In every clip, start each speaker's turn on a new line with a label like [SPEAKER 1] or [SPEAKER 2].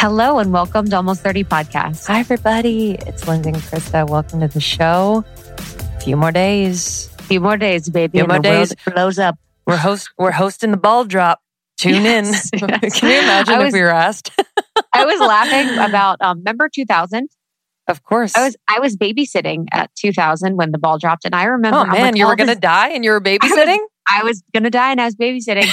[SPEAKER 1] Hello and welcome to Almost 30 Podcast.
[SPEAKER 2] Hi, everybody. It's Lindsay and Krista. Welcome to the show. A few more days.
[SPEAKER 1] A few more days, baby.
[SPEAKER 2] A
[SPEAKER 1] Few
[SPEAKER 2] more days.
[SPEAKER 1] blows up.
[SPEAKER 2] We're host. We're hosting the ball drop. Tune
[SPEAKER 1] Yes,
[SPEAKER 2] in.
[SPEAKER 1] yes.
[SPEAKER 2] Can you imagine
[SPEAKER 1] I
[SPEAKER 2] if we were asked?
[SPEAKER 1] I was laughing about um, remember 2000.
[SPEAKER 2] of course.
[SPEAKER 1] I was I was babysitting at 2000 when the ball dropped, and I remember.
[SPEAKER 2] oh man,
[SPEAKER 1] like,
[SPEAKER 2] you were gonna die and you were babysitting.
[SPEAKER 1] I was gonna die, and I was babysitting.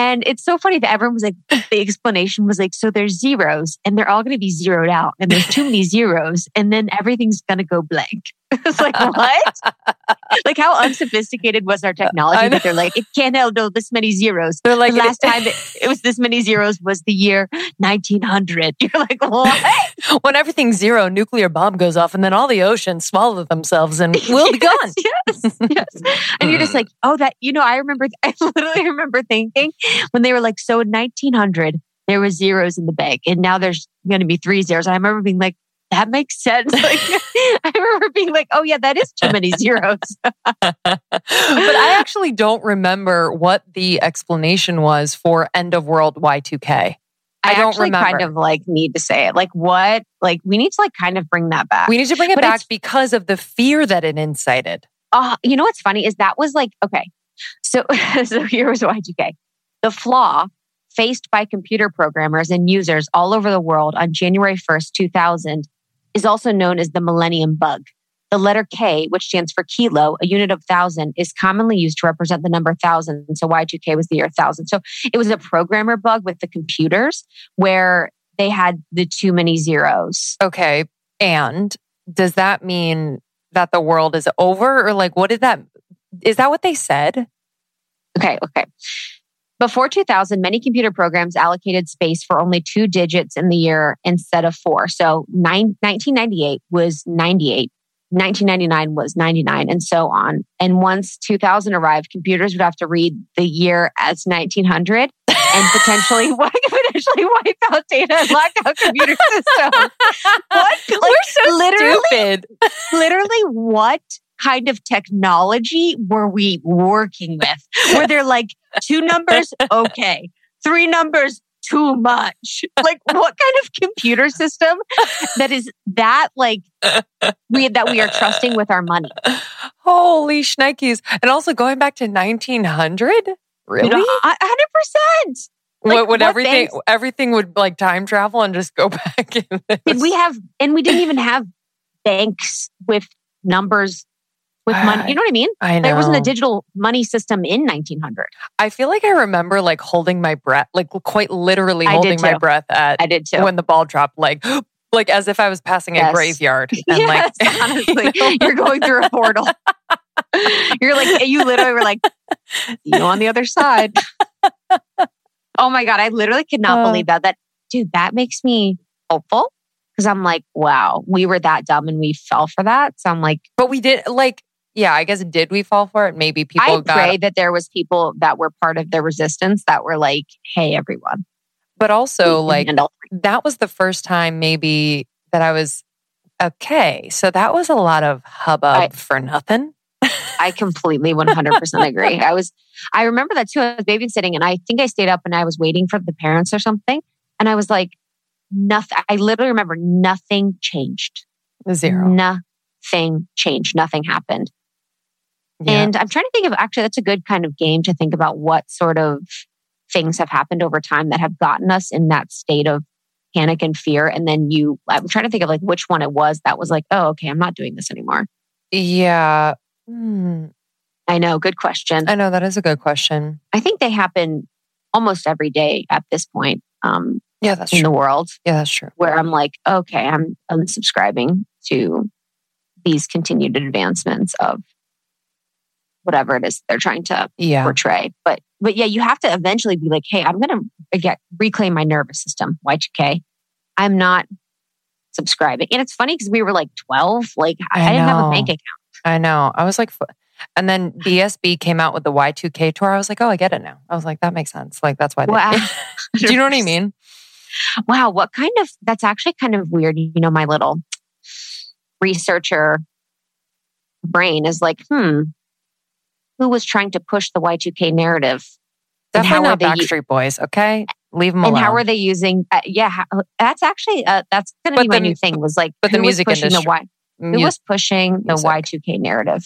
[SPEAKER 1] And it's so funny that everyone was like, the explanation was like, so there's zeros, and they're all gonna be zeroed out, and there's too many zeros, and then everything's gonna go blank. it's like what? like how unsophisticated was our technology that they're like, it can't handle this many zeros.
[SPEAKER 2] They're like
[SPEAKER 1] the last time it, it was this many zeros was the year 1900. You're like, what?
[SPEAKER 2] when everything's zero, nuclear bomb goes off, and then all the oceans swallow themselves, and we'll be gone.
[SPEAKER 1] yes, yes. And you're just like, oh, that, you know, I remember, I literally remember thinking when they were like, so in 1900, there was zeros in the bank, and now there's going to be three zeros. I remember being like, that makes sense. Like, I remember being like, oh, yeah, that is too many zeros.
[SPEAKER 2] but I actually don't remember what the explanation was for end of world Y2K. I don't
[SPEAKER 1] actually
[SPEAKER 2] remember.
[SPEAKER 1] kind of like need to say it. Like, what? Like, we need to like kind of bring that back.
[SPEAKER 2] We need to bring it
[SPEAKER 1] But
[SPEAKER 2] back because of the fear that it incited.
[SPEAKER 1] uh, you know what's funny is that was like okay so so here was y2k the flaw faced by computer programmers and users all over the world on january 1st 2000 is also known as the millennium bug the letter k which stands for kilo a unit of thousand is commonly used to represent the number thousand so y2k was the year thousand so it was a programmer bug with the computers where they had the too many zeros
[SPEAKER 2] Okay. And does that mean that the world is over or like what did that is that what they said?
[SPEAKER 1] Okay, okay. Before 2000, many computer programs allocated space for only two digits in the year instead of four. So nine, 1998 was 98. 1999 was 99 and so on. And once 2000 arrived, computers would have to read the year as 1900 and potentially, potentially wipe out data and lock out computer systems. What? Like,
[SPEAKER 2] We're so
[SPEAKER 1] literally,
[SPEAKER 2] stupid.
[SPEAKER 1] literally what kind of technology were we working with? Were they're like two numbers, okay, three numbers, too much. Like what kind of computer system that is that like we that we are trusting with our money?
[SPEAKER 2] Holy shnikes. And also going back to 1900? Really?
[SPEAKER 1] You know, hundred percent.
[SPEAKER 2] what would everything
[SPEAKER 1] banks-
[SPEAKER 2] everything would like time travel and just go back in
[SPEAKER 1] Did we have and we didn't even have banks with numbers with money. You know what I mean?
[SPEAKER 2] I know.
[SPEAKER 1] There wasn't a digital money system in 1900.
[SPEAKER 2] I feel like I remember like holding my breath, like quite literally
[SPEAKER 1] I
[SPEAKER 2] holding my breath at
[SPEAKER 1] I did too.
[SPEAKER 2] when the ball dropped, like like as if I was passing a graveyard. And
[SPEAKER 1] yes,
[SPEAKER 2] like
[SPEAKER 1] honestly,
[SPEAKER 2] you know,
[SPEAKER 1] you're going through a portal. You're like, you literally were like, you know, on the other side. oh my God. I literally could not
[SPEAKER 2] Uh.
[SPEAKER 1] believe that. That, dude, that makes me hopeful because I'm like, wow, we were that dumb and we fell for that. So I'm like,
[SPEAKER 2] but we did like yeah, I guess did we fall for it? Maybe people
[SPEAKER 1] I
[SPEAKER 2] got
[SPEAKER 1] pray that there was people that were part of the resistance that were like, hey, everyone.
[SPEAKER 2] but also like that was the first time maybe that I was okay. So that was a lot of hubbub
[SPEAKER 1] I-
[SPEAKER 2] for nothing.
[SPEAKER 1] I completely 100% agree. I was, I remember that too. I was babysitting and I think I stayed up and I was waiting for the parents or something. And I was like, nothing. I literally remember nothing changed.
[SPEAKER 2] Zero.
[SPEAKER 1] Nothing changed. Nothing happened.
[SPEAKER 2] Yeah.
[SPEAKER 1] And I'm trying to think of actually, that's a good kind of game to think about what sort of things have happened over time that have gotten us in that state of panic and fear. And then you, I'm trying to think of like which one it was that was like, oh, okay, I'm not doing this anymore.
[SPEAKER 2] yeah. Hmm.
[SPEAKER 1] I know. Good question.
[SPEAKER 2] I know that is a good question.
[SPEAKER 1] I think they happen almost every day at this point um,
[SPEAKER 2] Yeah, that's
[SPEAKER 1] in
[SPEAKER 2] true.
[SPEAKER 1] the world
[SPEAKER 2] Yeah, that's true.
[SPEAKER 1] where I'm like, okay, I'm unsubscribing to these continued advancements of whatever it is they're trying to
[SPEAKER 2] Yeah.
[SPEAKER 1] portray. But but yeah, you have to eventually be like, hey, I'm gonna get reclaim my nervous system. Y2K. I'm not subscribing. And it's funny because we were like 12. Like I,
[SPEAKER 2] I
[SPEAKER 1] I didn't have a bank account.
[SPEAKER 2] I know. I was like, and then BSB came out with the Y2K tour. I was like, oh, I get it now. I was like, that makes sense. Like, that's why. They, Do you know what I mean?
[SPEAKER 1] Wow, what kind of that's actually kind of weird. You know, my little researcher brain is like, hmm, who was trying to push the Y2K narrative?
[SPEAKER 2] Definitely
[SPEAKER 1] how
[SPEAKER 2] not
[SPEAKER 1] they u-
[SPEAKER 2] Backstreet Boys. Okay. Leave them
[SPEAKER 1] and
[SPEAKER 2] alone.
[SPEAKER 1] And how are they using? Uh, yeah, how, that's actually uh, that's going to be my
[SPEAKER 2] the-
[SPEAKER 1] new thing. Was like,
[SPEAKER 2] but the
[SPEAKER 1] who was
[SPEAKER 2] music
[SPEAKER 1] pushing
[SPEAKER 2] industry-
[SPEAKER 1] the Y, who
[SPEAKER 2] Mu-
[SPEAKER 1] was pushing the
[SPEAKER 2] music.
[SPEAKER 1] Y two K narrative,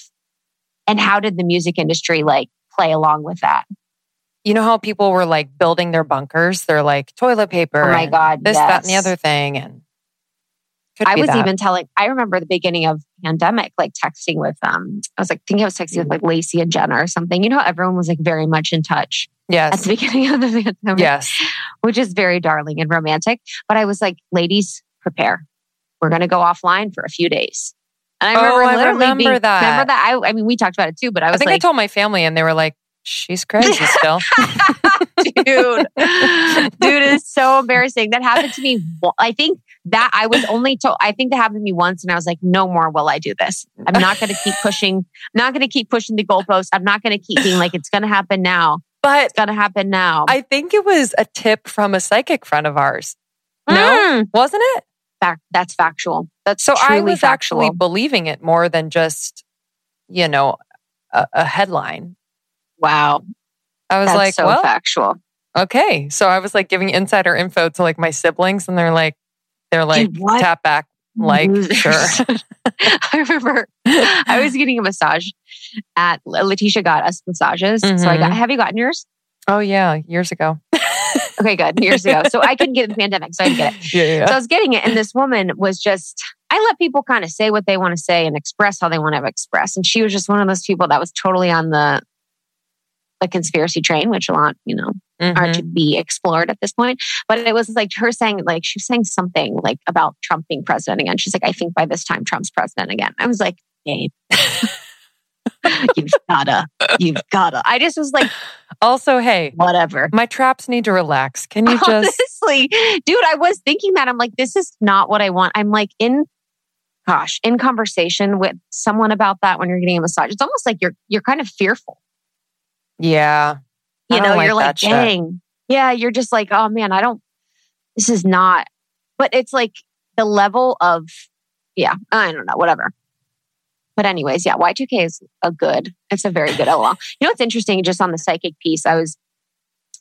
[SPEAKER 1] and how did the music industry like play along with that?
[SPEAKER 2] you know how people were like building their bunkers? They're like toilet paper.
[SPEAKER 1] Oh my god,
[SPEAKER 2] This, that, and the other thing. And could
[SPEAKER 1] I was
[SPEAKER 2] that.
[SPEAKER 1] even telling. I remember the beginning of pandemic, like texting with um. I was like thinking I was texting with like Lacey and Jenna or something. You know, everyone was like very much in touch
[SPEAKER 2] Yes.
[SPEAKER 1] at the beginning of the pandemic.
[SPEAKER 2] Yes.
[SPEAKER 1] which is very darling and romantic. But I was like, ladies, prepare. We're going to go offline for a few days. And I remember Oh,
[SPEAKER 2] I
[SPEAKER 1] literally
[SPEAKER 2] remember
[SPEAKER 1] being,
[SPEAKER 2] that.
[SPEAKER 1] Remember that? I, I mean, we talked about it too, but I
[SPEAKER 2] I
[SPEAKER 1] was
[SPEAKER 2] think I
[SPEAKER 1] like,
[SPEAKER 2] told my family and they were like, she's crazy still.
[SPEAKER 1] dude, dude is so embarrassing. That happened to me. I think that I was only told, I think that happened to me once and I was like, no more will I do this. I'm not going to keep pushing, I'm not going to keep pushing the goalpost. I'm not going to keep being like, it's going to happen now.
[SPEAKER 2] but
[SPEAKER 1] It's going to happen now.
[SPEAKER 2] I think it was a tip from a psychic friend of ours. No,
[SPEAKER 1] Mm.
[SPEAKER 2] wasn't it?
[SPEAKER 1] Fact, that's factual. That's
[SPEAKER 2] So I was
[SPEAKER 1] factual.
[SPEAKER 2] actually believing it more than just, you know, a, a headline.
[SPEAKER 1] Wow.
[SPEAKER 2] I was
[SPEAKER 1] That's
[SPEAKER 2] like,
[SPEAKER 1] so
[SPEAKER 2] well,
[SPEAKER 1] factual.
[SPEAKER 2] okay. So I was like giving insider info to like my siblings, and they're like, they're like,
[SPEAKER 1] Dude,
[SPEAKER 2] tap back, like,
[SPEAKER 1] Losers.
[SPEAKER 2] sure.
[SPEAKER 1] I remember I was getting a massage at Letitia got us massages. So I got
[SPEAKER 2] Mhm.
[SPEAKER 1] have you gotten yours?
[SPEAKER 2] Oh yeah, years ago.
[SPEAKER 1] Okay, good. Years ago. So I couldn't get the pandemic, so I didn't get it.
[SPEAKER 2] Yeah, yeah.
[SPEAKER 1] So I was getting it, and this woman was just I let people kind of say what they want to say and express how they want to express. And she was just one of those people that was totally on the the conspiracy train, which a lot, you know, are
[SPEAKER 2] Mhm.
[SPEAKER 1] to be explored at this point. But it was like her saying, like, she was saying something like about Trump being president again. She's like, I think by this time Trump's president again. I was like, babe, you've gotta, you've gotta. I just was like,
[SPEAKER 2] Also, hey,
[SPEAKER 1] whatever.
[SPEAKER 2] my traps need to relax. Can you just?
[SPEAKER 1] Honestly, dude, I was thinking that. I'm like, this is not what I want. I'm like in gosh, in conversation with someone about that when you're getting a massage. It's almost like you're you're kind of fearful.
[SPEAKER 2] Yeah.
[SPEAKER 1] You know,
[SPEAKER 2] like
[SPEAKER 1] you're like,
[SPEAKER 2] that shit.
[SPEAKER 1] dang. Yeah, you're just like, oh man, I don't this is not but it's like the level of yeah, I don't know, whatever. But anyways, yeah, Y2K is a good. It's a very good LOL. You know what's interesting? Just on the psychic piece, I was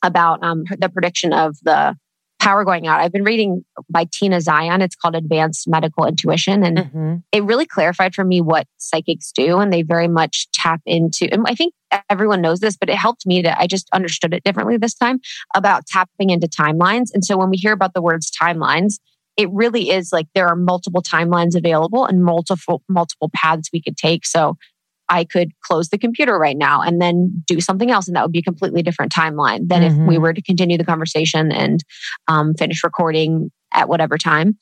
[SPEAKER 1] about um, the prediction of the power going out. I've been reading by Tina Zion. It's called Advanced Medical Intuition, and
[SPEAKER 2] Mhm.
[SPEAKER 1] it really clarified for me what psychics do, and they very much tap into. And I think everyone knows this, but it helped me that I just understood it differently this time about tapping into timelines. And so when we hear about the words timelines, it really is like there are multiple timelines available and multiple multiple paths we could take. So I could close the computer right now and then do something else, and that would be a completely different timeline than if we
[SPEAKER 2] Mhm.
[SPEAKER 1] were to continue the conversation and um, finish recording at whatever time.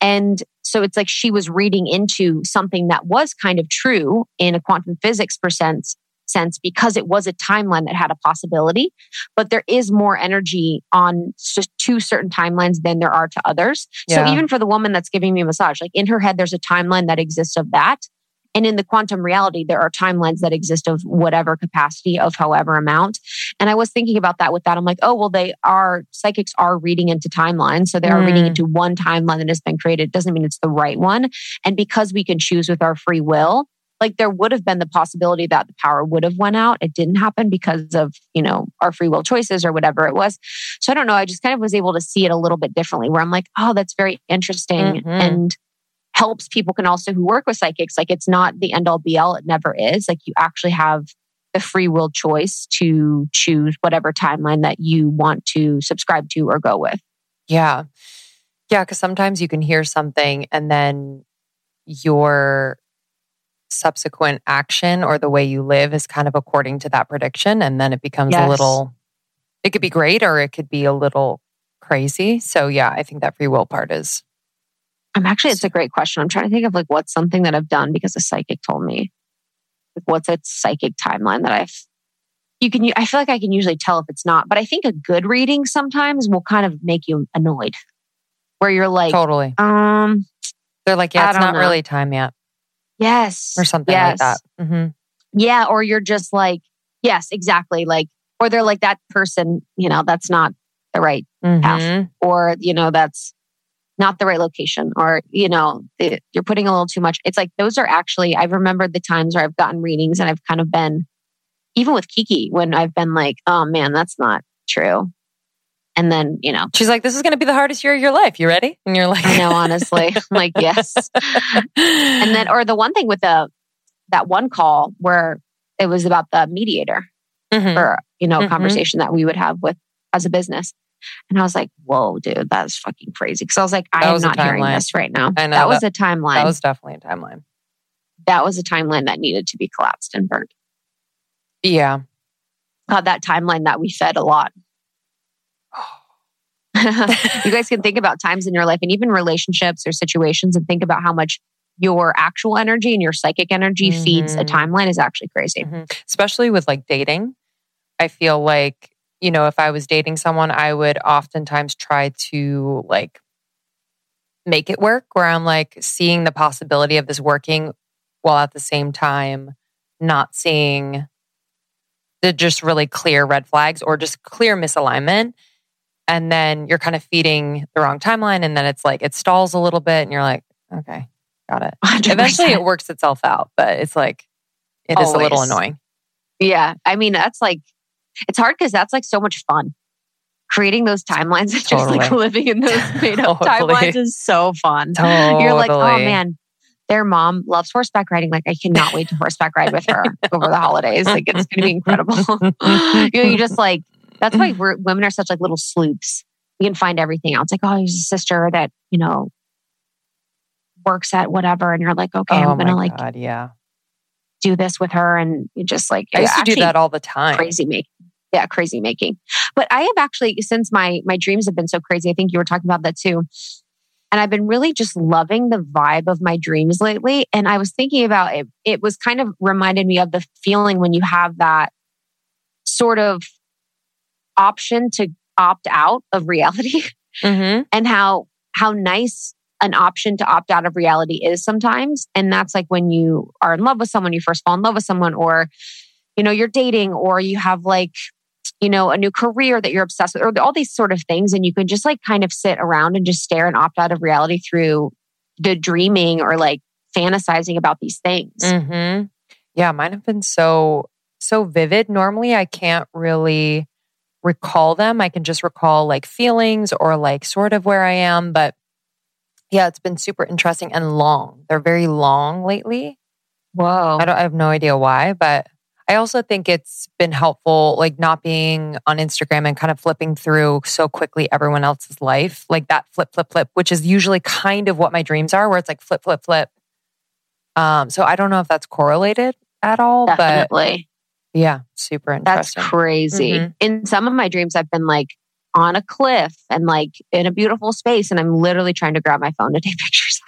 [SPEAKER 1] And so it's like she was reading into something that was kind of true in a quantum physics per sense because it was a timeline that had a possibility but there is more energy on two certain timelines than there are to others.
[SPEAKER 2] Yeah.
[SPEAKER 1] so even for the woman that's giving me a massage like in her head there's a timeline that exists of that. And in the quantum reality there are timelines that exist of whatever capacity of however amount. And i was thinking about that with that. I'm like oh well they are psychics are reading into timelines. So they are reading
[SPEAKER 2] Mm.
[SPEAKER 1] into one timeline that has been created. Doesn't mean it's the right one. And because we can choose with our free will like there would have been the possibility that the power would have went out it didn't happen because of you know our free will choices or whatever it was so i don't know i just kind of was able to see it a little bit differently where i'm like oh that's very interesting
[SPEAKER 2] Mhm.
[SPEAKER 1] and helps people can also who work with psychics like it's not the end all be all it never is like you actually have the free will choice to choose whatever timeline that you want to subscribe to or go with
[SPEAKER 2] Yeah. Yeah. Cause sometimes you can hear something and then your subsequent action or the way you live is kind of according to that prediction. And then it becomes a little, it could be great or it could be a little crazy. So yeah, I think that free will part is
[SPEAKER 1] I'm actually, it's a great question. I'm trying to think of like what's something that I've done because a psychic told me. Like what's a psychic timeline that I've, you can, I feel like I can usually tell if it's not, but I think a good reading sometimes will kind of make you annoyed where you're like,
[SPEAKER 2] totally.
[SPEAKER 1] um,
[SPEAKER 2] They're like, yeah, it's not
[SPEAKER 1] know.
[SPEAKER 2] really time yet
[SPEAKER 1] yes.
[SPEAKER 2] or something
[SPEAKER 1] yes.
[SPEAKER 2] like that. hmm
[SPEAKER 1] Yeah. Or you're just like, yes, exactly. Like, or they're like that person, you know, that's not the right Half.
[SPEAKER 2] Mhm.
[SPEAKER 1] or you know that's not the right location or you know it, you're putting a little too much it's like those are actually i've remembered the times where i've gotten readings and i've kind of been even with kiki when i've been like oh man that's not true And then, you know,
[SPEAKER 2] She's like, this is going to be the hardest year of your life. You ready? And you're like,
[SPEAKER 1] I know, honestly, I'm like, yes. And then, or the one thing with the, that one call where it was about the mediator
[SPEAKER 2] Mhm.
[SPEAKER 1] or, you know,
[SPEAKER 2] Mhm.
[SPEAKER 1] conversation that we would have with as a business. And I was like, whoa, dude, that's fucking crazy. Cause I was like, I
[SPEAKER 2] That
[SPEAKER 1] am not hearing this right now.
[SPEAKER 2] I know,
[SPEAKER 1] that was a timeline.
[SPEAKER 2] that was definitely a timeline.
[SPEAKER 1] that was a timeline that needed to be collapsed and burned.
[SPEAKER 2] Yeah.
[SPEAKER 1] God, that timeline that we fed a lot. you guys can think about times in your life and even relationships or situations and think about how much your actual energy and your psychic energy feeds a
[SPEAKER 2] Mhm.
[SPEAKER 1] timeline is actually crazy.
[SPEAKER 2] Mhm. Especially with like dating. I feel like, you know, if I was dating someone, I would oftentimes try to like make it work where I'm like seeing the possibility of this working while at the same time not seeing the just really clear red flags or just clear misalignment. And then you're kind of feeding the wrong timeline. And then it's like it stalls a little bit and you're like, okay, got it.
[SPEAKER 1] 100%.
[SPEAKER 2] Eventually it works itself out, but it's like, it is a little annoying.
[SPEAKER 1] Yeah. I mean, that's like, it's hard because that's like so much fun. Creating those timelines and just like living in those made up
[SPEAKER 2] Totally.
[SPEAKER 1] timelines is so fun.
[SPEAKER 2] Totally.
[SPEAKER 1] You're like, oh man, their mom loves horseback riding. Like, I cannot wait to horseback ride with her over the holidays. Like, it's going to be incredible. you know, you just like, that's why mm. we're, women are such like little sleuths. We can find everything out. It's like, oh, here's a sister that, you know, works at whatever. And you're like, okay,
[SPEAKER 2] oh
[SPEAKER 1] I'm going to like
[SPEAKER 2] God, yeah.
[SPEAKER 1] do this with her. And you just like,
[SPEAKER 2] I used to do that all the time.
[SPEAKER 1] crazy making. Yeah, crazy making. But I have actually, since my my dreams have been so crazy, I think you were talking about that too. And I've been really just loving the vibe of my dreams lately. And I was thinking about it. It was kind of reminded me of the feeling when you have that sort of option to opt out of reality
[SPEAKER 2] Mhm.
[SPEAKER 1] and how how nice an option to opt out of reality is sometimes and that's like when you are in love with someone you first fall in love with someone or you know you're dating or you have like you know a new career that you're obsessed with or all these sort of things and you can just like kind of sit around and just stare and opt out of reality through the dreaming or like fantasizing about these things
[SPEAKER 2] Mhm. Yeah, mine have been so so vivid. Normally I can't really recall them. I can just recall like feelings or like sort of where I am, but yeah, it's been super interesting and long. They're very long lately.
[SPEAKER 1] whoa
[SPEAKER 2] I don't I have no idea why, but I also think it's been helpful like not being on Instagram and kind of flipping through so quickly everyone else's life. Like that flip flip flip, which is usually kind of what my dreams are where it's like flip flip flip. Um so I don't know if that's correlated at all, but
[SPEAKER 1] definitely
[SPEAKER 2] yeah, super
[SPEAKER 1] That's
[SPEAKER 2] interesting.
[SPEAKER 1] That's crazy.
[SPEAKER 2] Mhm.
[SPEAKER 1] In some of my dreams, I've been like on a cliff and like in a beautiful space, and I'm literally trying to grab my phone to take pictures.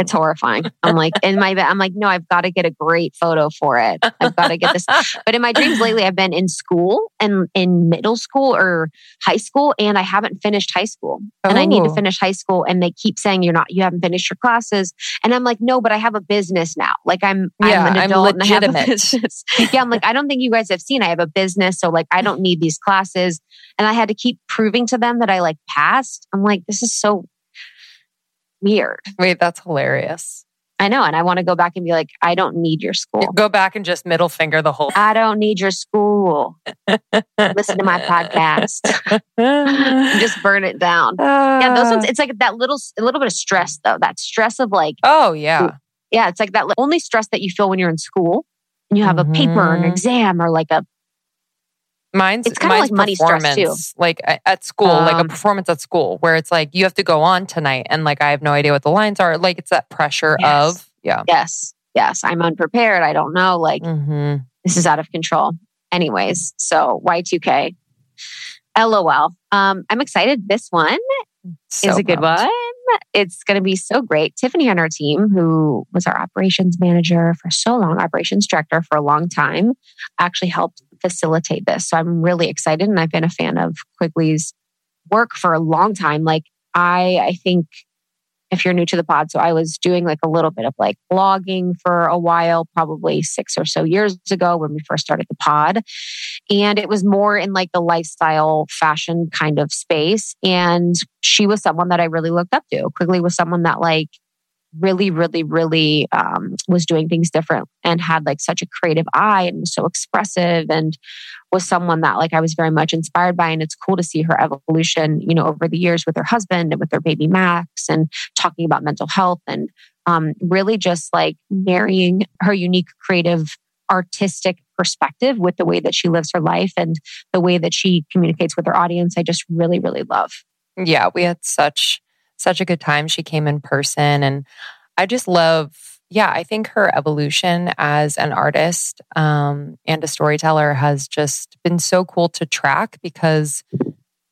[SPEAKER 1] It's horrifying. I'm like in my bed. I'm like, no, I've got to get a great photo for it. I've got to get this. But in my dreams lately, I've been in school and in middle school or high school, and I haven't finished high school. And I need to
[SPEAKER 2] Oh.
[SPEAKER 1] finish high school, and they keep saying you're not, you haven't finished your classes. And I'm like, no, but I have a business now. Like I'm,
[SPEAKER 2] Yeah,
[SPEAKER 1] I'm an
[SPEAKER 2] I'm
[SPEAKER 1] adult and I have a business. yeah, I'm like, I don't think you guys have seen. I have a business, so like, I don't need these classes. And I had to keep proving to them that I like passed. I'm like, this is so weird.
[SPEAKER 2] Wait, that's hilarious.
[SPEAKER 1] I know, and I want to go back and be like, I don't need your school.
[SPEAKER 2] Go back and just middle finger the whole
[SPEAKER 1] I don't need your school. Listen to my podcast. Just burn it down. Yeah, those ones. It's like that little, a little bit of stress though. That stress of like,
[SPEAKER 2] Oh yeah.
[SPEAKER 1] yeah, it's like that only stress that you feel when you're in school and you have a paper or an
[SPEAKER 2] Mhm.
[SPEAKER 1] exam or like a
[SPEAKER 2] Mine's
[SPEAKER 1] It's kinda like money stress, too.
[SPEAKER 2] Like at school, like a
[SPEAKER 1] Um,
[SPEAKER 2] performance at school, where it's like you have to go on tonight, and like I have no idea what the lines are. Like it's that pressure
[SPEAKER 1] Yes.
[SPEAKER 2] of yeah.
[SPEAKER 1] yes, yes, I'm unprepared. I don't know. Like
[SPEAKER 2] hmm
[SPEAKER 1] this is out of control. Anyways, so Y2K. LOL. Um, I'm excited. This one is a good one. It's going to be so great. Tiffany on our team, who was our operations manager for so long, operations director for a long time, actually helped facilitate this. So I'm really excited. And I've been a fan of Quigley's work for a long time. Like, I, I think if you're new to the pod, so I was doing like a little bit of like blogging for a while, probably six or so years ago when we first started the pod. And it was more in like the lifestyle fashion kind of space. And she was someone that I really looked up to. Quigley was someone that like really, really, really um, was doing things different and had like such a creative eye and was so expressive and was someone that like I was very much inspired by. And it's cool to see her evolution, you know, over the years with her husband and with their baby Max and talking about mental health and um, really just like marrying her unique creative artistic perspective with the way that she lives her life and the way that she communicates with her audience. I just really, really love.
[SPEAKER 2] Yeah, we had such such a good time. She came in person and I just love yeah, I think her evolution as an artist um, and a storyteller has just been so cool to track because,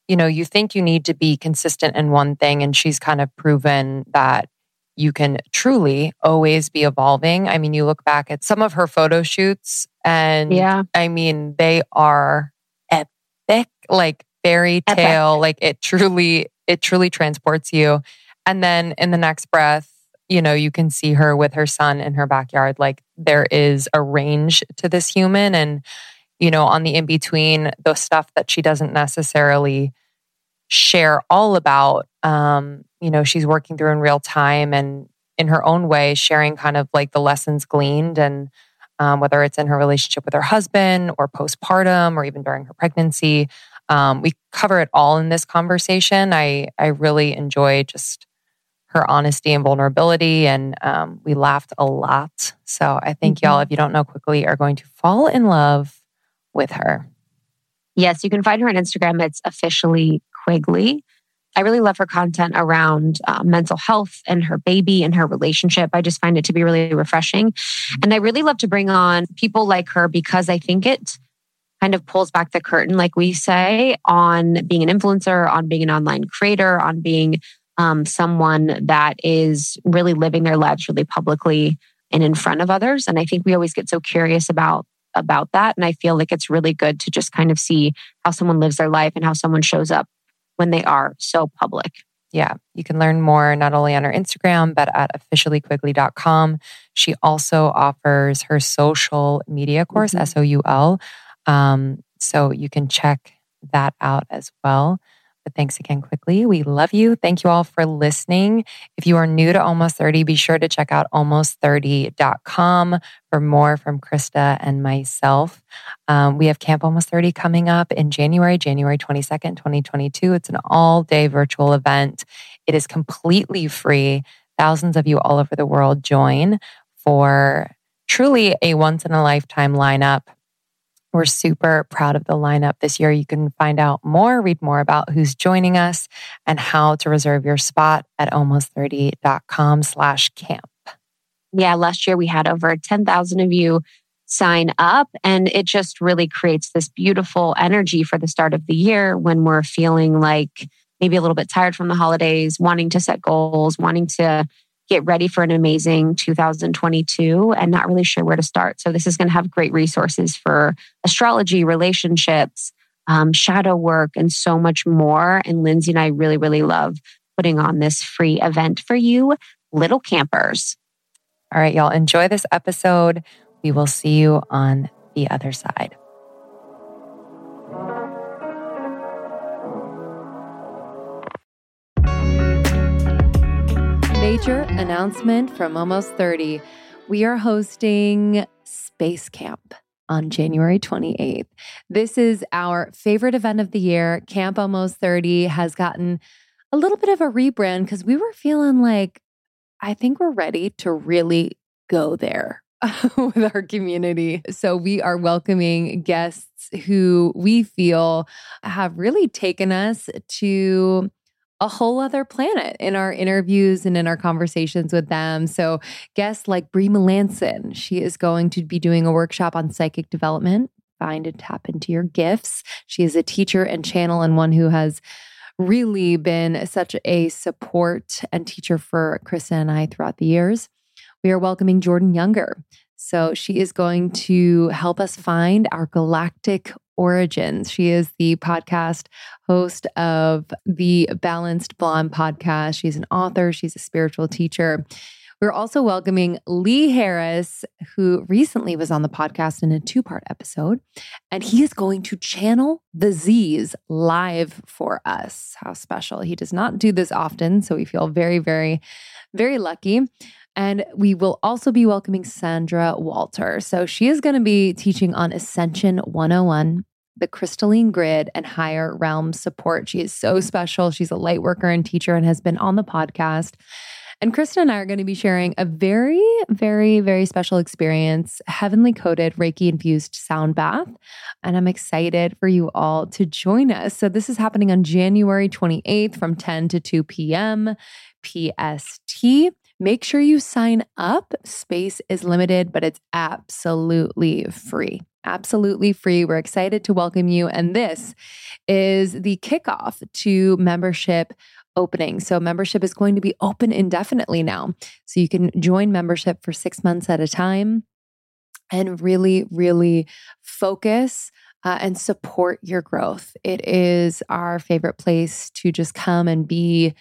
[SPEAKER 2] you know, you think you need to be consistent in one thing, and she's kind of proven that you can truly always be evolving. I mean, you look back at some of her photo shoots, and yeah, I mean, they are epic, like fairy tale, epic. like it truly, it truly transports you. And then in the next breath, you know, you can see her with her son in her backyard. Like there is a range to this human. And, you know, on the in between, the stuff that she doesn't necessarily share all about, um, you know, she's working through in real time and in her own way, sharing kind of like the lessons gleaned and um, whether it's in her relationship with her husband or postpartum or even during her pregnancy. Um, we cover it all in this conversation. I I really enjoy just her honesty and vulnerability. And um, we laughed a lot. So I think mm-hmm. y'all, if you don't know Quigley, are going to fall in love with her.
[SPEAKER 1] Yes, you can find her on Instagram. It's officially Quigley. I really love her content around uh, mental health and her baby and her relationship. I just find it to be really refreshing. And I really love to bring on people like her because I think it kind of pulls back the curtain, like we say, on being an influencer, on being an online creator, on being um, someone that is really living their lives really publicly and in front of others. And I think we always get so curious about about that. And I feel like it's really good to just kind of see how someone lives their life and how someone shows up when they are so public.
[SPEAKER 2] Yeah, you can learn more not only on her Instagram, but at officiallyquigley.com. She also offers her social media course, mm-hmm. S O U L. Um, so you can check that out as well. But thanks again, Quigley. We love you. Thank you all for listening. If you are new to Almost 30, be sure to check out almost30.com for more from Krista and myself. Um, we have Camp Almost 30 coming up in January, January 22nd, 2022. It's an all day virtual event. It is completely free. Thousands of you all over the world join for truly a once in a lifetime lineup we're super proud of the lineup this year. You can find out more, read more about who's joining us and how to reserve your spot at almost30.com slash camp.
[SPEAKER 1] Yeah, last year we had over 10,000 of you sign up and it just really creates this beautiful energy for the start of the year when we're feeling like maybe a little bit tired from the holidays, wanting to set goals, wanting to get ready for an amazing 2022 and not really sure where to start. So, this is going to have great resources for astrology, relationships, um, shadow work, and so much more. And Lindsay and I really, really love putting on this free event for you, little campers.
[SPEAKER 2] All right, y'all, enjoy this episode. We will see you on the other side. Major announcement from Almost 30. We are hosting Space Camp on January 28th. This is our favorite event of the year. Camp Almost 30 has gotten a little bit of a rebrand because we were feeling like, I think we're ready to really go there with our community. So we are welcoming guests who we feel have really taken us to a whole other planet in our interviews and in our conversations with them. So, guests like Brie Melanson, she is going to be doing a workshop on psychic development. Find and tap into your gifts. She is a teacher and channel, and one who has really been such a support and teacher for Krista and I throughout the years. We are welcoming Jordan Younger. So, she is going to help us find our galactic origins. She is the podcast host of the Balanced Blonde podcast. She's an author, she's a spiritual teacher.
[SPEAKER 3] We're also welcoming Lee Harris, who recently was on the podcast in a two part episode, and he is going to channel the Z's live for us. How special. He does not do this often, so we feel very, very, very lucky. And we will also be welcoming Sandra Walter. So she is going to be teaching on Ascension 101 the crystalline grid and higher realm support. She is so special. She's a light worker and teacher and has been on the podcast. And Krista and I are going to be sharing a very, very, very special experience heavenly coated Reiki infused sound bath. And I'm excited for you all to join us. So, this is happening on January 28th from 10 to 2 p.m. PST. Make sure you sign up. Space is limited, but it's absolutely free. Absolutely free. We're excited to welcome you. And this is the kickoff to membership opening. So, membership is going to be open indefinitely now. So, you can join membership for six months at a time and really, really focus uh, and support your growth. It is our favorite place to just come and be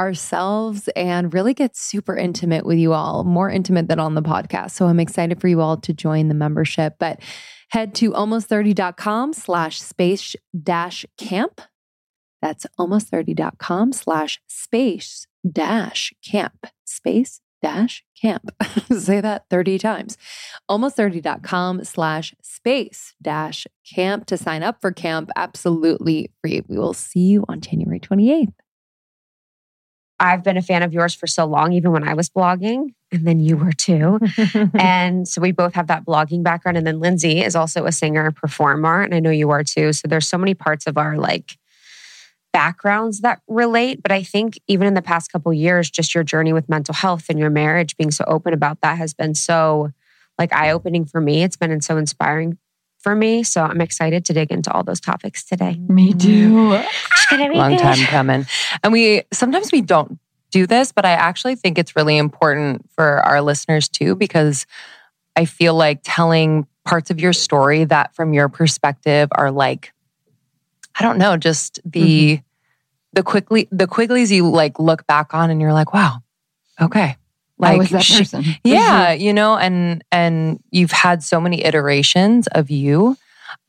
[SPEAKER 3] ourselves and really get super intimate with you all, more intimate than on the podcast. So I'm excited for you all to join the membership. But head to almost30.com slash space dash camp. That's almost30.com slash space dash camp. Space dash camp. Say that 30 times. Almost30.com slash space dash camp to sign up for camp absolutely free. We will see you on January 28th.
[SPEAKER 1] I've been a fan of yours for so long, even when I was blogging, and then you were too. and so we both have that blogging background. And then Lindsay is also a singer, and performer, and I know you are too. So there's so many parts of our like backgrounds that relate. But I think even in the past couple years, just your journey with mental health and your marriage, being so open about that has been so like eye opening for me. It's been so inspiring for me. So I'm excited to dig into all those topics today.
[SPEAKER 2] Me too.
[SPEAKER 1] Long
[SPEAKER 2] time coming. And we sometimes we don't do this, but I actually think it's really important for our listeners too, because I feel like telling parts of your story that from your perspective are like, I don't know, just the mm-hmm. the Quigley the Quigleys you like look back on and you're like, wow, okay.
[SPEAKER 3] Like, I was that person.
[SPEAKER 2] yeah, you know, and and you've had so many iterations of you,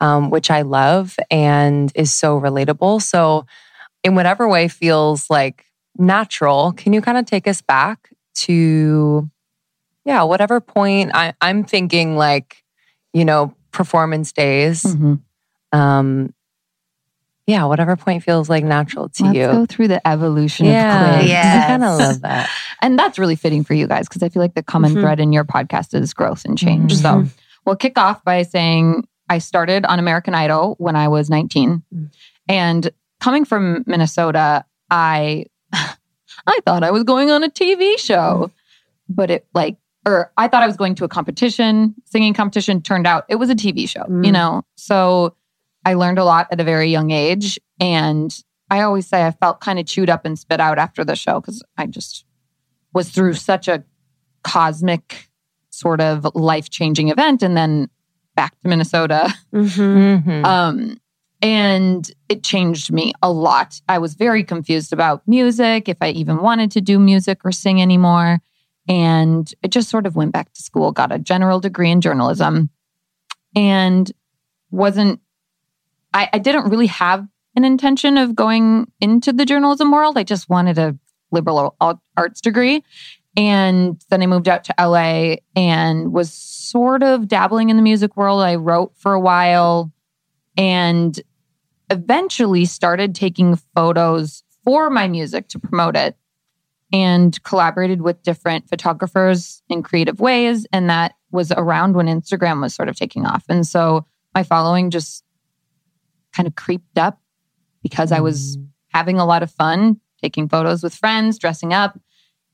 [SPEAKER 2] um, which I love and is so relatable. So, in whatever way feels like natural, can you kind of take us back to, yeah, whatever point I, I'm thinking like, you know, performance days. Mm-hmm. Um, yeah, whatever point feels like natural to
[SPEAKER 3] Let's
[SPEAKER 2] you.
[SPEAKER 3] go through the evolution yeah, of quiz.
[SPEAKER 2] Yeah, I kind of love that.
[SPEAKER 3] and that's really fitting for you guys because I feel like the common mm-hmm. thread in your podcast is growth and change. Mm-hmm. So we'll kick off by saying I started on American Idol when I was 19. Mm. And coming from Minnesota, I I thought I was going on a TV show. Mm. But it like or I thought I was going to a competition, singing competition, turned out it was a TV show, mm. you know. So I learned a lot at a very young age. And I always say I felt kind of chewed up and spit out after the show because I just was through such a cosmic sort of life changing event and then back to Minnesota. Mm-hmm. mm-hmm. Um, and it changed me a lot. I was very confused about music, if I even wanted to do music or sing anymore. And I just sort of went back to school, got a general degree in journalism, and wasn't I, I didn't really have an intention of going into the journalism world. I just wanted a liberal arts degree. And then I moved out to LA and was sort of dabbling in the music world. I wrote for a while and eventually started taking photos for my music to promote it and collaborated with different photographers in creative ways. And that was around when Instagram was sort of taking off. And so my following just kind of creeped up because I was mm. having a lot of fun taking photos with friends, dressing up.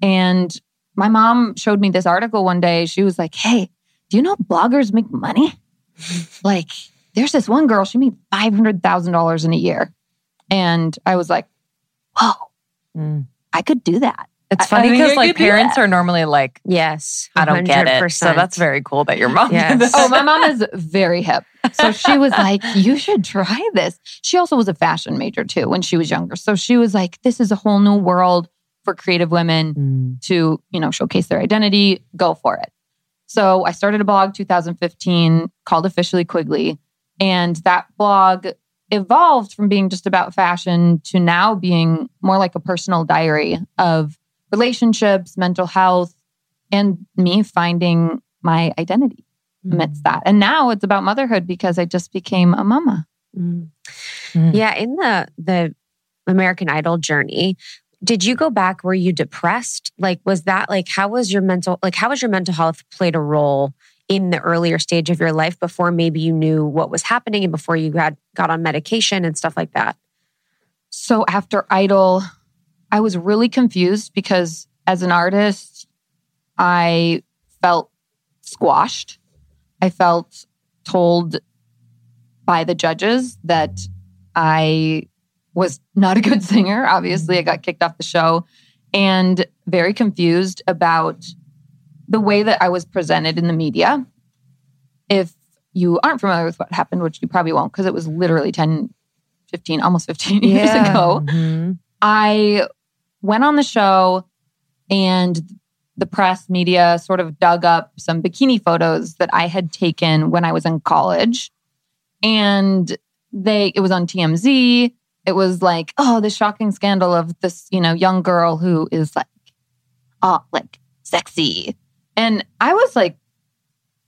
[SPEAKER 3] And my mom showed me this article one day. She was like, Hey, do you know bloggers make money? like, there's this one girl, she made $500,000 in a year. And I was like, Whoa, mm. I could do that.
[SPEAKER 2] It's funny because like parents are normally like,
[SPEAKER 1] yes,
[SPEAKER 2] I don't get it. So that's very cool that your mom. Yes.
[SPEAKER 3] oh, my mom is very hip. So she was like, you should try this. She also was a fashion major too when she was younger. So she was like, this is a whole new world for creative women
[SPEAKER 2] Mm.
[SPEAKER 3] to, you know, showcase their identity, go for it. So I started a blog 2015 called Officially Quigley. And that blog evolved from being just about fashion to now being more like a personal diary of relationships, mental health, and me finding my identity amidst that. And now it's about motherhood because I just became a mama.
[SPEAKER 1] Mm.
[SPEAKER 2] Mm.
[SPEAKER 1] Yeah, in the the American Idol journey, did you go back? Were you depressed? Like, was that like how was your mental like how was your mental health played a role in the earlier stage of your life before maybe you knew what was happening and before you had got on medication and stuff like that?
[SPEAKER 3] So after Idol, I was really confused because as an artist, I felt squashed. I felt told by the judges that I was not a good singer. Obviously, I got kicked off the show and very confused about the way that I was presented in the media. If you aren't familiar with what happened, which you probably won't because it was literally 10, 15, almost 15 years ago,
[SPEAKER 2] Mhm.
[SPEAKER 3] I went on the show and the press media sort of dug up some bikini photos that I had taken when I was in college. And they it was on TMZ. It was like, oh, the shocking scandal of this, you know, young girl who is like oh, like sexy. And I was like,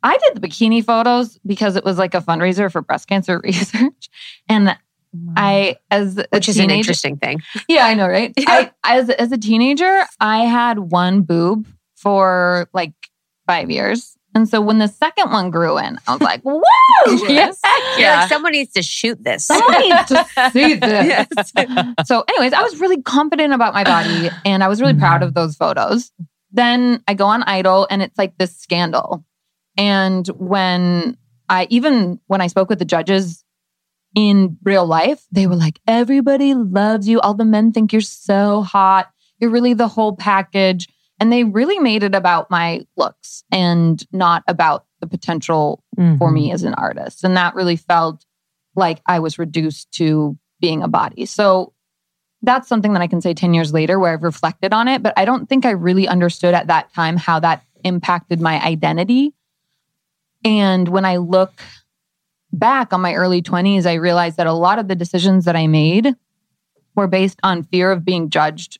[SPEAKER 3] I did the bikini photos because it was like a fundraiser for breast cancer research. And I, as a
[SPEAKER 1] Which is an interesting thing.
[SPEAKER 3] yeah, I know, right? I, as as a teenager, I had one boob for like five years, and so when the second one grew in, I was like, "Whoa!"
[SPEAKER 2] Yes. Yeah.
[SPEAKER 1] like, someone needs to shoot this.
[SPEAKER 3] Someone needs to see this.
[SPEAKER 1] Yes.
[SPEAKER 3] So, anyways, I was really confident about my body, and I was really proud of those photos. Then I go on Idol, and it's like this scandal. And when I even when I spoke with the judges in real life, they were like, everybody loves you. All the men think you're so hot. You're really the whole package. And they really made it about my looks and not about the potential for
[SPEAKER 2] Mhm.
[SPEAKER 3] me as an artist. And that really felt like I was reduced to being a body. So that's something that I can say 10 years later where I've reflected on it. But I don't think I really understood at that time how that impacted my identity. And when I look back on my early 20s, I realized that a lot of the decisions that I made were based on fear of being judged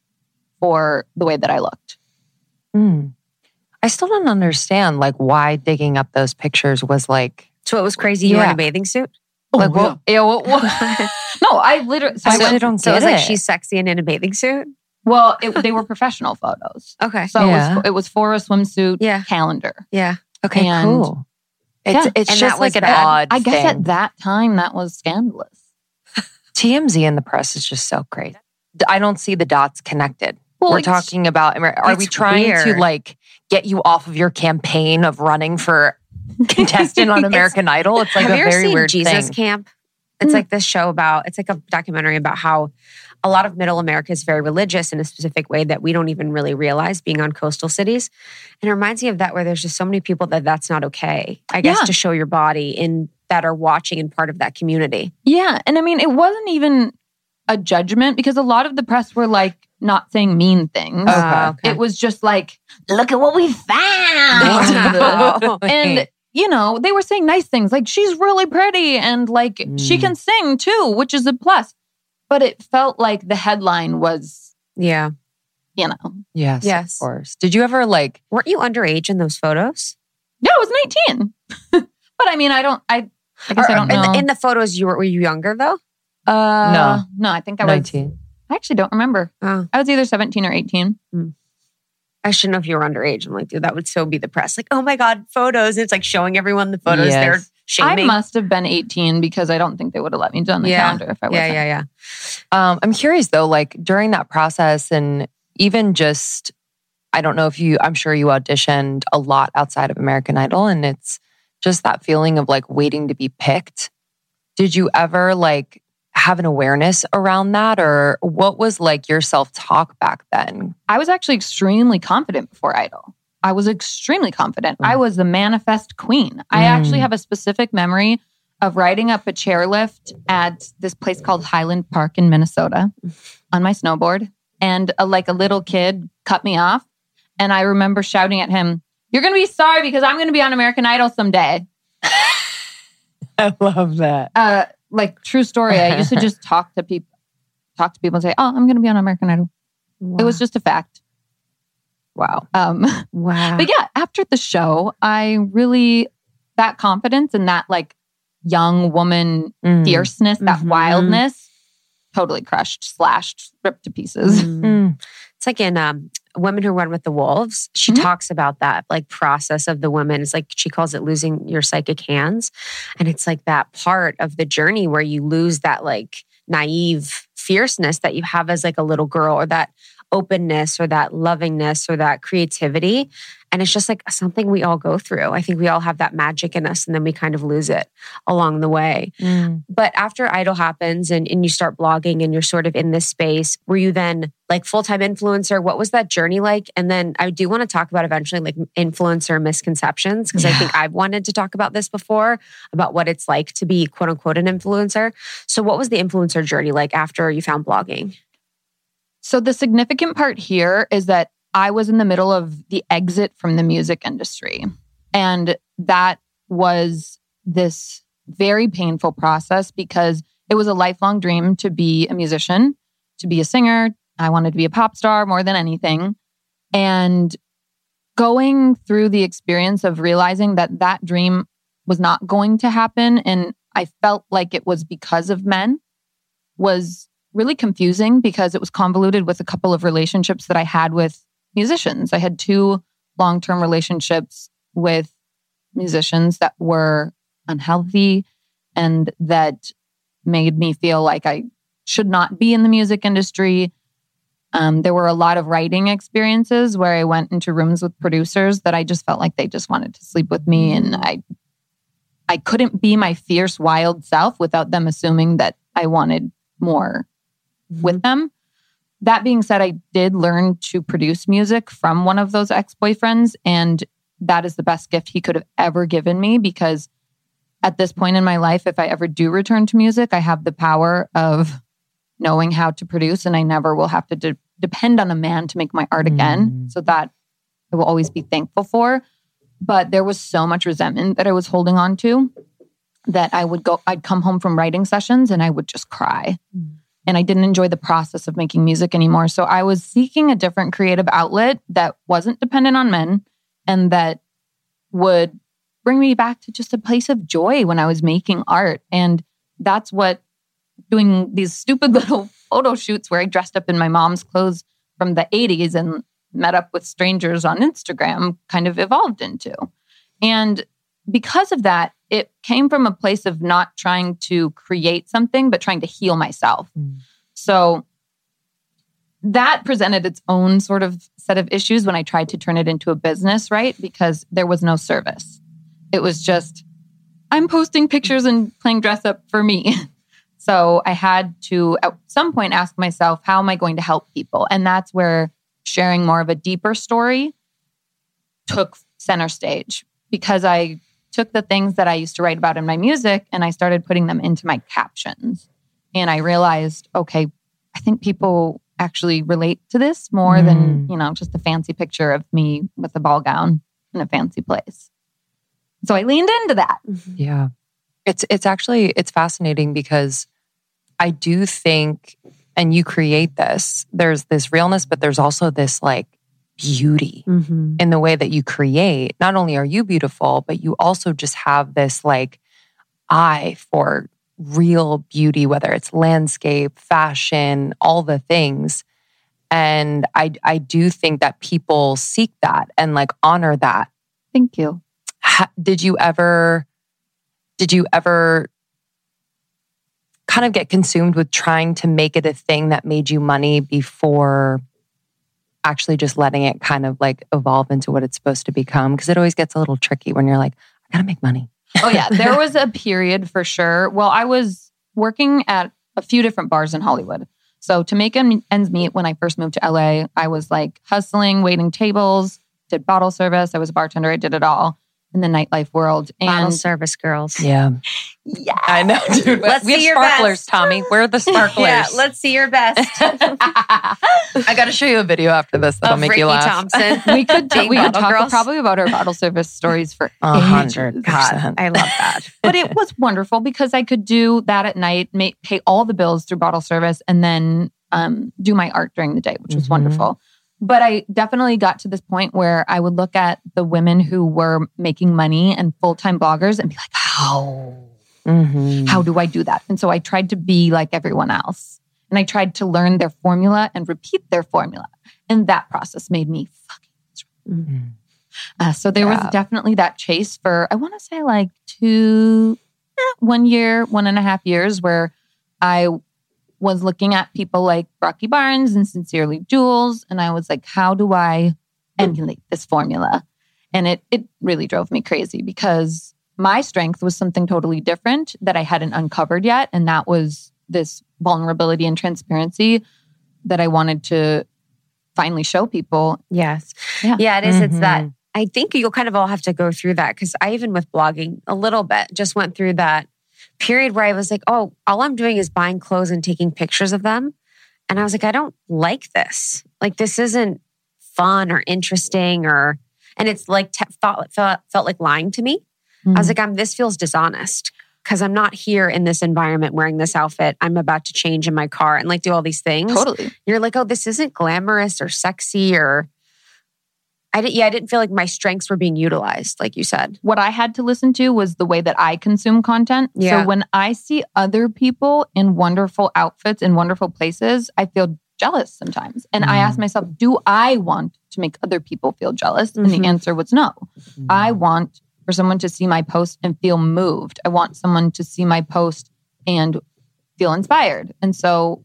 [SPEAKER 3] for the way that I looked.
[SPEAKER 2] Mm. I still don't understand like why digging up those pictures was like
[SPEAKER 1] So it was crazy. You were in a bathing suit.
[SPEAKER 2] like what
[SPEAKER 3] yeah, what, what- no, I literally. So
[SPEAKER 2] I
[SPEAKER 3] I
[SPEAKER 2] really don't
[SPEAKER 1] So it
[SPEAKER 2] get
[SPEAKER 1] was like she's sexy and in a bathing suit.
[SPEAKER 3] well, it, they were professional photos.
[SPEAKER 1] Okay.
[SPEAKER 3] So
[SPEAKER 2] Yeah.
[SPEAKER 3] it, was, it was for a swimsuit
[SPEAKER 1] Yeah.
[SPEAKER 3] calendar.
[SPEAKER 1] Yeah.
[SPEAKER 2] okay,
[SPEAKER 3] and-
[SPEAKER 2] cool. It's
[SPEAKER 3] Yeah.
[SPEAKER 2] it's
[SPEAKER 1] And
[SPEAKER 2] just like an
[SPEAKER 1] bad.
[SPEAKER 2] odd.
[SPEAKER 3] I guess
[SPEAKER 2] thing.
[SPEAKER 3] at that time that was scandalous.
[SPEAKER 2] TMZ in the press is just so crazy. I don't see the dots connected.
[SPEAKER 3] Well,
[SPEAKER 2] We're talking about. Are we trying to like get you off of your campaign of running for contestant on American Idol? It's like
[SPEAKER 1] Have
[SPEAKER 2] a
[SPEAKER 1] you ever
[SPEAKER 2] very
[SPEAKER 1] seen
[SPEAKER 2] weird
[SPEAKER 1] Jesus
[SPEAKER 2] thing.
[SPEAKER 1] Camp? It's
[SPEAKER 3] Mm.
[SPEAKER 1] like this show about, it's like a documentary about how a lot of middle America is very religious in a specific way that we don't even really realize being on coastal cities. And it reminds me of that where there's just so many people that that's not okay, I guess,
[SPEAKER 3] Yeah.
[SPEAKER 1] to show your body in that are watching and part of that community.
[SPEAKER 3] Yeah. And I mean, it wasn't even a judgment because a lot of the press were like not saying mean things.
[SPEAKER 2] Okay.
[SPEAKER 1] Uh, okay.
[SPEAKER 3] It was just like, look at what we found.
[SPEAKER 1] Wow.
[SPEAKER 3] and you know they were saying nice things like she's really pretty and like she
[SPEAKER 2] Mm.
[SPEAKER 3] can sing too which is a plus but it felt like the headline was
[SPEAKER 1] yeah.
[SPEAKER 3] you know
[SPEAKER 2] yes,
[SPEAKER 1] Yes.
[SPEAKER 2] of course. Did you ever like?
[SPEAKER 1] Weren't you underage in those photos?
[SPEAKER 3] no i was 19 but i mean i don't i i guess
[SPEAKER 1] Or-
[SPEAKER 3] i don't
[SPEAKER 1] in,
[SPEAKER 3] know
[SPEAKER 1] the, in the photos, you were, were you younger though?
[SPEAKER 3] uh
[SPEAKER 2] No.
[SPEAKER 3] no i think i was
[SPEAKER 2] Nineteen.
[SPEAKER 3] i actually don't remember
[SPEAKER 1] Oh.
[SPEAKER 3] i was either 17 or 18
[SPEAKER 1] I shouldn't know if you were underage. I'm like, dude, that would so be the press. Like, oh my God, photos. It's like showing everyone the photos
[SPEAKER 2] Yes.
[SPEAKER 1] they're
[SPEAKER 3] i
[SPEAKER 1] shaming.
[SPEAKER 3] must have been 18 because i don't think they would have let me do on the
[SPEAKER 1] Yeah.
[SPEAKER 3] calendar if i wasn't
[SPEAKER 1] yeah, yeah.
[SPEAKER 2] Um, I'm curious though, like during that process, and even just, I don't know if you, I'm sure you auditioned a lot outside of American Idol, and it's just that feeling of like waiting to be picked. Did you ever like have an awareness around that, or what was like your self talk back then?
[SPEAKER 3] I was actually extremely confident before Idol. I was extremely confident. I was the manifest queen. I
[SPEAKER 2] Mm.
[SPEAKER 3] actually have a specific memory of riding up a chairlift at this place called Highland Park in Minnesota on my snowboard. and a, like a little kid cut me off. And I remember shouting at him, You're going to be sorry because I'm going to be on American Idol someday.
[SPEAKER 2] I love that.
[SPEAKER 3] Uh, like, true story. I used to just talk to people, talk to people and say, Oh, I'm going to be on American Idol.
[SPEAKER 1] Wow.
[SPEAKER 3] It was just a fact.
[SPEAKER 2] Wow.
[SPEAKER 3] Um,
[SPEAKER 1] wow.
[SPEAKER 3] but yeah, after the show, I really, that confidence and that like young woman
[SPEAKER 2] Mm.
[SPEAKER 3] fierceness, that
[SPEAKER 1] Mhm.
[SPEAKER 3] wildness, totally crushed, slashed, ripped to pieces.
[SPEAKER 1] Mm.
[SPEAKER 2] Mm.
[SPEAKER 1] It's like in um, Women Who Run with the Wolves. She
[SPEAKER 3] Mhm.
[SPEAKER 1] talks about that like process of the women. It's like she calls it losing your psychic hands. And it's like that part of the journey where you lose that like naive fierceness that you have as like a little girl or that openness or that lovingness or that creativity. And it's just like something we all go through. I think we all have that magic in us and then we kind of lose it along the way.
[SPEAKER 2] Mm.
[SPEAKER 1] But after Idol happens and, and you start blogging and you're sort of in this space, were you then like full time influencer? What was that journey like? And then I do want to talk about eventually like influencer misconceptions because I think I've wanted to talk about this before about what it's like to be quote unquote an influencer. So, what was the influencer journey like after you found blogging?
[SPEAKER 3] So the significant part here is that I was in the middle of the exit from the music industry. And that was this very painful process because it was a lifelong dream to be a musician, to be a singer. I wanted to be a pop star more than anything. And going through the experience of realizing that that dream was not going to happen and I felt like it was because of men was really confusing because it was convoluted with a couple of relationships that I had with musicians. I had two long term relationships with musicians that were unhealthy and that made me feel like I should not be in the music industry. Um, there were a lot of writing experiences where I went into rooms with producers that I just felt like they just wanted to sleep with me, and I, I couldn't be my fierce, wild self without them assuming that I wanted more with them. That being said, I did learn to produce music from one of those ex boyfriends. And that is the best gift he could have ever given me because at this point in my life, if I ever do return to music, I have the power of knowing how to produce and I never will have to de- depend on a man to make my art again.
[SPEAKER 2] Mm.
[SPEAKER 3] So that I will always be thankful for. But there was so much resentment that I was holding on to that I would go, I'd come home from writing sessions and I would just cry and I didn't enjoy the process of making music anymore. So I was seeking a different creative outlet that wasn't dependent on men and that would bring me back to just a place of joy when I was making art. And that's what doing these stupid little photo shoots where I dressed up in my mom's clothes from the 80s and met up with strangers on Instagram kind of evolved into. And because of that, it came from a place of not trying to create something, but trying to heal myself.
[SPEAKER 2] Mm.
[SPEAKER 3] So that presented its own sort of set of issues when I tried to turn it into a business, right? Because there was no service. It was just, I'm posting pictures and playing dress up for me. So I had to at some point ask myself, how am I going to help people? And that's where sharing more of a deeper story took center stage because I took the things that I used to write about in my music and I started putting them into my captions. And I realized, okay, I think people actually relate to this more than,
[SPEAKER 2] Mm.
[SPEAKER 3] you know, just a fancy picture of me with a ball gown in a fancy place. So I leaned into that.
[SPEAKER 2] Yeah. It's it's actually it's fascinating because I do think and you create this. There's this realness, but there's also this like beauty
[SPEAKER 1] Mm-hmm.
[SPEAKER 2] in the way that you create. Not only are you beautiful, but you also just have this like eye for real beauty, whether it's landscape, fashion, all the things. And I I do think that people seek that and like honor that
[SPEAKER 3] Thank you.
[SPEAKER 2] ha- did you ever did you ever kind of get consumed with trying to make it a thing that made you money before actually just letting it kind of like evolve into what it's supposed to become because it always gets a little tricky when you're like i gotta make money
[SPEAKER 3] Oh yeah, there was a period for sure. Well, I was working at a few different bars in Hollywood. So to make ends meet when I first moved to LA, I was like hustling, waiting tables, did bottle service, I was a bartender, I did it all. In the nightlife world.
[SPEAKER 1] Bottle
[SPEAKER 3] And
[SPEAKER 1] service girls.
[SPEAKER 2] Yeah.
[SPEAKER 3] yeah,
[SPEAKER 2] I know, dude.
[SPEAKER 1] Let's
[SPEAKER 2] we have
[SPEAKER 1] see your
[SPEAKER 2] sparklers,
[SPEAKER 1] best.
[SPEAKER 2] Tommy. Where are the sparklers?
[SPEAKER 1] Yeah, let's see your best.
[SPEAKER 2] I got to show you a video after this that'll
[SPEAKER 1] of
[SPEAKER 2] make
[SPEAKER 1] Ricky
[SPEAKER 2] you laugh.
[SPEAKER 1] Thompson.
[SPEAKER 3] we could
[SPEAKER 1] Being
[SPEAKER 3] we could talk
[SPEAKER 1] girls.
[SPEAKER 3] probably about our bottle service stories for
[SPEAKER 2] A
[SPEAKER 3] ages.
[SPEAKER 2] hundred
[SPEAKER 1] God,
[SPEAKER 2] percent.
[SPEAKER 1] I love that.
[SPEAKER 3] but it was wonderful because I could do that at night, make, pay all the bills through bottle service, and then um, do my art during the day, which was
[SPEAKER 2] Mhm.
[SPEAKER 3] wonderful. But I definitely got to this point where I would look at the women who were making money and full time bloggers and be like, how?
[SPEAKER 2] Mhm.
[SPEAKER 3] How do I do that? And so I tried to be like everyone else. And I tried to learn their formula and repeat their formula. And that process made me fucking miserable.
[SPEAKER 2] Mhm.
[SPEAKER 3] Uh, so there
[SPEAKER 2] Yeah.
[SPEAKER 3] was definitely that chase for, I want to say like two, eh, one year, one and a half years where I was looking at people like Rocky Barnes and Sincerely Jules. And I was like, how do I emulate this formula? And it, it really drove me crazy because my strength was something totally different that I hadn't uncovered yet. And that was this vulnerability and transparency that I wanted to finally show people.
[SPEAKER 1] Yes.
[SPEAKER 3] Yeah.
[SPEAKER 1] Yeah, it is. It's that.
[SPEAKER 2] Mhm.
[SPEAKER 1] I think you'll kind of all have to go through that because I, even with blogging, a little bit just went through that period where I was like, oh, all I'm doing is buying clothes and taking pictures of them. And I was like, I don't like this. Like, this isn't fun or interesting or, and it's like, te- thought, felt, felt like lying to me. I was hmm. like, I'm, this feels dishonest because I'm not here in this environment wearing this outfit. I'm about to change in my car and like do all these things.
[SPEAKER 3] totally.
[SPEAKER 1] You're like, oh, this isn't glamorous or sexy or I didn't yeah, I didn't feel like my strengths were being utilized, like you said.
[SPEAKER 3] what I had to listen to was the way that I consume content.
[SPEAKER 1] Yeah.
[SPEAKER 3] So when I see other people in wonderful outfits in wonderful places, I feel jealous sometimes. And I ask myself, do I want to make other people feel jealous? And
[SPEAKER 1] Mhm.
[SPEAKER 3] the answer was no. I want for someone to see my post and feel moved. I want someone to see my post and feel inspired. And so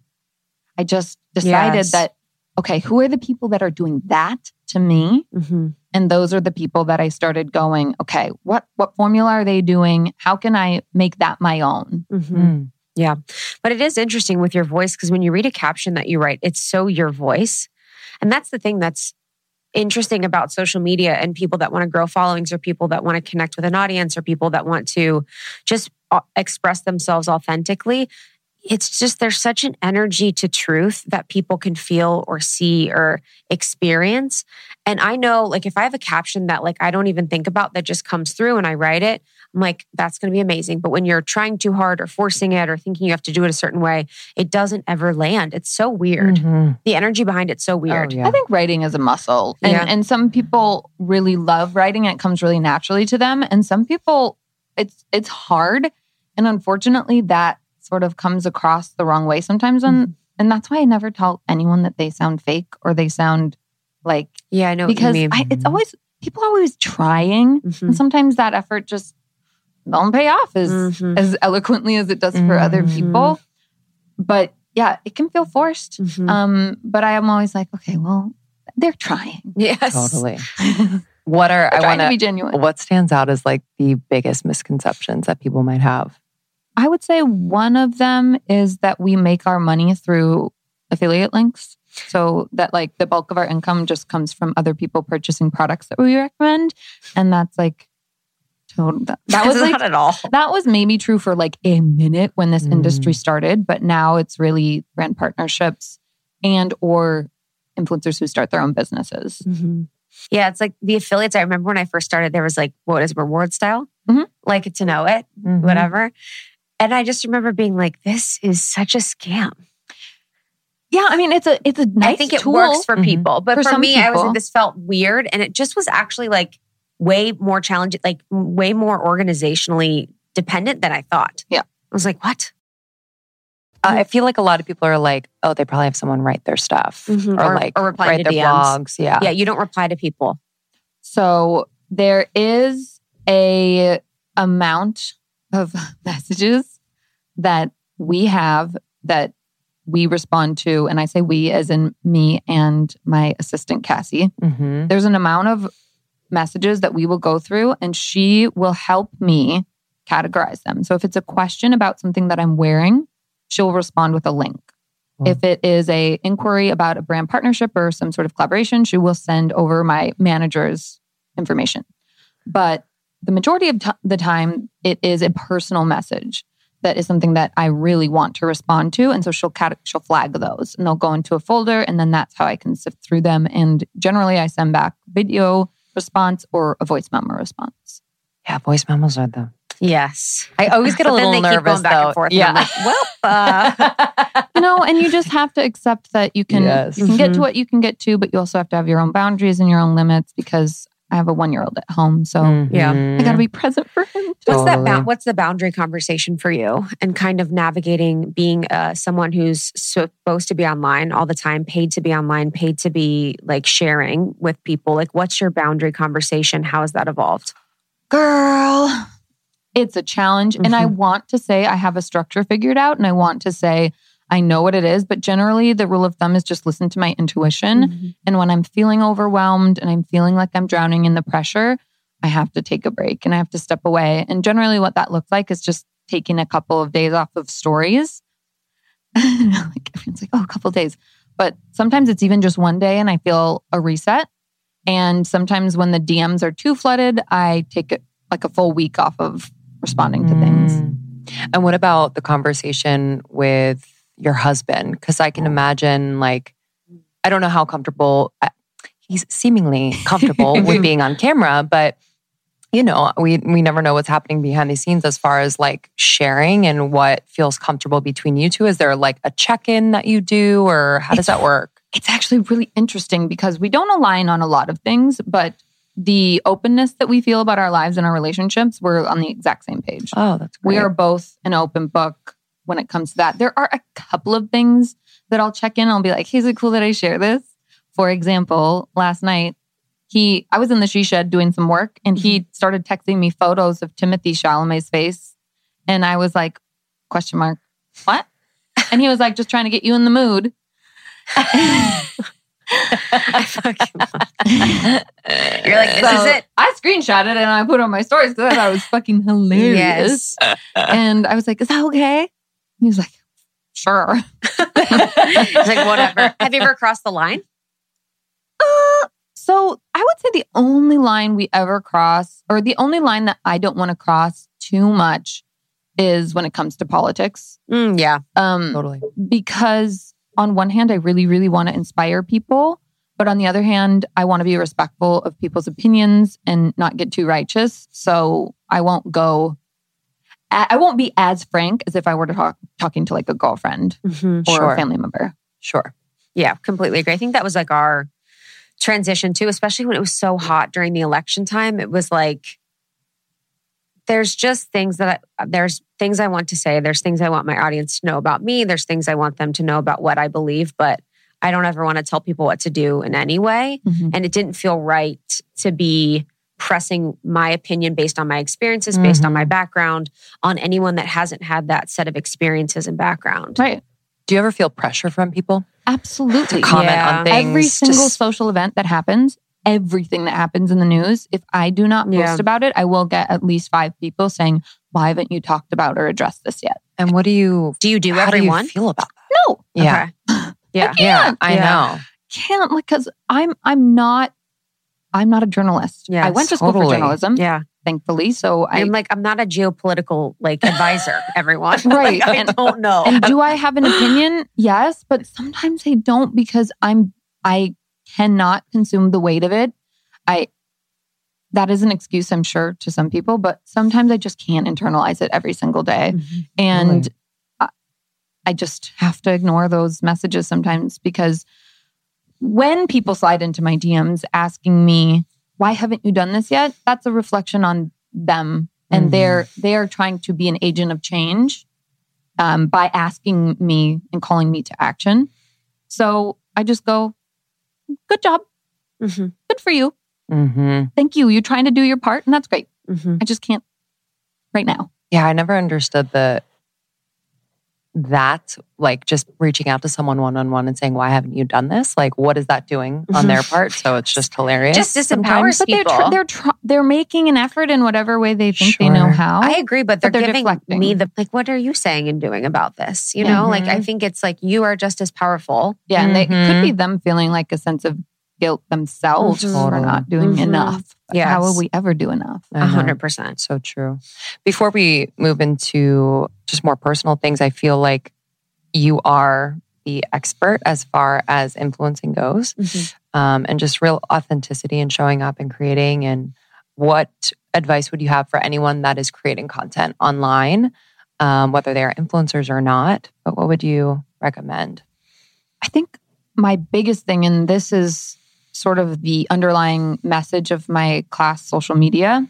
[SPEAKER 3] I just decided
[SPEAKER 1] Yes.
[SPEAKER 3] that, okay, who are the people that are doing that to me?
[SPEAKER 1] Mm-hmm.
[SPEAKER 3] and those are the people that I started going, okay, what what formula are they doing? How can I make that my own?
[SPEAKER 1] Mm-hmm.
[SPEAKER 2] Mm.
[SPEAKER 1] Yeah. But it is interesting with your voice because when you read a caption that you write, it's so your voice. And that's the thing that's interesting about social media and people that want to grow followings or people that want to connect with an audience or people that want to just uh, express themselves authentically. It's just there's such an energy to truth that people can feel or see or experience. And I know like if I have a caption that like I don't even think about that just comes through and I write it, I'm like, that's going to be amazing. But when you're trying too hard or forcing it or thinking you have to do it a certain way, it doesn't ever land. It's so weird.
[SPEAKER 2] Mhm.
[SPEAKER 1] The energy behind it's so weird.
[SPEAKER 2] Oh, yeah.
[SPEAKER 3] I think writing is a muscle. And
[SPEAKER 1] Yeah.
[SPEAKER 3] and some people really love writing and it comes really naturally to them. And some people it's it's hard. And unfortunately that sort of comes across the wrong way sometimes. And and that's why I never tell anyone that they sound fake or they sound like
[SPEAKER 1] Yeah, I know
[SPEAKER 3] because
[SPEAKER 1] what you mean.
[SPEAKER 3] I, it's always people are always trying.
[SPEAKER 1] Mhm.
[SPEAKER 3] And sometimes that effort just don't pay off as
[SPEAKER 1] Mhm.
[SPEAKER 3] as eloquently as it does for other
[SPEAKER 2] Mhm.
[SPEAKER 3] people. But yeah, it can feel forced.
[SPEAKER 1] Mhm.
[SPEAKER 3] Um, but I am always like, okay, well, they're trying.
[SPEAKER 1] yes.
[SPEAKER 2] Totally. What are I want
[SPEAKER 3] to be genuine.
[SPEAKER 2] What stands out as like the biggest misconceptions that people might have?
[SPEAKER 3] I would say one of them is that we make our money through affiliate links. So that like the bulk of our income just comes from other people purchasing products that we recommend. And that's like total that, that was like
[SPEAKER 1] not at all.
[SPEAKER 3] that was maybe true for like a minute when this
[SPEAKER 2] Mm.
[SPEAKER 3] industry started, but now it's really brand partnerships and or influencers who start their own businesses.
[SPEAKER 1] Yeah, it's like the affiliates. I remember when I first started, there was like, what is reward style?
[SPEAKER 3] Mhm.
[SPEAKER 1] Like to know it,
[SPEAKER 2] Mhm.
[SPEAKER 1] whatever. And I just remember being like, this is such a scam.
[SPEAKER 3] Yeah, I mean it's a it's a nice
[SPEAKER 1] I think it
[SPEAKER 3] tool.
[SPEAKER 1] works for
[SPEAKER 2] Mhm.
[SPEAKER 1] people. But
[SPEAKER 3] For
[SPEAKER 1] for,
[SPEAKER 3] some
[SPEAKER 1] me, I was like, this felt weird. And it just was actually like way more challenging, like way more organizationally dependent than I thought.
[SPEAKER 3] Yeah.
[SPEAKER 1] I was like, what?
[SPEAKER 2] I feel like a lot of people are like, oh, they probably have someone write their stuff
[SPEAKER 1] Mhm.
[SPEAKER 2] or,
[SPEAKER 1] Or-
[SPEAKER 2] like
[SPEAKER 1] or reply
[SPEAKER 2] write
[SPEAKER 1] to
[SPEAKER 2] their
[SPEAKER 1] DMs.
[SPEAKER 2] blogs. Yeah.
[SPEAKER 1] Yeah, you don't reply to people.
[SPEAKER 3] So there is a amount of messages that we have that we respond to, and I say we as in me and my assistant Cassie.
[SPEAKER 2] Mhm.
[SPEAKER 3] There's an amount of messages that we will go through, and she will help me categorize them. So if it's a question about something that I'm wearing, she'll respond with a link. If it is a inquiry about a brand partnership or some sort of collaboration, she will send over my manager's information. But the majority of t- the time, it is a personal message that is something that I really want to respond to. And so she'll cat- she'll flag those and they'll go into a folder and then that's how I can sift through them. And generally I send back video response or a voice memo response.
[SPEAKER 2] Yeah, voice memos are the.
[SPEAKER 1] Yes.
[SPEAKER 2] I always get a
[SPEAKER 1] But then
[SPEAKER 2] little
[SPEAKER 1] they keep
[SPEAKER 2] nervous
[SPEAKER 1] going back
[SPEAKER 2] though.
[SPEAKER 1] and forth. and
[SPEAKER 2] Yeah.
[SPEAKER 1] I'm like, well, uh,
[SPEAKER 3] you know, and you just have to accept that you can
[SPEAKER 2] Yes.
[SPEAKER 3] you can get to
[SPEAKER 1] Mhm.
[SPEAKER 3] what you can get to, but you also have to have your own boundaries and your own limits because I have a one year old at home. So
[SPEAKER 1] Yeah.
[SPEAKER 3] I gotta be present for him.
[SPEAKER 1] what's that?
[SPEAKER 2] Totally.
[SPEAKER 1] Ba- what's the boundary conversation for you? And kind of navigating being uh, someone who's supposed to be online all the time, paid to be online, paid to be like sharing with people. Like, what's your boundary conversation? How has that evolved?
[SPEAKER 3] Girl, it's a challenge. And I
[SPEAKER 1] Mhm.
[SPEAKER 3] want to say I have a structure figured out and I want to say I know what it is, but generally the rule of thumb is just listen to my intuition. And when I'm feeling overwhelmed and I'm feeling like I'm drowning in the pressure, I have to take a break and I have to step away. And generally, what that looks like is just taking a couple of days off of stories. like everyone's like, oh, a couple of days. But sometimes it's even just one day and I feel a reset. And sometimes when the DMs are too flooded, I take it like a full week off of responding to things.
[SPEAKER 2] Mm. And what about the conversation with your husband? Because I can imagine, like, I don't know how comfortable uh, he's seemingly comfortable with being on camera, but you know, we we never know what's happening behind the scenes as far as like sharing and what feels comfortable between you two. Is there like a check in that you do, or how does that work?
[SPEAKER 3] it's actually really interesting because we don't align on a lot of things, but the openness that we feel about our lives and our relationships, we're on the exact same page.
[SPEAKER 2] Oh, that's great.
[SPEAKER 3] We are both an open book when it comes to that. There are a couple of things that I'll check in. I'll be like, hey, is it cool that I share this? For example, last night, he I was in the she shed doing some work and he mm-hmm. started texting me photos of Timothée Chalamet's face. And I was like, question mark, what? And he was like, just trying to get you in the mood.
[SPEAKER 1] You're like, this is it.
[SPEAKER 3] I screenshot it and I put on my stories because I thought it was fucking hilarious.
[SPEAKER 1] Yes.
[SPEAKER 3] And I was like, is that okay? He was like, sure.
[SPEAKER 1] It's like, whatever. Have you ever crossed the line?
[SPEAKER 3] Uh, so I would say the only line we ever cross, or the only line that I don't want to cross too much, is when it comes to politics.
[SPEAKER 1] Mm, yeah.
[SPEAKER 3] Um,
[SPEAKER 2] totally.
[SPEAKER 3] because on one hand, I really, really want to inspire people. But on the other hand, I want to be respectful of people's opinions and not get too righteous. So I won't go, I won't be as frank as if I were to talk, talking to like a girlfriend
[SPEAKER 1] Mhm.
[SPEAKER 3] or
[SPEAKER 2] Sure.
[SPEAKER 3] a family member.
[SPEAKER 2] Sure.
[SPEAKER 1] Yeah, completely agree. I think that was like our transition too, especially when it was so hot during the election time. It was like, there's just things that I, there's things I want to say. There's things I want my audience to know about me. There's things I want them to know about what I believe, but I don't ever want to tell people what to do in any way. And it didn't feel right to be pressing my opinion based on my experiences, based on
[SPEAKER 2] Mhm.
[SPEAKER 1] my background, on anyone that hasn't had that set of experiences and background.
[SPEAKER 3] Right.
[SPEAKER 2] Do you ever feel pressure from people
[SPEAKER 3] Absolutely.
[SPEAKER 2] to comment
[SPEAKER 1] Yeah.
[SPEAKER 2] on things?
[SPEAKER 3] Every single
[SPEAKER 2] Just-
[SPEAKER 3] social event that happens, everything that happens in the news, if I do not post
[SPEAKER 1] Yeah.
[SPEAKER 3] about it, I will get at least five people saying, Why haven't you talked about or addressed this yet?
[SPEAKER 2] and what do you?
[SPEAKER 1] Do you do
[SPEAKER 2] how
[SPEAKER 1] everyone?
[SPEAKER 2] Do you feel about that?
[SPEAKER 3] No,
[SPEAKER 2] Yeah.
[SPEAKER 1] Okay. Yeah.
[SPEAKER 2] Yeah,
[SPEAKER 3] can't.
[SPEAKER 2] I know.
[SPEAKER 3] can't like because I'm I'm not I'm not a journalist.
[SPEAKER 1] Yes,
[SPEAKER 3] I went to school for journalism,
[SPEAKER 1] Yeah.
[SPEAKER 3] thankfully. So I
[SPEAKER 1] I'm like, I'm not a geopolitical like advisor, everyone.
[SPEAKER 3] Right.
[SPEAKER 1] Like, I
[SPEAKER 3] And-
[SPEAKER 1] don't know.
[SPEAKER 3] and do I have an opinion? Yes, but sometimes I don't because I'm I cannot consume the weight of it. I that is an excuse, I'm sure, to some people, but sometimes I just can't internalize it every single day.
[SPEAKER 1] Mhm.
[SPEAKER 3] And
[SPEAKER 2] Really?
[SPEAKER 3] I, I just have to ignore those messages sometimes because when people slide into my DMs asking me, why haven't you done this yet? That's a reflection on them. And
[SPEAKER 2] Mhm.
[SPEAKER 3] they're they are trying to be an agent of change um, by asking me and calling me to action. So I just go, good job.
[SPEAKER 1] Mhm.
[SPEAKER 3] Good for you.
[SPEAKER 2] hmm
[SPEAKER 3] Thank you. You're trying to do your part, and that's great.
[SPEAKER 1] Mhm.
[SPEAKER 3] I just can't right now.
[SPEAKER 2] Yeah, I never understood the that like just reaching out to someone one on one and saying, "Why haven't you done this?" Like, what is that doing on their mm-hmm. part? So it's just hilarious.
[SPEAKER 1] Just disempowers.
[SPEAKER 3] But they're
[SPEAKER 1] people.
[SPEAKER 3] they're tr- they're making an effort in whatever way they think they know how.
[SPEAKER 1] I agree, but they're,
[SPEAKER 3] But they're
[SPEAKER 1] giving
[SPEAKER 3] deflecting.
[SPEAKER 1] me the like, what are you saying and doing about this? You know, like I mm-hmm. think it's like you are just as powerful.
[SPEAKER 3] yeah, and they, it could be mm-hmm. them feeling like a sense of guilt themselves
[SPEAKER 1] Mhm.
[SPEAKER 3] for not doing
[SPEAKER 1] Mhm.
[SPEAKER 3] enough. But
[SPEAKER 1] Yes.
[SPEAKER 3] How will we ever do enough?
[SPEAKER 2] I
[SPEAKER 1] A
[SPEAKER 2] know.
[SPEAKER 1] hundred percent.
[SPEAKER 2] So true. Before we move into just more personal things, I feel like you are the expert as far as influencing goes um, and just real authenticity and showing up and creating. And what advice would you have for anyone that is creating content online, um, whether they are influencers or not? But what would you recommend?
[SPEAKER 3] I think my biggest thing, and this is sort of the underlying message of my class social media,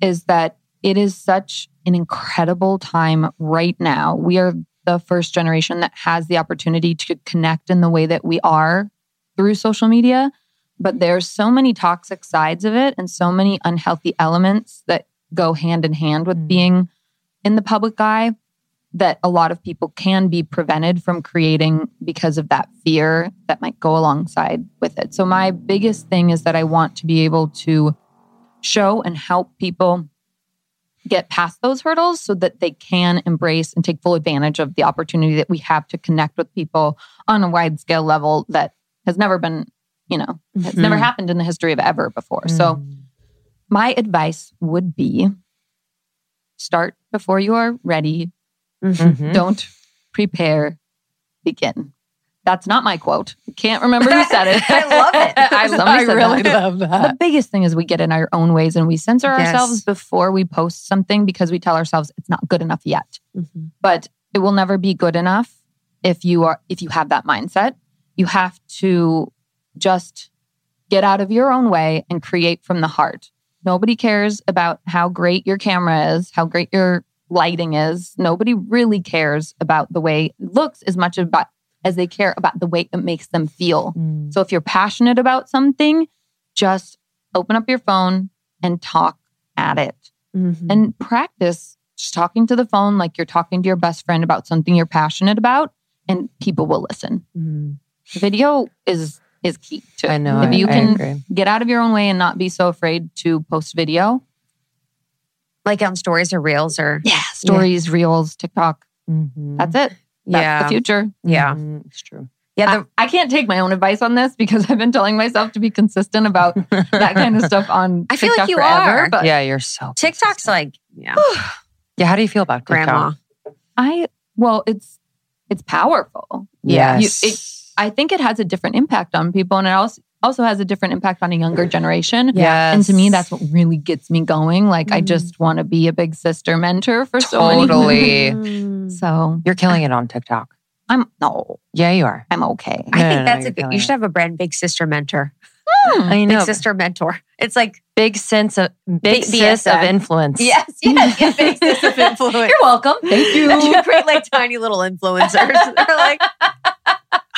[SPEAKER 3] is that it is such an incredible time right now. We are the first generation that has the opportunity to connect in the way that we are through social media. But there's so many toxic sides of it and so many unhealthy elements that go hand in hand with
[SPEAKER 2] Mm.
[SPEAKER 3] being in the public eye that a lot of people can be prevented from creating because of that fear that might go alongside with it. So, my biggest thing is that I want to be able to show and help people get past those hurdles so that they can embrace and take full advantage of the opportunity that we have to connect with people on a wide scale level that has never been, you know, has never happened in the history of ever before. So,
[SPEAKER 2] Mm.
[SPEAKER 3] my advice would be start before you are ready
[SPEAKER 2] Mhm.
[SPEAKER 3] don't prepare, begin. That's not my quote. Can't remember who said it.
[SPEAKER 1] I love it.
[SPEAKER 2] I, I really
[SPEAKER 3] that.
[SPEAKER 2] love that.
[SPEAKER 3] The biggest thing is we get in our own ways and we censor
[SPEAKER 1] Yes.
[SPEAKER 3] ourselves before we post something because we tell ourselves it's not good enough yet.
[SPEAKER 1] Mhm.
[SPEAKER 3] But it will never be good enough if you are if you have that mindset. You have to just get out of your own way and create from the heart. Nobody cares about how great your camera is, how great your lighting is. Nobody really cares about the way it looks as much about as they care about the way it makes them feel.
[SPEAKER 2] Mm.
[SPEAKER 3] So if you're passionate about something, just open up your phone and talk at it
[SPEAKER 1] Mhm.
[SPEAKER 3] and practice just talking to the phone like you're talking to your best friend about something you're passionate about and people will listen.
[SPEAKER 1] Mhm.
[SPEAKER 3] Video is is key to
[SPEAKER 2] I know.
[SPEAKER 3] If
[SPEAKER 2] I,
[SPEAKER 3] you can get out of your own way and not be so afraid to post video.
[SPEAKER 1] Like on stories or reels or
[SPEAKER 3] Yeah, stories, reels, TikTok.
[SPEAKER 2] Mhm.
[SPEAKER 3] That's it. That's
[SPEAKER 1] yeah,
[SPEAKER 3] the future.
[SPEAKER 1] yeah,
[SPEAKER 2] Mhm. It's true.
[SPEAKER 1] yeah. The,
[SPEAKER 3] I, I can't take my own advice on this because I've been telling myself to be consistent about that kind of stuff on
[SPEAKER 1] I feel like you
[SPEAKER 3] forever,
[SPEAKER 1] are.
[SPEAKER 3] But
[SPEAKER 2] yeah, you're so
[SPEAKER 1] TikTok's
[SPEAKER 2] consistent.
[SPEAKER 1] like yeah,
[SPEAKER 2] Yeah, how do you feel about TikTok?
[SPEAKER 1] grandma.
[SPEAKER 3] I well, it's it's powerful.
[SPEAKER 2] Yes.
[SPEAKER 3] You- it- I think it has a different impact on people, and it also also has a different impact on a younger generation.
[SPEAKER 2] Yeah.
[SPEAKER 3] And to me, that's what really gets me going. Like I
[SPEAKER 1] Mhm.
[SPEAKER 3] just want to be a big sister mentor for so many.
[SPEAKER 2] Totally.
[SPEAKER 1] Mm.
[SPEAKER 3] So
[SPEAKER 2] You're killing it on TikTok.
[SPEAKER 3] I'm no,
[SPEAKER 2] Yeah, you are.
[SPEAKER 3] I'm okay.
[SPEAKER 1] I think
[SPEAKER 2] no, no,
[SPEAKER 1] that's
[SPEAKER 2] you're
[SPEAKER 1] a good.
[SPEAKER 2] killing
[SPEAKER 1] You
[SPEAKER 2] it.
[SPEAKER 1] should have a brand, Big Sister Mentor.
[SPEAKER 3] Hmm.
[SPEAKER 2] I know.
[SPEAKER 1] Big Sister Mentor. It's like
[SPEAKER 2] big sense of big
[SPEAKER 1] Big
[SPEAKER 2] sis of influence.
[SPEAKER 1] yes, yes, yes Big Sister of influence.
[SPEAKER 3] You're welcome. Thank you.
[SPEAKER 1] you create like tiny little influencers. They're like,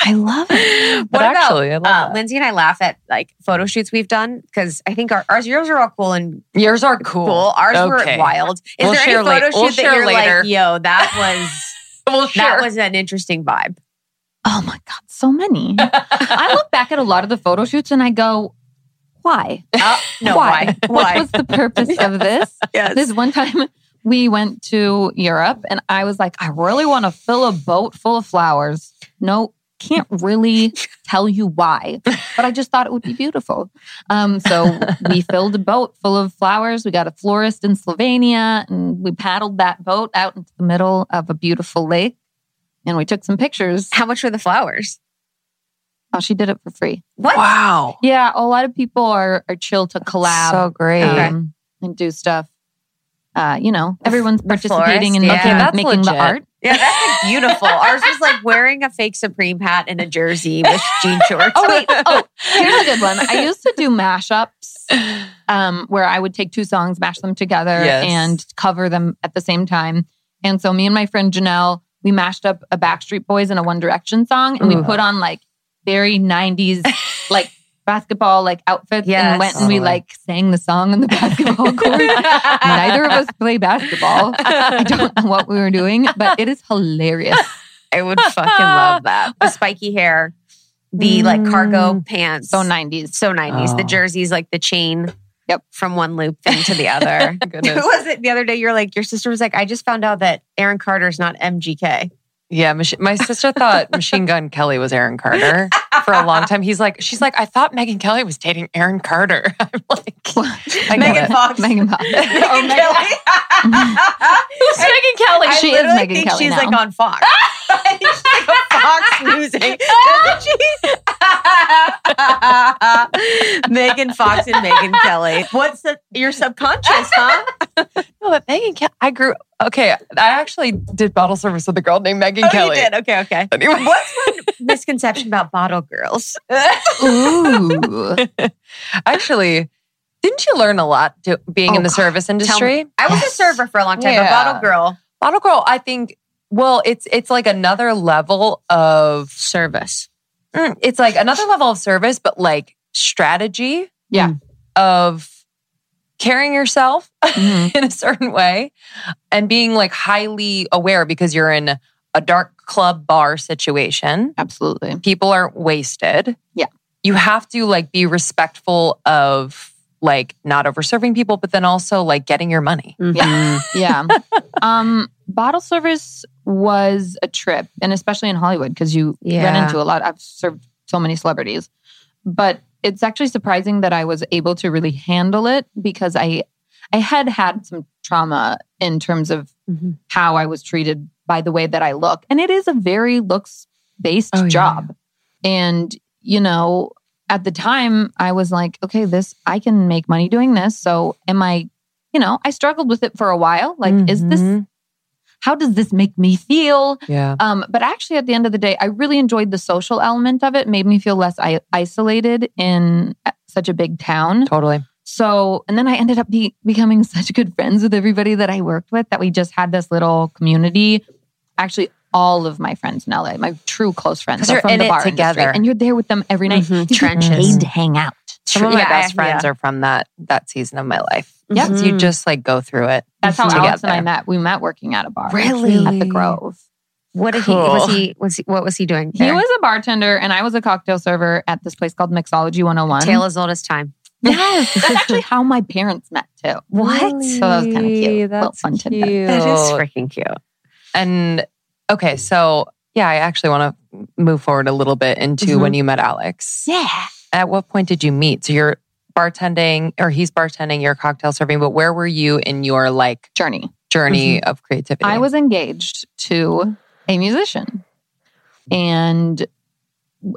[SPEAKER 3] I love it.
[SPEAKER 2] But
[SPEAKER 1] What about,
[SPEAKER 2] actually, I love
[SPEAKER 1] uh. Lindsay and I laugh at like photo shoots we've done because I think our ours yours are all cool and
[SPEAKER 2] yours are
[SPEAKER 1] cool.
[SPEAKER 2] cool.
[SPEAKER 1] Ours
[SPEAKER 2] Okay.
[SPEAKER 1] were wild. Is
[SPEAKER 2] We'll
[SPEAKER 1] there
[SPEAKER 2] share
[SPEAKER 1] any photo
[SPEAKER 2] late- we'll
[SPEAKER 1] that
[SPEAKER 2] share
[SPEAKER 1] you're
[SPEAKER 2] later.
[SPEAKER 1] like, yo, that was
[SPEAKER 2] Well,
[SPEAKER 1] that was an interesting vibe?
[SPEAKER 3] Oh my god, so many. I look back at a lot of the photo shoots and I go, why?
[SPEAKER 1] Uh, no,
[SPEAKER 3] why?
[SPEAKER 1] why?
[SPEAKER 3] What was the purpose of this?
[SPEAKER 1] Yes.
[SPEAKER 3] This one time we went to Europe and I was like, I really want to fill a boat full of flowers. No, can't really tell you why, but I just thought it would be beautiful. Um, so we filled a boat full of flowers. We got a florist in Slovenia and we paddled that boat out into the middle of a beautiful lake and we took some pictures.
[SPEAKER 1] How much were the flowers?
[SPEAKER 3] Oh, she did it for free.
[SPEAKER 1] What?
[SPEAKER 2] Wow.
[SPEAKER 3] Yeah, a lot of people are are chill to collab
[SPEAKER 2] So great.
[SPEAKER 3] um, and do stuff. Uh, you know, everyone's
[SPEAKER 1] the
[SPEAKER 3] participating in
[SPEAKER 1] florist,
[SPEAKER 3] making,
[SPEAKER 1] yeah.
[SPEAKER 2] Okay, that's
[SPEAKER 3] making the art.
[SPEAKER 1] Yeah, that's like beautiful. Ours was like wearing a fake Supreme hat and a jersey with jean shorts.
[SPEAKER 3] Oh wait, oh here's a good one. I used to do mashups, um, where I would take two songs, mash them together,
[SPEAKER 2] Yes.
[SPEAKER 3] and cover them at the same time. And so me and my friend Janelle, we mashed up a Backstreet Boys and a One Direction song, and
[SPEAKER 1] Ooh.
[SPEAKER 3] we put on like very '90s like basketball like outfits,
[SPEAKER 1] Yes.
[SPEAKER 3] and went and we like sang the song on the basketball court. Neither of us play basketball. I don't know what we were doing, but it is hilarious.
[SPEAKER 1] I would fucking love that. The spiky hair, the like cargo mm. pants.
[SPEAKER 3] So 90s.
[SPEAKER 1] So 90s. The
[SPEAKER 2] Oh.
[SPEAKER 1] jerseys, like the chain.
[SPEAKER 3] Yep.
[SPEAKER 1] From one loop thing to the other. Who was it the other day? You're like, your sister was like, I just found out that Aaron Carter's not MGK.
[SPEAKER 2] Yeah, machi- my sister thought Machine Gun Kelly was Aaron Carter for a long time. He's like, she's like, I thought Megan Kelly was dating Aaron Carter. I'm like, I
[SPEAKER 4] Megan. Fox.
[SPEAKER 3] Megan Fox.
[SPEAKER 4] Megan
[SPEAKER 3] Oh,
[SPEAKER 4] Kelly.
[SPEAKER 2] Who's Megan Kelly?
[SPEAKER 4] I
[SPEAKER 3] She is Megan Kelly
[SPEAKER 4] she's
[SPEAKER 3] now.
[SPEAKER 4] like on Fox. I think she's like a Fox Newsing, doesn't she? Megan Fox and Megan Kelly. What's the, your subconscious, huh?
[SPEAKER 2] No, but Megan Kelly. I grew. Okay, I actually did bottle service with a girl named Megan
[SPEAKER 4] Oh,
[SPEAKER 2] Kelly.
[SPEAKER 4] you did. Okay, okay.
[SPEAKER 2] Anyway,
[SPEAKER 4] What's one misconception about bottle girls?
[SPEAKER 3] Ooh.
[SPEAKER 2] actually, didn't you learn a lot do, being
[SPEAKER 4] Oh,
[SPEAKER 2] in the
[SPEAKER 4] God.
[SPEAKER 2] service industry?
[SPEAKER 4] I was a server for a long time,
[SPEAKER 2] Yeah.
[SPEAKER 4] but bottle girl
[SPEAKER 2] Bottle girl, I think. Well, it's it's like another level of
[SPEAKER 4] service.
[SPEAKER 2] Mm, it's like another level of service, but like strategy.
[SPEAKER 3] Yeah.
[SPEAKER 2] Of carrying yourself
[SPEAKER 3] Mhm.
[SPEAKER 2] in a certain way and being like highly aware because you're in a dark club bar situation.
[SPEAKER 3] Absolutely.
[SPEAKER 2] People are wasted.
[SPEAKER 3] Yeah.
[SPEAKER 2] You have to like be respectful of like not over serving people, but then also like getting your money.
[SPEAKER 3] Yeah. Yeah. um, bottle service was a trip, and especially in Hollywood, because you run into a lot. I've served so many celebrities, but it's actually surprising that I was able to really handle it because I, I had had some trauma in terms of
[SPEAKER 1] Mhm.
[SPEAKER 3] how I was treated by the way that I look, and it is a very looks based
[SPEAKER 2] Oh, yeah.
[SPEAKER 3] job, and you know. At the time, I was like, okay, this, I can make money doing this. So, am I you know, I struggled with it for a while. Like, is this,
[SPEAKER 2] Mhm.
[SPEAKER 3] how does this make me feel?
[SPEAKER 2] Yeah.
[SPEAKER 3] Um, but actually, at the end of the day, I really enjoyed the social element of it. Made me feel less I- isolated in uh, such a big town.
[SPEAKER 2] Totally.
[SPEAKER 3] So, and then I ended up be- becoming such good friends with everybody that I worked with that we just had this little community. Actually, all of my friends in LA, my true close friends, are
[SPEAKER 2] you're
[SPEAKER 3] from
[SPEAKER 2] in
[SPEAKER 3] the
[SPEAKER 2] it
[SPEAKER 3] bar industry,
[SPEAKER 2] together.
[SPEAKER 3] and you're there with them every night.
[SPEAKER 1] Mhm. Trenches.
[SPEAKER 3] paid to hang out.
[SPEAKER 2] Some of my
[SPEAKER 4] Yeah,
[SPEAKER 2] best friends
[SPEAKER 4] yeah.
[SPEAKER 2] are from that that season of my life.
[SPEAKER 3] Yeah.
[SPEAKER 2] So you just like go through it.
[SPEAKER 3] That's how Alex and I met. We met working at a bar,
[SPEAKER 2] Really?
[SPEAKER 3] at the Grove.
[SPEAKER 1] What did
[SPEAKER 2] Cool.
[SPEAKER 1] he was he was he what was he doing?
[SPEAKER 3] He was a bartender and I was a cocktail server at this place called Mixology 101.
[SPEAKER 1] tale as old as time.
[SPEAKER 3] Yes, that's actually how my parents met too.
[SPEAKER 1] What?
[SPEAKER 3] So that was kind of cute. Little
[SPEAKER 2] That's
[SPEAKER 3] fun tidbit.
[SPEAKER 2] cute.
[SPEAKER 1] That is freaking cute.
[SPEAKER 2] And okay, so yeah, I actually want to move forward a little bit into
[SPEAKER 1] Mhm.
[SPEAKER 2] when you met Alex.
[SPEAKER 3] Yeah.
[SPEAKER 2] At what point did you meet? So you're bartending, or he's bartending, you're cocktail serving, but where were you in your like
[SPEAKER 3] Journey.
[SPEAKER 2] journey of creativity?
[SPEAKER 3] I was engaged to a musician. And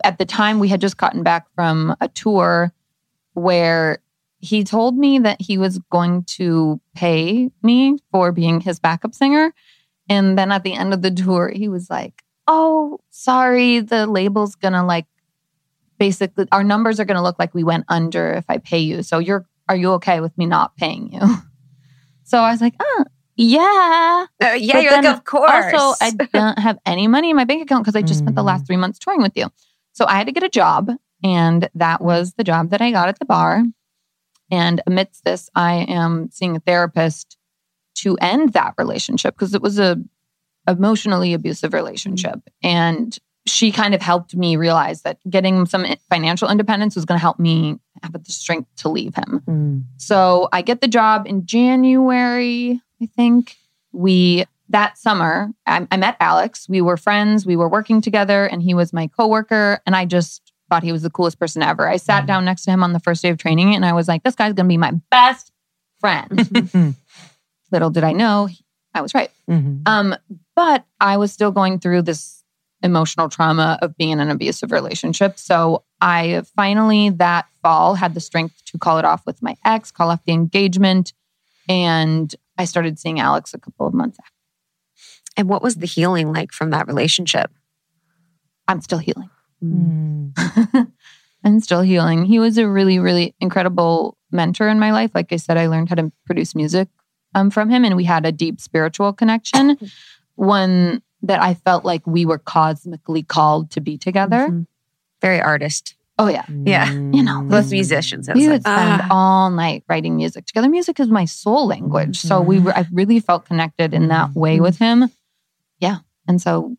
[SPEAKER 3] at the time, we had just gotten back from a tour where he told me that he was going to pay me for being his backup singer. And then at the end of the tour, he was like, Oh, sorry, the label's gonna like basically our numbers are gonna look like we went under if I pay you. So you're are you okay with me not paying you? So I was like, oh, yeah.
[SPEAKER 1] Uh, yeah,
[SPEAKER 3] But
[SPEAKER 1] you're like, of course.
[SPEAKER 3] Also, I don't have any money in my bank account because I just spent the
[SPEAKER 2] Mm.
[SPEAKER 3] last three months touring with you. So I had to get a job, and that was the job that I got at the bar. And amidst this, I am seeing a therapist to end that relationship because it was a emotionally abusive relationship, and she kind of helped me realize that getting some financial independence was going to help me have the strength to leave him.
[SPEAKER 2] Mm.
[SPEAKER 3] So I get the job in January, I think. We that summer, I, I met Alex. We were friends. We were working together, and he was my coworker. And I just thought he was the coolest person ever. I sat down next to him on the first day of training, and I was like, "This guy's gonna be my best friend." Little did I know, I was right.
[SPEAKER 2] Mhm.
[SPEAKER 3] Um, but I was still going through this emotional trauma of being in an abusive relationship. So I finally that fall had the strength to call it off with my ex, call off the engagement, and I started seeing Alex a couple of months after.
[SPEAKER 1] and what was the healing like from that relationship?
[SPEAKER 3] I'm still healing.
[SPEAKER 2] Mm.
[SPEAKER 3] I'm still healing. He was a really, really incredible mentor in my life. Like I said, I learned how to produce music um, from him, and we had a deep spiritual connection. One that I felt like we were cosmically called to be together.
[SPEAKER 1] Mhm. Very artist.
[SPEAKER 3] Oh yeah,
[SPEAKER 1] Yeah.
[SPEAKER 3] You know,
[SPEAKER 1] Most musicians.
[SPEAKER 3] we
[SPEAKER 1] like,
[SPEAKER 3] would spend
[SPEAKER 1] ah.
[SPEAKER 3] all night writing music together. Music is my soul language, so we were. I really felt connected in that way with him. Yeah, and so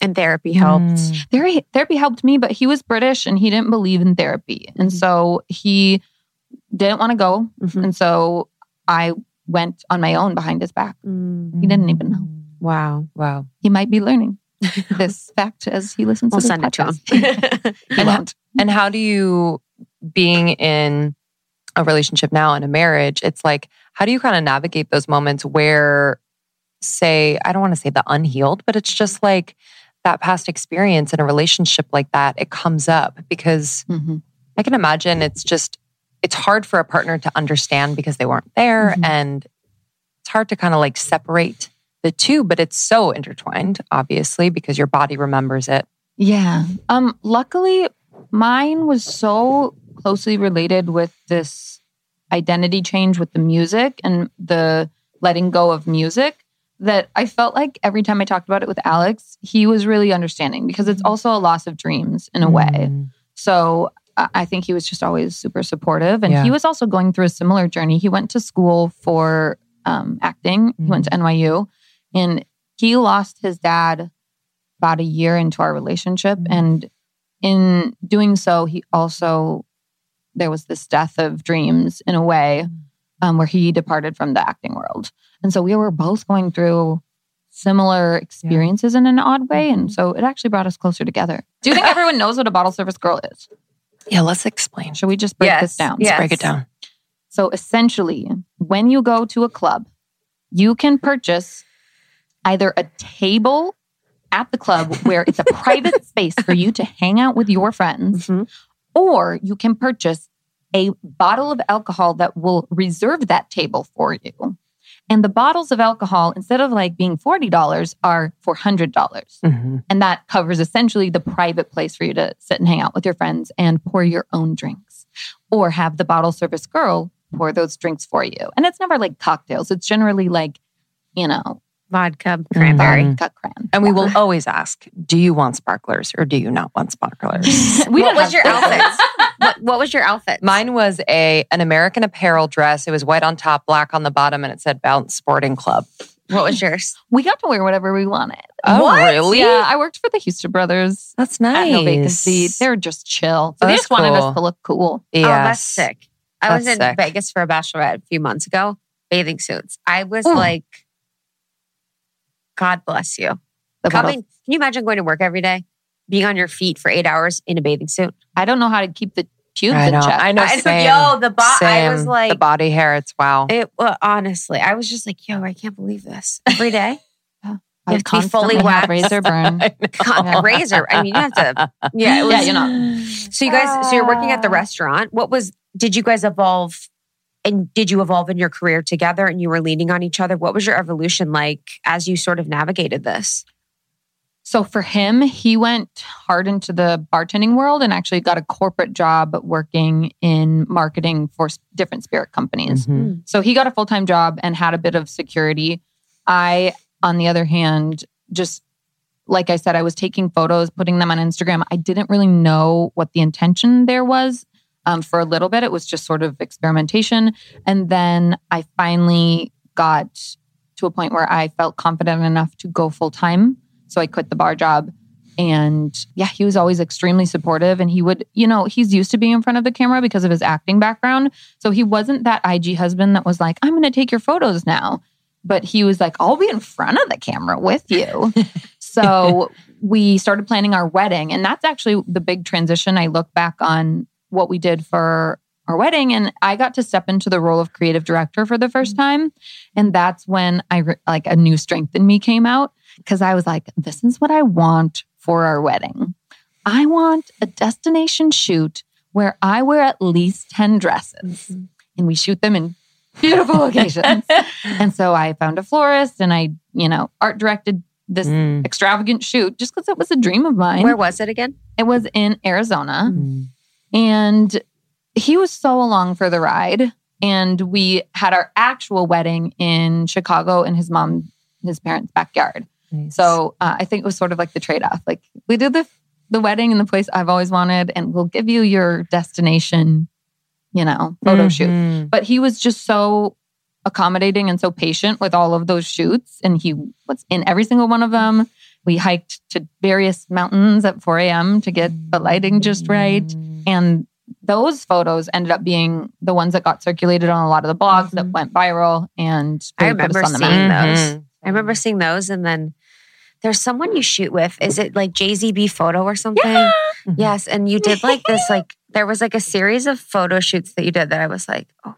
[SPEAKER 1] and therapy helped.
[SPEAKER 2] Mm.
[SPEAKER 3] therapy therapy helped me, but he was British and he didn't believe in therapy, and
[SPEAKER 1] Mhm.
[SPEAKER 3] so he didn't want to go,
[SPEAKER 1] Mhm.
[SPEAKER 3] and so I went on my own behind his back. He didn't even know.
[SPEAKER 1] Wow.
[SPEAKER 2] Wow.
[SPEAKER 3] He might be learning. this fact as he listens
[SPEAKER 1] We'll
[SPEAKER 3] to this
[SPEAKER 1] send it to him.
[SPEAKER 3] podcast. He
[SPEAKER 2] And-
[SPEAKER 3] won't.
[SPEAKER 2] And how do you, being in a relationship now in a marriage, it's like, how do you kind of navigate those moments where, say, I don't want to say the unhealed, but it's just like that past experience in a relationship like that, it comes up because
[SPEAKER 3] Mhm.
[SPEAKER 2] I can imagine it's just, it's hard for a partner to understand because they weren't there.
[SPEAKER 3] Mhm.
[SPEAKER 2] And it's hard to kind of like separate the two, but it's so intertwined, obviously, because your body remembers it.
[SPEAKER 3] Yeah. Um luckily mine was so closely related with this identity change with the music and the letting go of music that I felt like every time I talked about it with Alex, he was really understanding because it's also a loss of dreams in a way.
[SPEAKER 2] Mm.
[SPEAKER 3] So I think he was just always super supportive. And
[SPEAKER 2] Yeah.
[SPEAKER 3] he was also going through a similar journey. He went to school for um, acting, he went to NYU, and he lost his dad about a year into our relationship.
[SPEAKER 2] Mhm.
[SPEAKER 3] And in doing so, he also, there was this death of dreams in a way um, where he departed from the acting world. And so we were both going through similar experiences in an odd way. And so it actually brought us closer together. Do you think everyone knows what a bottle service girl is?
[SPEAKER 2] Yeah, let's explain.
[SPEAKER 3] Should we just break
[SPEAKER 1] Yes.
[SPEAKER 3] this down?
[SPEAKER 1] Yes.
[SPEAKER 2] Break it down.
[SPEAKER 3] So essentially, when you go to a club, you can purchase either a table at the club where it's a private space for you to hang out with your friends,
[SPEAKER 1] Mhm.
[SPEAKER 3] or you can purchase a bottle of alcohol that will reserve that table for you. And the bottles of alcohol, instead of like being $40, are $400.
[SPEAKER 2] Mm-hmm.
[SPEAKER 3] And that covers essentially the private place for you to sit and hang out with your friends and pour your own drinks or have the bottle service girl pour those drinks for you. And it's never like cocktails, it's generally like, you know,
[SPEAKER 1] Vodka, cranberry.
[SPEAKER 2] Mhm.
[SPEAKER 3] cut cran.
[SPEAKER 2] And we will always ask, do you want sparklers or do you not want sparklers?
[SPEAKER 3] we
[SPEAKER 1] what was your outfit? what, what was your outfit?
[SPEAKER 2] Mine was a an American Apparel dress. It was white on top, black on the bottom, and it said Bounce Sporting Club.
[SPEAKER 1] What was yours?
[SPEAKER 3] We got to wear whatever we wanted.
[SPEAKER 2] Oh,
[SPEAKER 1] What?
[SPEAKER 2] really?
[SPEAKER 3] Yeah, I worked for the Houston brothers
[SPEAKER 2] That's
[SPEAKER 3] at
[SPEAKER 2] nice.
[SPEAKER 3] No Vacancy. They were just chill. So they
[SPEAKER 2] that's
[SPEAKER 3] just wanted us to look cool.
[SPEAKER 2] yes.
[SPEAKER 1] Oh, that's sick. I was in
[SPEAKER 2] sick.
[SPEAKER 1] Vegas for a bachelorette a few months ago, bathing suits. I was
[SPEAKER 3] Ooh.
[SPEAKER 1] like, God bless you.
[SPEAKER 3] The bottle-
[SPEAKER 1] Coming, can you imagine going to work every day, being on your feet for eight hours in a bathing suit?
[SPEAKER 3] I don't know how to keep the pubes
[SPEAKER 2] I
[SPEAKER 3] in
[SPEAKER 2] know.
[SPEAKER 3] check.
[SPEAKER 2] I know.
[SPEAKER 1] I
[SPEAKER 2] same.
[SPEAKER 1] yo, the bo- I was like,
[SPEAKER 2] the body hair. It's wow.
[SPEAKER 1] it. Well, honestly, I was just like, yo, I can't believe this every day.
[SPEAKER 3] I
[SPEAKER 1] you have to be fully
[SPEAKER 3] constantly
[SPEAKER 1] waxed.
[SPEAKER 3] razor burn.
[SPEAKER 1] Con-
[SPEAKER 3] Yeah.
[SPEAKER 1] razor. I mean, you have to. Yeah, it was,
[SPEAKER 3] Yeah, you know.
[SPEAKER 1] So you guys, so you're working at the
[SPEAKER 2] Ah.
[SPEAKER 1] restaurant. What was? Did you guys evolve? And did you evolve in your career together? And you were leaning on each other. What was your evolution like as you sort of navigated this?
[SPEAKER 3] So for him, he went hard into the bartending world and actually got a corporate job working in marketing for different spirit companies.
[SPEAKER 2] Mhm.
[SPEAKER 3] So he got a full time job and had a bit of security. I, on the other hand, just like I said, I was taking photos, putting them on Instagram. I didn't really know what the intention there was. Um, for a little bit, it was just sort of experimentation. And then I finally got to a point where I felt confident enough to go full time. So I quit the bar job. And yeah, he was always extremely supportive. And he would, you know, he's used to being in front of the camera because of his acting background. So he wasn't that IG husband that was like, I'm going to take your photos now. But he was like, I'll be in front of the camera with you. so we started planning our wedding. And that's actually the big transition. I look back on what we did for our wedding and I got to step into the role of creative director for the first time. And that's when I re- like a new strength in me came out because I was like, this is what I want for our wedding. I want a destination shoot where I wear at least 10 dresses and we shoot them in beautiful locations. and so I found a florist and I, you know, art directed this
[SPEAKER 2] Mm.
[SPEAKER 3] extravagant shoot just because it was a dream of mine.
[SPEAKER 1] Where was it again?
[SPEAKER 3] it was in Arizona.
[SPEAKER 2] Mm.
[SPEAKER 3] And he was so along for the ride. And we had our actual wedding in Chicago in his mom, his parents' backyard.
[SPEAKER 2] Nice.
[SPEAKER 3] So uh, I think it was sort of like the trade off. Like we did the the wedding in the place I've always wanted, and we'll give you your destination, you know, photo shoot.
[SPEAKER 2] Mhm.
[SPEAKER 3] But he was just so accommodating and so patient with all of those shoots, and he was in every single one of them. We hiked to various mountains at 4 a.m. to get the lighting just right. And those photos ended up being the ones that got circulated on a lot of the blogs that
[SPEAKER 1] Mhm.
[SPEAKER 3] went viral and
[SPEAKER 1] I
[SPEAKER 3] really put us
[SPEAKER 1] remember
[SPEAKER 3] on the
[SPEAKER 1] seeing
[SPEAKER 3] map.
[SPEAKER 1] those.
[SPEAKER 2] Mhm.
[SPEAKER 1] I remember seeing those, and then there's someone you shoot with. Is it like JZB photo or something?
[SPEAKER 2] Mhm.
[SPEAKER 1] Yes. And you did like this, like, there was like a series of photo shoots that you did that I was like, oh my God.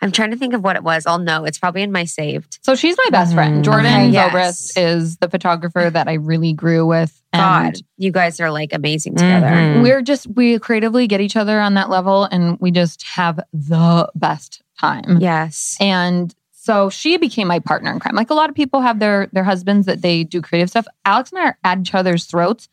[SPEAKER 1] I'm trying to think of what it was. I'll know. It's probably in my saved.
[SPEAKER 3] So she's my best friend. Jordan
[SPEAKER 1] Okay, yes.
[SPEAKER 3] Zobrist is the photographer that I really grew with. And
[SPEAKER 1] God, you guys are like amazing together.
[SPEAKER 2] Mhm.
[SPEAKER 3] we're just, we creatively get each other on that level and we just have the best time.
[SPEAKER 1] Yes.
[SPEAKER 3] And so she became my partner in crime. Like a lot of people have their their husbands that they do creative stuff. Alex and I are at each other's throats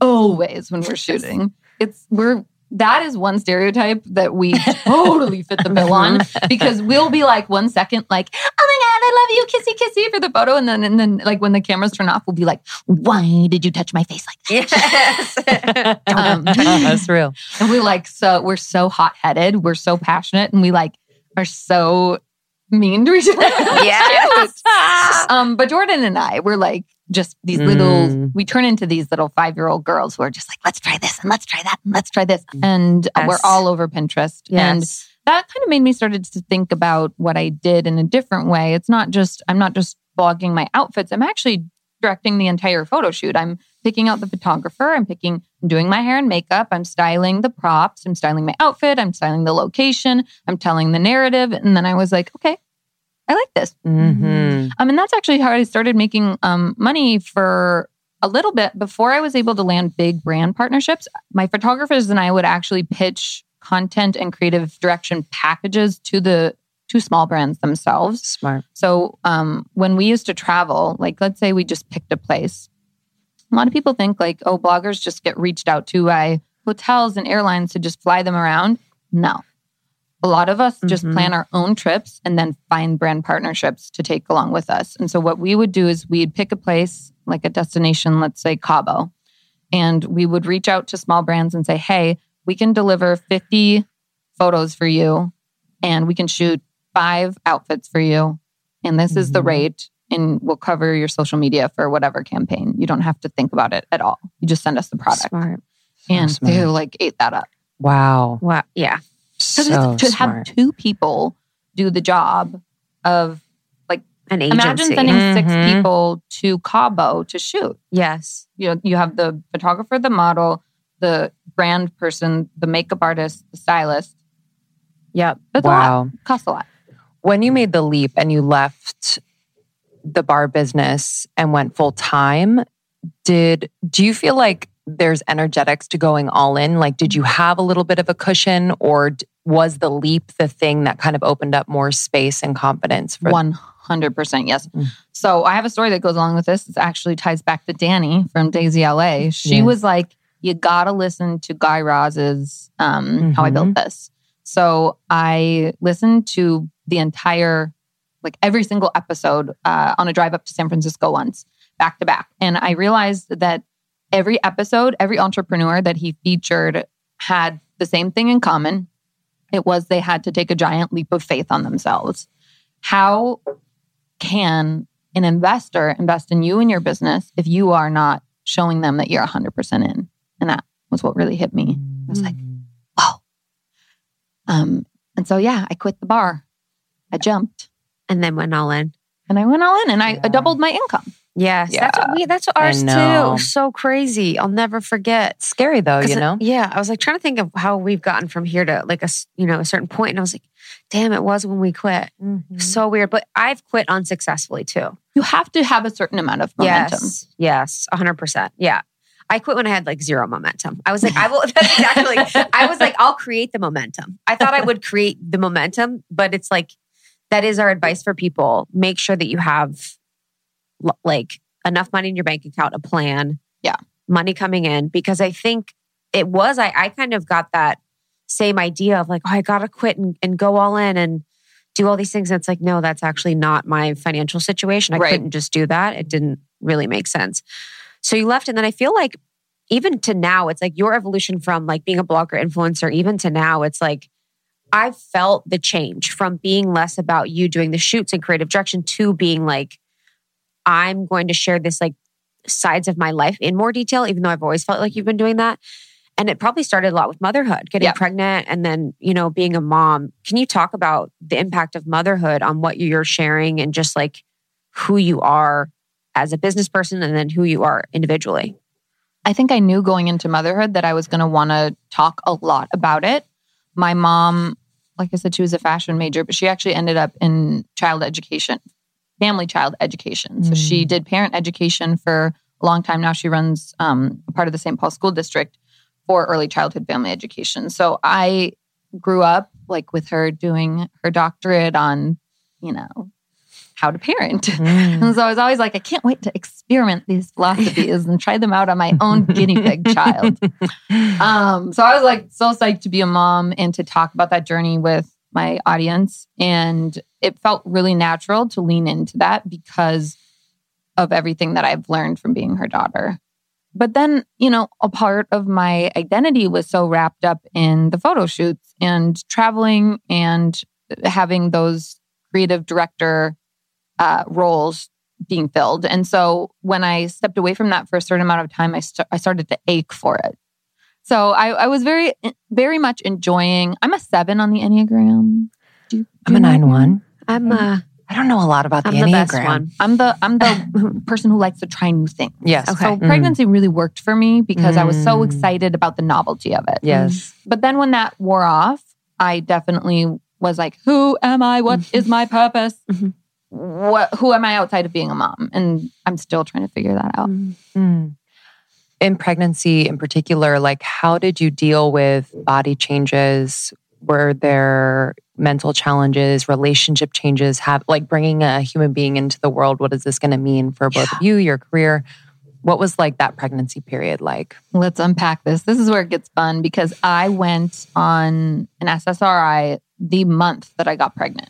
[SPEAKER 3] always when we're shooting. It's we're that is one stereotype that we totally fit the bill on because we'll be like one second like, oh my god, I love you, kissy kissy for the photo, and then and then like when the cameras turn off, we'll be like, why did you touch my face like that?
[SPEAKER 1] Yes.
[SPEAKER 3] Um,
[SPEAKER 2] That's real.
[SPEAKER 3] and we're like so we're so hot headed, we're so passionate, and we like are so mean to each other.
[SPEAKER 1] Yes.
[SPEAKER 3] um, but Jordan and I, we're like just these little,
[SPEAKER 2] Mm.
[SPEAKER 3] we turn into these little five year old girls who are just like, let's try this and let's try that and let's try this. And uh, we're all over Pinterest. And that kind of made me started to think about what I did in a different way. It's not just, I'm not just blogging my outfits. I'm actually directing the entire photo shoot. I'm picking out the photographer. I'm picking, I'm doing my hair and makeup. I'm styling the props. I'm styling my outfit. I'm styling the location. I'm telling the narrative. And then I was like, okay, I like this.
[SPEAKER 2] Mhm.
[SPEAKER 3] Um, and that's actually how I started making um, money for a little bit before I was able to land big brand partnerships. My photographers and I would actually pitch content and creative direction packages to the to small brands themselves.
[SPEAKER 2] Smart.
[SPEAKER 3] So um, when we used to travel, like let's say we just picked a place, a lot of people think like, oh, bloggers just get reached out to by hotels and airlines to just fly them around. No. A lot of us just
[SPEAKER 2] Mhm.
[SPEAKER 3] plan our own trips and then find brand partnerships to take along with us. And so what we would do is we'd pick a place like a destination, let's say Cabo, and we would reach out to small brands and say, hey, we can deliver 50 photos for you and we can shoot five outfits for you. And this is the
[SPEAKER 2] Mhm.
[SPEAKER 3] rate. And we'll cover your social media for whatever campaign. You don't have to think about it at all. You just send us the product.
[SPEAKER 1] Smart.
[SPEAKER 3] And
[SPEAKER 2] smart.
[SPEAKER 3] they like ate that up.
[SPEAKER 2] Wow.
[SPEAKER 1] Wow. Yeah.
[SPEAKER 3] Because
[SPEAKER 2] So
[SPEAKER 3] to
[SPEAKER 2] smart.
[SPEAKER 3] have two people do the job of like
[SPEAKER 1] An agency.
[SPEAKER 3] imagine sending six
[SPEAKER 2] Mhm.
[SPEAKER 3] people to Cabo to shoot.
[SPEAKER 1] yes.
[SPEAKER 3] You know, you have the photographer, the model, the brand person, the makeup artist, the stylist.
[SPEAKER 1] Yep.
[SPEAKER 3] That's a lot.
[SPEAKER 2] wow.
[SPEAKER 3] Costs a lot.
[SPEAKER 2] When you made the leap and you left the bar business and went full time, did do you feel like there's energetics to going all in? Like, did you have a little bit of a cushion, or was the leap the thing that kind of opened up more space and confidence for?
[SPEAKER 3] One hundred percent, yes.
[SPEAKER 2] Mm.
[SPEAKER 3] So I have a story that goes along with this. It actually ties back to Danny from Daisy LA. She was like, "You gotta listen to Guy Raz's um, How I Built This." So I listened to the entire, like every single episode uh, on a drive up to San Francisco once, back to back, and I realized that every episode, every entrepreneur that he featured had the same thing in common. It was they had to take a giant leap of faith on themselves. How can an investor invest in you and your business if you are not showing them that you're 100% in? And that was what really hit me. I was like, oh. Um, and so, yeah, I quit the bar. I jumped
[SPEAKER 1] And then went all in.
[SPEAKER 3] and I went all in and I
[SPEAKER 2] Yeah.
[SPEAKER 3] doubled my income.
[SPEAKER 1] Yes. That's what we, that's what ours too. So crazy. I'll never forget.
[SPEAKER 2] scary though, you
[SPEAKER 1] it-
[SPEAKER 2] know.
[SPEAKER 1] yeah. I was like trying to think of how we've gotten from here to like a, you know, a certain point, And I was like, damn, it was when we quit. Mm-hmm. So weird. But I've quit unsuccessfully too.
[SPEAKER 3] You have to have a certain amount of momentum.
[SPEAKER 1] Yes. Yes. hundred percent. Yeah. I quit when I had like zero momentum. I was like, I will, that's exactly, I was like, I'll create the momentum. I thought I would create the momentum, but it's like, that is our advice for people. Make sure that you have like enough money in your bank account, a plan.
[SPEAKER 3] Yeah.
[SPEAKER 1] Money coming in because I think it was, I, I kind of got that same idea of like, oh, I got to quit and, and go all in and do all these things. And it's like, no, that's actually not my financial situation. I
[SPEAKER 3] Right.
[SPEAKER 1] couldn't just do that. It didn't really make sense. So you left. And then I feel like even to now, it's like your evolution from like being a blogger influencer, even to now, it's like I've felt the change from being less about you doing the shoots and creative direction to being like, I'm going to share this like sides of my life in more detail, even though I've always felt like you've been doing that. And it probably started a lot with motherhood, getting
[SPEAKER 3] Yeah.
[SPEAKER 1] pregnant and then, you know, being a mom. Can you talk about the impact of motherhood on what you're sharing and just like who you are as a business person and then who you are individually?
[SPEAKER 3] I think I knew going into motherhood that I was going to want to talk a lot about it. My mom, like I said, she was a fashion major, but she actually ended up in child education, family child education. So she did parent education for a long time now. She runs um, part of the St. Paul School District for early childhood family education. So I grew up like with her doing her doctorate on, you know, how to parent.
[SPEAKER 2] Mm.
[SPEAKER 3] And so I was always like, I can't wait to experiment these philosophies and try them out on my own guinea pig child. Um, so I was like so psyched to be a mom and to talk about that journey with my audience. And it felt really natural to lean into that because of everything that I've learned from being her daughter. But then, you know, a part of my identity was so wrapped up in the photo shoots and traveling and having those creative director uh, roles being filled. And so when I stepped away from that for a certain amount of time, I, st- I started to ache for it. So I, I was very, very much enjoying. I'm a seven on the Enneagram. Do do
[SPEAKER 2] I'm a
[SPEAKER 3] you know
[SPEAKER 2] nine one.
[SPEAKER 1] I'm uh,
[SPEAKER 2] I don't know a lot about the
[SPEAKER 1] I'm the best
[SPEAKER 2] Enneagram.
[SPEAKER 1] one.
[SPEAKER 3] I'm the I'm the person who likes to try new things.
[SPEAKER 2] Yes.
[SPEAKER 1] Okay.
[SPEAKER 3] So
[SPEAKER 2] Mm.
[SPEAKER 3] pregnancy really worked for me because I was so
[SPEAKER 2] Mm.
[SPEAKER 3] excited about the novelty of it.
[SPEAKER 2] Yes.
[SPEAKER 3] But then when that wore off, I definitely was like, who am I? What is my purpose?
[SPEAKER 1] Mhm.
[SPEAKER 3] What who am I outside of being a mom? And I'm still trying to figure that out.
[SPEAKER 2] Mm. In pregnancy, in particular, like how did you deal with body changes? Were there mental challenges, relationship changes? Have like bringing a human being into the world? What is this going to mean for both of you, your career? What was like that pregnancy period like?
[SPEAKER 3] Let's unpack this. This is where it gets fun because I went on an SSRI the month that I got pregnant.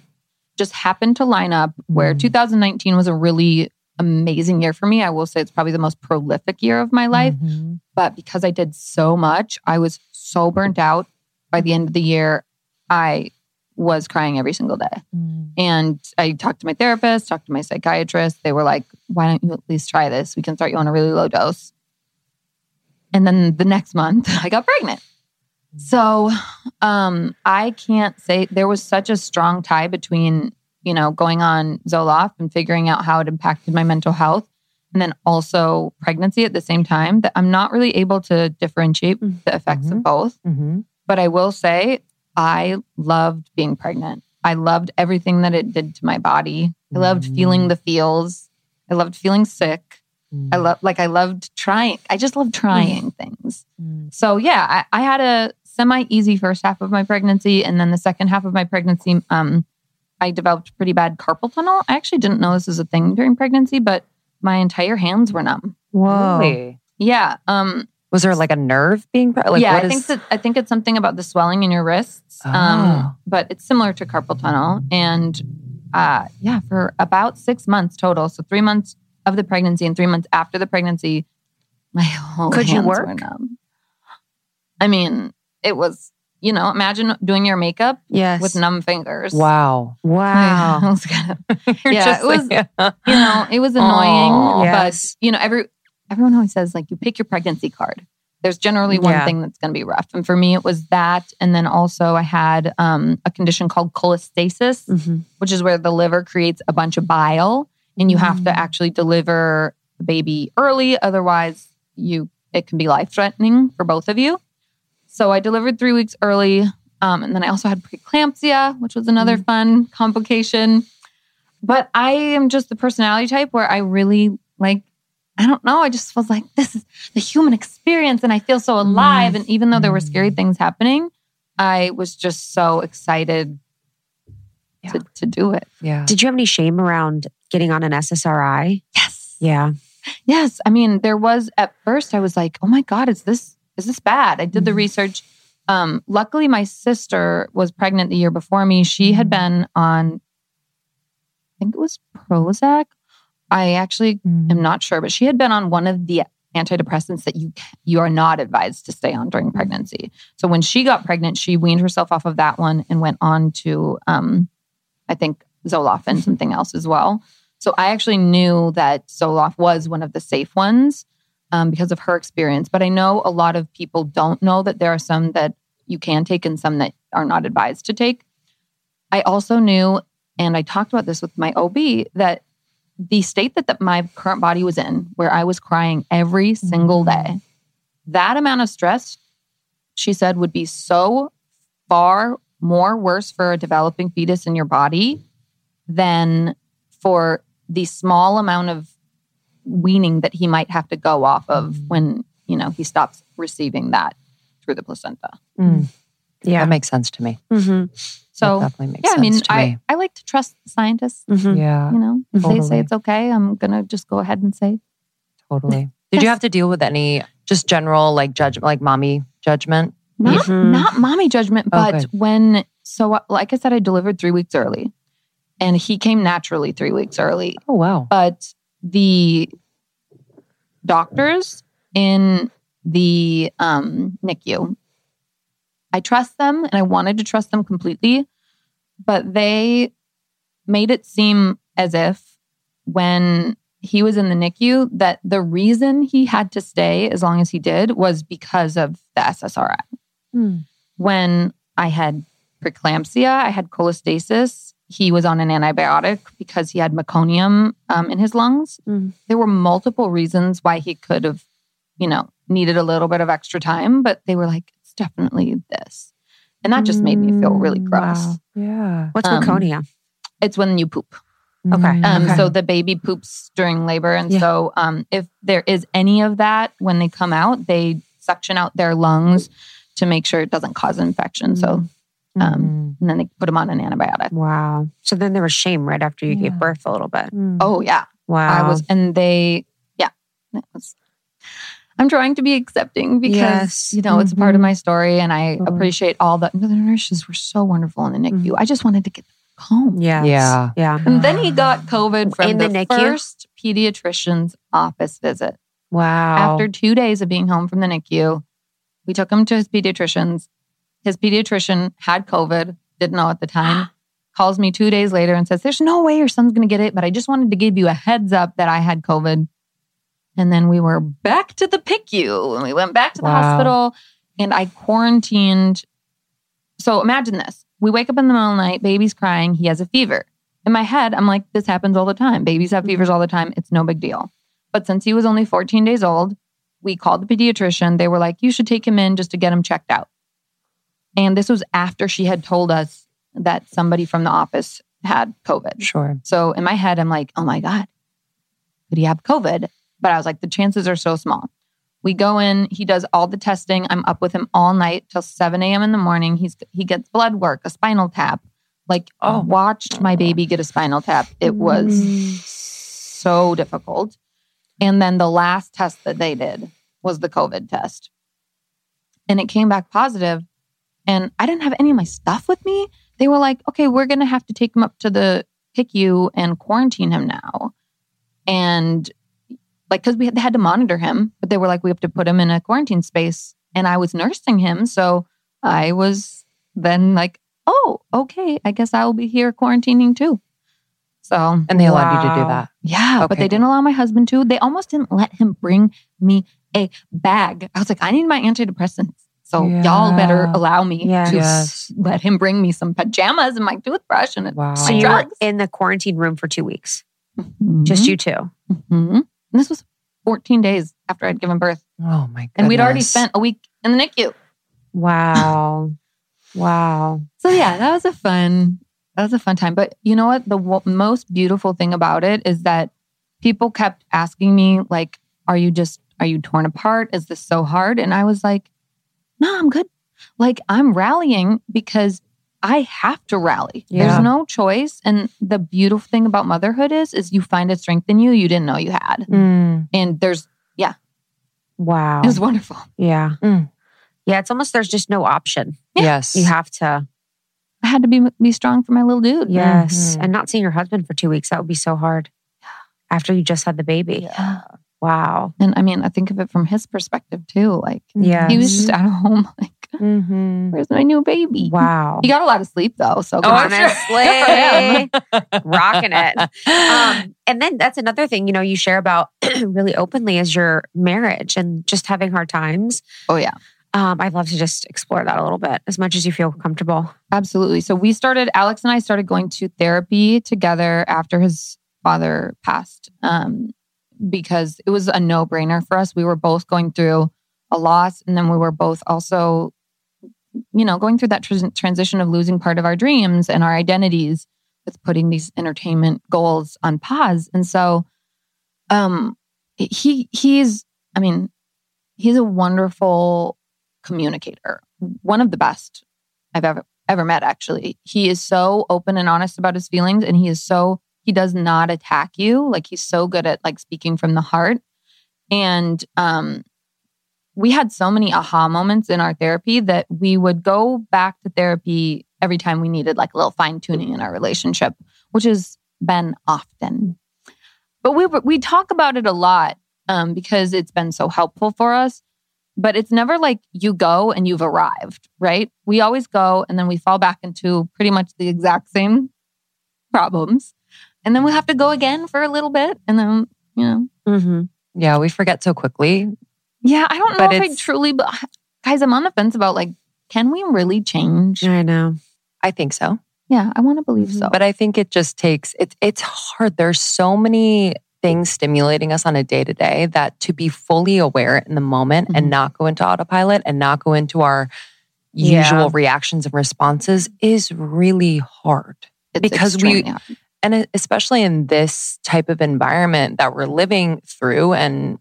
[SPEAKER 3] Just happened to line up where
[SPEAKER 2] Mm.
[SPEAKER 3] 2019 was a really amazing year for me. I will say it's probably the most prolific year of my life.
[SPEAKER 2] Mhm.
[SPEAKER 3] But because I did so much, I was so burnt out. By the end of the year, I was crying every single day.
[SPEAKER 2] Mm.
[SPEAKER 3] And I talked to my therapist, talked to my psychiatrist. They were like, why don't you at least try this? We can start you on a really low dose. And then the next month, I got pregnant. So um, I can't say there was such a strong tie between, you know, going on Zoloft and figuring out how it impacted my mental health and then also pregnancy at the same time that I'm not really able to differentiate the effects of
[SPEAKER 2] Mhm.
[SPEAKER 3] both.
[SPEAKER 2] Mhm.
[SPEAKER 3] But I will say, I loved being pregnant. I loved everything that it did to my body. I loved
[SPEAKER 2] Mm.
[SPEAKER 3] feeling the feels. I loved feeling sick. I love, like, I loved trying. I just loved trying things.
[SPEAKER 2] Mm.
[SPEAKER 3] So, yeah, I, I had a semi easy first half of my pregnancy. And then the second half of my pregnancy, um, I developed pretty bad carpal tunnel. I actually didn't know this was a thing during pregnancy, but my entire hands were numb.
[SPEAKER 1] Whoa.
[SPEAKER 2] Really?
[SPEAKER 3] Yeah. Um,
[SPEAKER 2] Was there like a nerve being pre- like?
[SPEAKER 3] yeah,
[SPEAKER 2] what
[SPEAKER 3] I
[SPEAKER 2] is-
[SPEAKER 3] think that I think it's something about the swelling in your wrists.
[SPEAKER 2] Oh.
[SPEAKER 3] Um, but it's similar to carpal tunnel. And uh, yeah, for about six months total. So three months of the pregnancy and three months after the pregnancy, my whole
[SPEAKER 1] Could you work?
[SPEAKER 3] were numb. I mean, it was. You know, imagine doing your makeup
[SPEAKER 1] Yes.
[SPEAKER 3] with numb fingers.
[SPEAKER 2] Wow.
[SPEAKER 1] wow.
[SPEAKER 3] it was kind of Yeah,
[SPEAKER 2] just
[SPEAKER 3] it was-
[SPEAKER 2] like-
[SPEAKER 3] you know, it was annoying,
[SPEAKER 2] Aw.
[SPEAKER 1] Yes.
[SPEAKER 3] but you know, every everyone always says like you pick your pregnancy card. There's generally one
[SPEAKER 1] Yeah.
[SPEAKER 3] thing that's going to be rough, and for me, it was that. And then also, I had um, a condition called cholestasis,
[SPEAKER 1] Mhm.
[SPEAKER 3] which is where the liver creates a bunch of bile, and you have to actually deliver the baby early, otherwise, you it can be life threatening for both of you. So I delivered three weeks early. Um, and then I also had preeclampsia, which was another mm. fun complication. But I am just the personality type where I really like, I don't know, I just was like, this is the human experience and I feel so alive. And mm. even though there were scary mm. things happening, I was just so excited
[SPEAKER 2] Yeah.
[SPEAKER 3] to, to do it.
[SPEAKER 2] yeah.
[SPEAKER 1] Did you have any shame around getting on an SSRI?
[SPEAKER 3] Yes.
[SPEAKER 1] Yeah.
[SPEAKER 3] Yes. I mean, there was at first I was like, oh my God, is this is this bad? I did the
[SPEAKER 2] Mhm.
[SPEAKER 3] research. Um, luckily my sister was pregnant the year before me. She had
[SPEAKER 2] Mhm.
[SPEAKER 3] been on I think it was Prozac. I actually
[SPEAKER 2] Mm.
[SPEAKER 3] am not sure, but she had been on one of the antidepressants that you you are not advised to stay on during pregnancy. So when she got pregnant, she weaned herself off of that one and went on to um, I think Zoloft and something else as well. So I actually knew that Zoloft was one of the safe ones um, because of her experience. But I know a lot of people don't know that there are some that you can take and some that are not advised to take. I also knew, and I talked about this with my OB, that the state that, that my current body was in, where I was crying every single day, that amount of stress, she said, would be so far more worse for a developing fetus in your body than for the small amount of weaning that he might have to go off of when you know he stops receiving that through the placenta.
[SPEAKER 1] Yeah.
[SPEAKER 2] That makes sense to me.
[SPEAKER 1] Mm-hmm.
[SPEAKER 3] So
[SPEAKER 2] that definitely makes
[SPEAKER 3] yeah, I mean,
[SPEAKER 2] to
[SPEAKER 3] I,
[SPEAKER 2] me.
[SPEAKER 3] I like to trust the scientists.
[SPEAKER 1] Mm-hmm.
[SPEAKER 2] Yeah,
[SPEAKER 3] You know, if they say it's okay, I'm gonna just go ahead and say
[SPEAKER 2] totally. Did you have to deal with any just general like judgment, like mommy judgment?
[SPEAKER 3] not
[SPEAKER 1] Mhm.
[SPEAKER 3] not mommy judgment,
[SPEAKER 2] Oh,
[SPEAKER 3] but
[SPEAKER 2] good.
[SPEAKER 3] when so uh, like I said, I delivered three weeks early, and he came naturally three weeks early.
[SPEAKER 2] Oh wow.
[SPEAKER 3] But the doctors in the um, NICU, I trust them, and I wanted to trust them completely, but they made it seem as if when he was in the NICU that the reason he had to stay as long as he did was because of the SSRI.
[SPEAKER 1] Hmm.
[SPEAKER 3] When I had preeclampsia, I had cholestasis. He was on an antibiotic because he had meconium um, in his lungs.
[SPEAKER 1] Mm.
[SPEAKER 3] There were multiple reasons why he could have, you know, needed a little bit of extra time, but they were like, it's definitely this. And that just made me feel really
[SPEAKER 1] Mm,
[SPEAKER 3] gross.
[SPEAKER 1] wow.
[SPEAKER 2] Yeah.
[SPEAKER 1] What's
[SPEAKER 3] Um,
[SPEAKER 1] meconia?
[SPEAKER 3] It's when you poop.
[SPEAKER 1] Okay.
[SPEAKER 3] Um,
[SPEAKER 1] Okay.
[SPEAKER 3] So the baby poops during labor. And
[SPEAKER 1] Yeah.
[SPEAKER 3] so um, if there is any of that when they come out, they suction out their lungs to make sure it doesn't cause infection. So,
[SPEAKER 1] Mm-hmm.
[SPEAKER 3] um, and then they put them on an antibiotic.
[SPEAKER 1] Wow. So then there was shame right after you
[SPEAKER 2] Yeah.
[SPEAKER 1] gave birth a little bit.
[SPEAKER 3] Oh, yeah.
[SPEAKER 1] wow.
[SPEAKER 3] I was, and they, yeah, it was. I'm trying to be accepting because
[SPEAKER 1] Yes.
[SPEAKER 3] you know it's a part of my story, and I
[SPEAKER 1] Mhm.
[SPEAKER 3] appreciate all the, the nurses were so wonderful in the NICU. I just wanted to get home.
[SPEAKER 1] Yeah.
[SPEAKER 2] Yeah.
[SPEAKER 1] Yeah.
[SPEAKER 3] And then he got COVID from
[SPEAKER 1] In
[SPEAKER 3] the,
[SPEAKER 1] the NICU?
[SPEAKER 3] first pediatrician's office visit.
[SPEAKER 1] Wow.
[SPEAKER 3] After two days of being home from the NICU, we took him to his pediatrician's. His pediatrician had COVID, didn't know at the time. Calls me two days later and says, There's no way your son's going to get it, but I just wanted to give you a heads up that I had COVID. And then we were back to the PICU and we went back to the
[SPEAKER 2] Wow.
[SPEAKER 3] hospital and I quarantined. So imagine this we wake up in the middle of the night, baby's crying, he has a fever. In my head, I'm like, This happens all the time. Babies have fevers mm-hmm. all the time. It's no big deal. But since he was only 14 days old, we called the pediatrician. They were like, you should take him in just to get him checked out. And this was after she had told us that somebody from the office had COVID.
[SPEAKER 2] Sure.
[SPEAKER 3] So in my head, I'm like, oh my God, could he have COVID? But I was like, the chances are so small. We go in, he does all the testing. I'm up with him all night till 7 a.m. in the morning. He's he gets blood work, a spinal tap. Like
[SPEAKER 2] Oh.
[SPEAKER 3] watched my baby get a spinal tap. It was mm. so difficult. And then the last test that they did was the COVID test. And it came back positive. And I didn't have any of my stuff with me. They were like, okay, we're going to have to take him up to the PICU and quarantine him now. And like, because we had, they had to monitor him, but they were like, we have to put him in a quarantine space. And I was nursing him. So I was then like, oh, okay, I guess I will be here quarantining too. So
[SPEAKER 2] And they allowed you to do that.
[SPEAKER 3] yeah, but they didn't allow my husband to. They almost didn't let him bring me a bag. I was like, I need my antidepressants. So y'all better allow me
[SPEAKER 1] Yes.
[SPEAKER 3] to
[SPEAKER 2] Yes.
[SPEAKER 3] let him bring me some pajamas and my toothbrush and
[SPEAKER 2] Wow.
[SPEAKER 1] So
[SPEAKER 3] my
[SPEAKER 1] you were
[SPEAKER 3] drugs.
[SPEAKER 1] in the quarantine room for two weeks, just you two.
[SPEAKER 3] Mhm. And this was 14 days after I'd given birth.
[SPEAKER 2] Oh my god.
[SPEAKER 3] And we'd already spent a week in the NICU.
[SPEAKER 1] Wow. wow.
[SPEAKER 3] So yeah, that was a fun, that was a fun time. But you know what? The w- most beautiful thing about it is that people kept asking me, like, are you just, are you torn apart? Is this so hard? And I was like, no, I'm good. Like I'm rallying because I have to rally.
[SPEAKER 2] Yeah.
[SPEAKER 3] There's no choice. And the beautiful thing about motherhood is, is you find a strength in you you didn't know you had.
[SPEAKER 1] Mm.
[SPEAKER 3] And there's, yeah.
[SPEAKER 1] Wow.
[SPEAKER 3] it was wonderful.
[SPEAKER 1] Yeah.
[SPEAKER 2] Mm.
[SPEAKER 1] Yeah. It's almost, there's just no option.
[SPEAKER 2] Yes.
[SPEAKER 1] You have to,
[SPEAKER 3] I had to be be strong for my little dude.
[SPEAKER 1] yes.
[SPEAKER 2] Mhm.
[SPEAKER 1] And not seeing your husband for two weeks, that would be so hard after you just had the baby. Wow.
[SPEAKER 3] And I mean, I think of it from his perspective too. Like
[SPEAKER 1] Yeah.
[SPEAKER 3] he was just at home, like,
[SPEAKER 1] Mm-hmm.
[SPEAKER 3] where's my new baby?
[SPEAKER 1] Wow.
[SPEAKER 3] He got a lot of sleep though. So good for.
[SPEAKER 1] Honestly,
[SPEAKER 3] Good for him.
[SPEAKER 1] rocking it. Um, and then that's another thing, you know, you share about really openly is your marriage and just having hard times.
[SPEAKER 3] Oh yeah,
[SPEAKER 1] Um, I'd love to just explore that a little bit as much as you feel comfortable.
[SPEAKER 3] absolutely. So we started. Alex and I started going to therapy together after his father passed um, because it was a no brainer for us. We were both going through a loss, and then we were both also, you know, going through that tr- transition of losing part of our dreams and our identities with putting these entertainment goals on pause. And so, um, he he's, I mean, he's a wonderful communicator, one of the best I've ever ever met. Actually, he is so open and honest about his feelings, and he is so he does not attack you. Like he's so good at like speaking from the heart. And um, we had so many aha moments in our therapy that we would go back to therapy every time we needed like a little fine tuning in our relationship, which has been often. But we we talk about it a lot um, because it's been so helpful for us. But it's never like you go and you've arrived, right? We always go and then we fall back into pretty much the exact same problems and then we have to go again for a little bit, and then you know.
[SPEAKER 2] Mm-hmm. Yeah, we forget so quickly.
[SPEAKER 3] Yeah, I don't know but if I truly, guys, I'm on the fence about like, can we really change?
[SPEAKER 2] I know. I think so.
[SPEAKER 3] Yeah, I want to believe so.
[SPEAKER 2] But I think it just takes it's it's hard. There's so many things stimulating us on a day to day that to be fully aware in the moment mm-hmm. and not go into autopilot and not go into our usual yeah. reactions and responses is really hard. It's because we hard and especially in this type of environment that we're living through and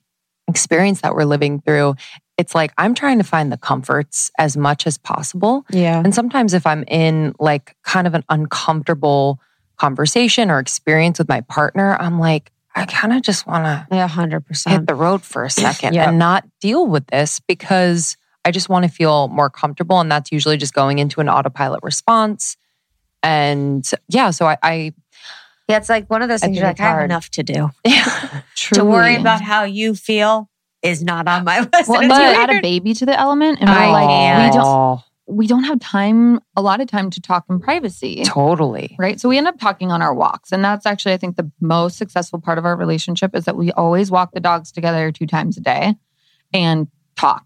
[SPEAKER 2] experience that we're living through, it's like I'm trying to find the comforts as much as possible.
[SPEAKER 4] Yeah.
[SPEAKER 2] And sometimes if I'm in like kind of an uncomfortable conversation or experience with my partner, I'm like, I kind of just want to
[SPEAKER 4] yeah, 100%
[SPEAKER 2] hit the road for a second yep. and not deal with this because I just want to feel more comfortable. And that's usually just going into an autopilot response. And yeah, so I, I
[SPEAKER 4] yeah, it's like one of those things you're like, I have enough to do.
[SPEAKER 2] Yeah.
[SPEAKER 4] to worry about how you feel is not on my list.
[SPEAKER 3] Well, you add a baby to the element, and we're I like, we don't, we don't have time, a lot of time to talk in privacy.
[SPEAKER 2] Totally.
[SPEAKER 3] Right. So we end up talking on our walks. And that's actually, I think, the most successful part of our relationship is that we always walk the dogs together two times a day and talk.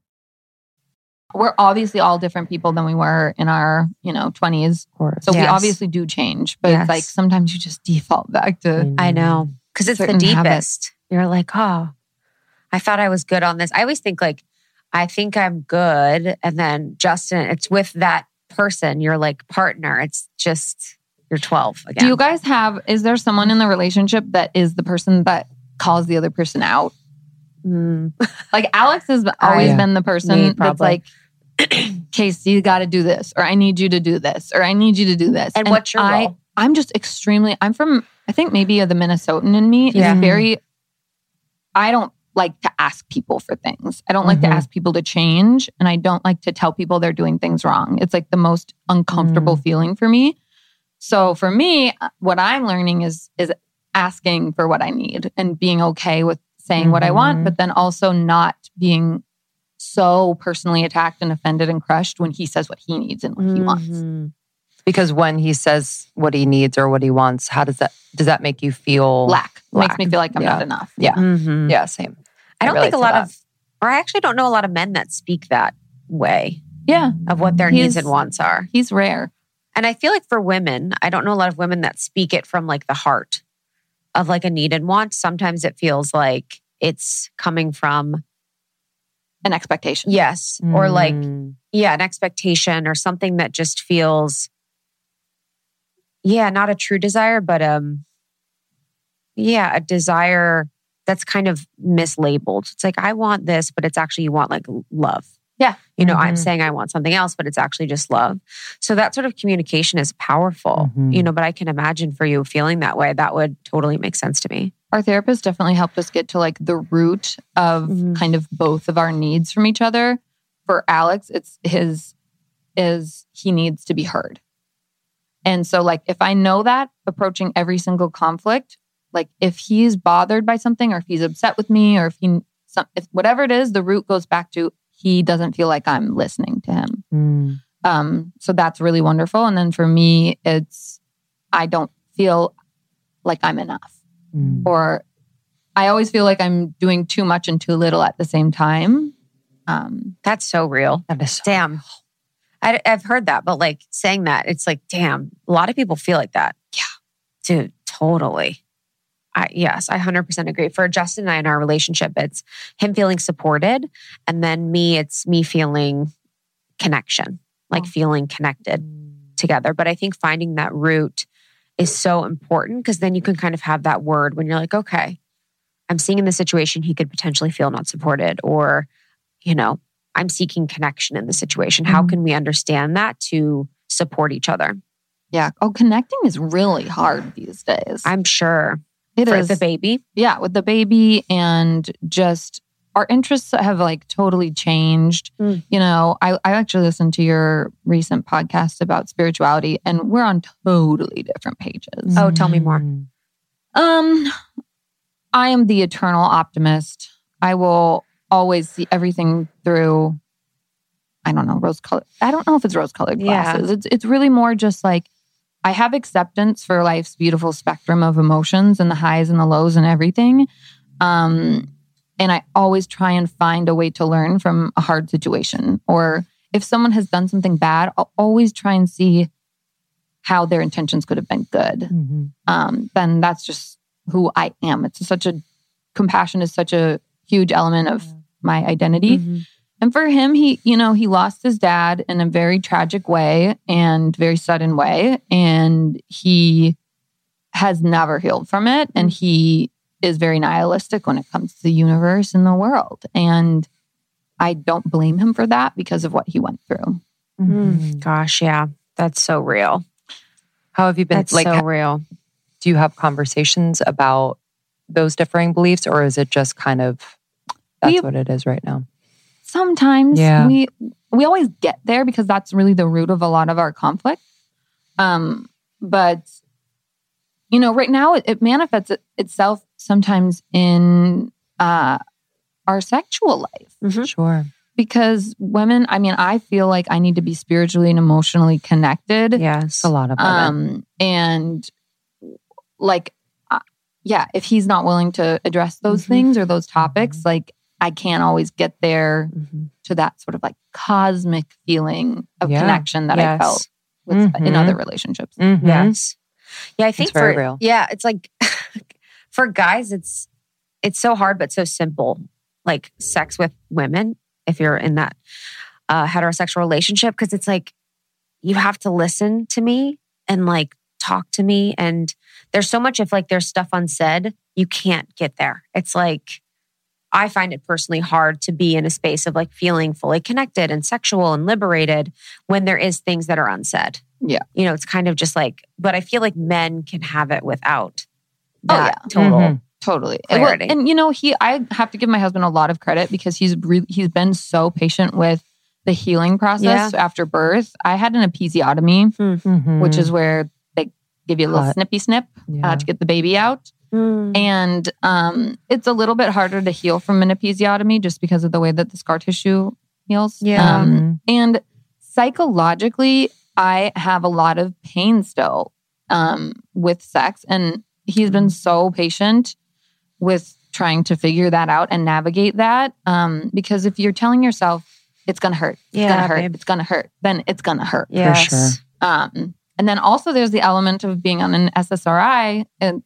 [SPEAKER 3] We're obviously all different people than we were in our, you know, 20s.
[SPEAKER 2] Of course.
[SPEAKER 3] So we obviously do change, but
[SPEAKER 1] Yes.
[SPEAKER 3] it's like sometimes you just default back to
[SPEAKER 1] I know. Because it's the deepest.
[SPEAKER 3] habits.
[SPEAKER 1] You're like, oh, I thought I was good on this. I always think like, I think I'm good. And then Justin, it's with that person, your like partner. It's just you're 12 again.
[SPEAKER 3] Do you guys have, is there someone in the relationship that is the person that calls the other person out?
[SPEAKER 1] Mm,
[SPEAKER 3] Like Alex has always
[SPEAKER 2] yeah.
[SPEAKER 3] been the person
[SPEAKER 1] Me,
[SPEAKER 3] that's like, Casey, you got to do this, or I need you to do this, or I need you to do this.
[SPEAKER 1] and, what's your
[SPEAKER 3] I,
[SPEAKER 1] role?
[SPEAKER 3] I'm just extremely, I'm from, I think maybe the Minnesotan in me
[SPEAKER 1] Yeah.
[SPEAKER 3] is very, I don't like to ask people for things. I don't like to
[SPEAKER 2] Mhm.
[SPEAKER 3] ask people to change. And I don't like to tell people they're doing things wrong. It's like the most uncomfortable feeling for me. So for me, uh, what I'm learning is, is asking for what I need and being okay with saying what I want,
[SPEAKER 2] Mhm.
[SPEAKER 3] but then also not being so personally attacked and offended and crushed when he says what he needs and what he wants.
[SPEAKER 1] Mhm.
[SPEAKER 2] Because when he says what he needs or what he wants, how does that does that make you feel
[SPEAKER 3] Lack
[SPEAKER 2] Lack.
[SPEAKER 3] makes me feel like I'm
[SPEAKER 2] Yeah.
[SPEAKER 3] not enough.
[SPEAKER 2] Yeah.
[SPEAKER 1] Mhm.
[SPEAKER 2] Yeah, same.
[SPEAKER 1] I don't think a lot
[SPEAKER 2] that.
[SPEAKER 1] of, or I actually don't know a lot of men that speak that way
[SPEAKER 3] Yeah.
[SPEAKER 1] of what their needs and wants are.
[SPEAKER 3] He's rare.
[SPEAKER 1] And I feel like for women, I don't know a lot of women that speak it from like the heart of like a need and want. Sometimes it feels like it's coming from,
[SPEAKER 3] An expectation.
[SPEAKER 1] yes, or like,
[SPEAKER 2] Mm.
[SPEAKER 1] yeah, an expectation or something that just feels, yeah, not a true desire, but, um, yeah, a desire that's kind of mislabeled. It's like, I want this, but it's actually, you want like love.
[SPEAKER 3] Yeah.
[SPEAKER 1] You know, I'm
[SPEAKER 2] Mhm.
[SPEAKER 1] saying I want something else, but it's actually just love. So that sort of communication is powerful,
[SPEAKER 2] Mhm.
[SPEAKER 1] you know, but I can imagine for you feeling that way, that would totally make sense to me.
[SPEAKER 3] Our therapist definitely helped us get to like the root of
[SPEAKER 1] Mhm.
[SPEAKER 3] kind of both of our needs from each other. For Alex, it's his is he needs to be heard. And so like if I know that approaching every single conflict, like if he's bothered by something or if he's upset with me or if he some if whatever it is, the root goes back to he doesn't feel like I'm listening to him.
[SPEAKER 2] Mm.
[SPEAKER 3] Um, so that's really wonderful. And then for me, it's I don't feel like I'm enough,
[SPEAKER 2] Mm.
[SPEAKER 3] or I always feel like I'm doing too much and too little at the same time. Um,
[SPEAKER 1] That's so real.
[SPEAKER 2] That is so
[SPEAKER 1] Damn. I, I've heard that, but like saying that, it's like, damn, a lot of people feel like that. Yeah. Dude, totally. I, yes, I 100% agree. For Justin and I in our relationship, it's him feeling supported. And then me, it's me feeling connection, like
[SPEAKER 3] Oh.
[SPEAKER 1] feeling connected together. But I think finding that root is so important because then you can kind of have that word when you're like, okay, I'm seeing in this situation, he could potentially feel not supported, or, you know, I'm seeking connection in the situation. How
[SPEAKER 3] Mhm.
[SPEAKER 1] can we understand that to support each other?
[SPEAKER 3] yeah. Oh, connecting is really hard these days.
[SPEAKER 1] I'm sure
[SPEAKER 3] It
[SPEAKER 1] for
[SPEAKER 3] is.
[SPEAKER 1] the baby.
[SPEAKER 3] yeah, with the baby and just our interests have like totally changed.
[SPEAKER 1] Mm.
[SPEAKER 3] You know, I, I actually listened to your recent podcast about spirituality and we're on totally different pages.
[SPEAKER 1] Oh, tell me more.
[SPEAKER 2] Mm.
[SPEAKER 3] Um, I am the eternal optimist. I will always see everything through. I don't know rose color. I don't know if it's rose colored glasses. Yeah. It's it's really more just like I have acceptance for life's beautiful spectrum of emotions and the highs and the lows and everything. Um, and I always try and find a way to learn from a hard situation. Or if someone has done something bad, I'll always try and see how their intentions could have been good
[SPEAKER 2] Mhm.
[SPEAKER 3] um, then that's just who I am. It's such a compassion is such a huge element of my identity.
[SPEAKER 1] Mhm.
[SPEAKER 3] And for him, he, you know, he lost his dad in a very tragic way and very sudden way. And he has never healed from it. And he is very nihilistic when it comes to the universe and the world. And I don't blame him for that because of what he went through.
[SPEAKER 1] Mm. Gosh, yeah, that's so real.
[SPEAKER 2] How have you been
[SPEAKER 1] That's
[SPEAKER 2] like
[SPEAKER 1] so real.
[SPEAKER 2] do you have conversations about those differing beliefs or is it just kind of that's
[SPEAKER 3] We've-
[SPEAKER 2] what it is right now?
[SPEAKER 3] Sometimes
[SPEAKER 2] Yeah.
[SPEAKER 3] we we always get there because that's really the root of a lot of our conflict um but you know, right now it, it manifests it, itself sometimes in uh, our sexual life
[SPEAKER 1] Mm-hmm.
[SPEAKER 2] Sure.
[SPEAKER 3] because women, I mean, I feel like I need to be spiritually and emotionally connected.
[SPEAKER 1] Yes.
[SPEAKER 2] A lot of it.
[SPEAKER 3] Um, and like, uh, yeah, if he's not willing to address those
[SPEAKER 1] Mhm.
[SPEAKER 3] things or those topics, like I can't always get there
[SPEAKER 1] Mhm.
[SPEAKER 3] to that sort of like cosmic feeling of
[SPEAKER 2] Yeah.
[SPEAKER 3] connection that I felt with in
[SPEAKER 2] Mhm.
[SPEAKER 3] other relationships.
[SPEAKER 2] Mhm.
[SPEAKER 1] Yes. Yeah, I think
[SPEAKER 2] It's very
[SPEAKER 1] for
[SPEAKER 2] real.
[SPEAKER 1] yeah, it's like for guys, it's it's so hard but so simple. Like sex with women, if you're in that uh, heterosexual relationship, because it's like you have to listen to me and like talk to me, and there's so much if like there's stuff unsaid, you can't get there. It's like I find it personally hard to be in a space of like feeling fully connected and sexual and liberated when there is things that are unsaid.
[SPEAKER 3] Yeah.
[SPEAKER 1] You know, it's kind of just like, but I feel like men can have it without
[SPEAKER 3] Oh, yeah.
[SPEAKER 1] total.
[SPEAKER 2] Mhm.
[SPEAKER 3] Totally. And,
[SPEAKER 1] Clarity.
[SPEAKER 3] and you know, he I have to give my husband a lot of credit because he's re- he's been so patient with the healing process after birth. I had an episiotomy,
[SPEAKER 2] Mhm.
[SPEAKER 3] which is where they give you a little
[SPEAKER 2] Hot.
[SPEAKER 3] snippy snip
[SPEAKER 2] Yeah.
[SPEAKER 3] uh, to get the baby out.
[SPEAKER 1] Mm.
[SPEAKER 3] And um, it's a little bit harder to heal from an episiotomy just because of the way that the scar tissue heals.
[SPEAKER 1] Yeah.
[SPEAKER 3] Um,
[SPEAKER 2] Mhm.
[SPEAKER 3] and psychologically, I have a lot of pain still um, with sex. And he's been so patient with trying to figure that out and navigate that. Um, because if you're telling yourself it's going to hurt, it's
[SPEAKER 1] Yeah,
[SPEAKER 3] going to hurt,
[SPEAKER 1] babe.
[SPEAKER 3] it's going to hurt, then it's going to hurt.
[SPEAKER 1] yes.
[SPEAKER 2] sure.
[SPEAKER 3] Um, and then also there's the element of being on an SSRI and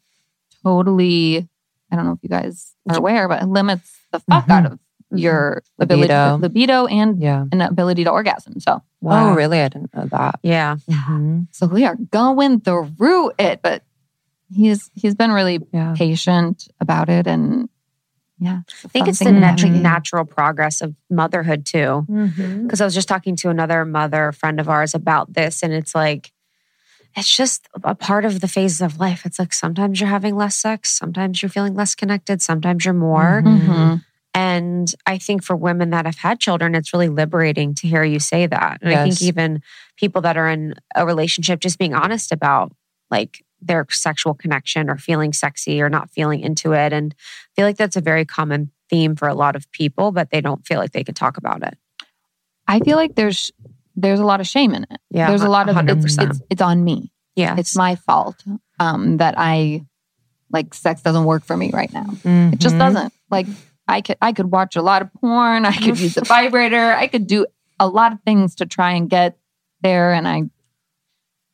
[SPEAKER 3] totally, I don't know if you guys are aware, but it limits the fuck
[SPEAKER 2] Mhm.
[SPEAKER 3] out of your ability
[SPEAKER 2] Libido.
[SPEAKER 3] libido and
[SPEAKER 2] Yeah.
[SPEAKER 3] an ability to orgasm. So,
[SPEAKER 1] Wow.
[SPEAKER 2] Oh, really? I didn't know that.
[SPEAKER 1] Yeah.
[SPEAKER 2] Mhm.
[SPEAKER 3] so we are going through it, but he's he's been really
[SPEAKER 2] Yeah.
[SPEAKER 3] patient about it, and yeah,
[SPEAKER 1] I think it's the natural, natural progress of motherhood too.
[SPEAKER 2] Mhm.
[SPEAKER 1] Because I was just talking to another mother friend of ours about this, and it's like, it's just a part of the phases of life. It's like sometimes you're having less sex, sometimes you're feeling less connected, sometimes you're more.
[SPEAKER 2] Mhm.
[SPEAKER 3] Mhm.
[SPEAKER 1] And I think for women that have had children, it's really liberating to hear you say that. And I think even people that are in a relationship, just being honest about like their sexual connection or feeling sexy or not feeling into it. And I feel like that's a very common theme for a lot of people, but they don't feel like they can talk about it.
[SPEAKER 3] I feel like there's there's a lot of shame in it.
[SPEAKER 1] Yeah.
[SPEAKER 3] there's a lot of it's, it's it's on me.
[SPEAKER 1] Yeah.
[SPEAKER 3] It's my fault um, that I like sex doesn't work for me right now. It just
[SPEAKER 2] Mhm.
[SPEAKER 3] doesn't. Like I could I could watch a lot of porn. I could use a vibrator. I could do a lot of things to try and get there, and I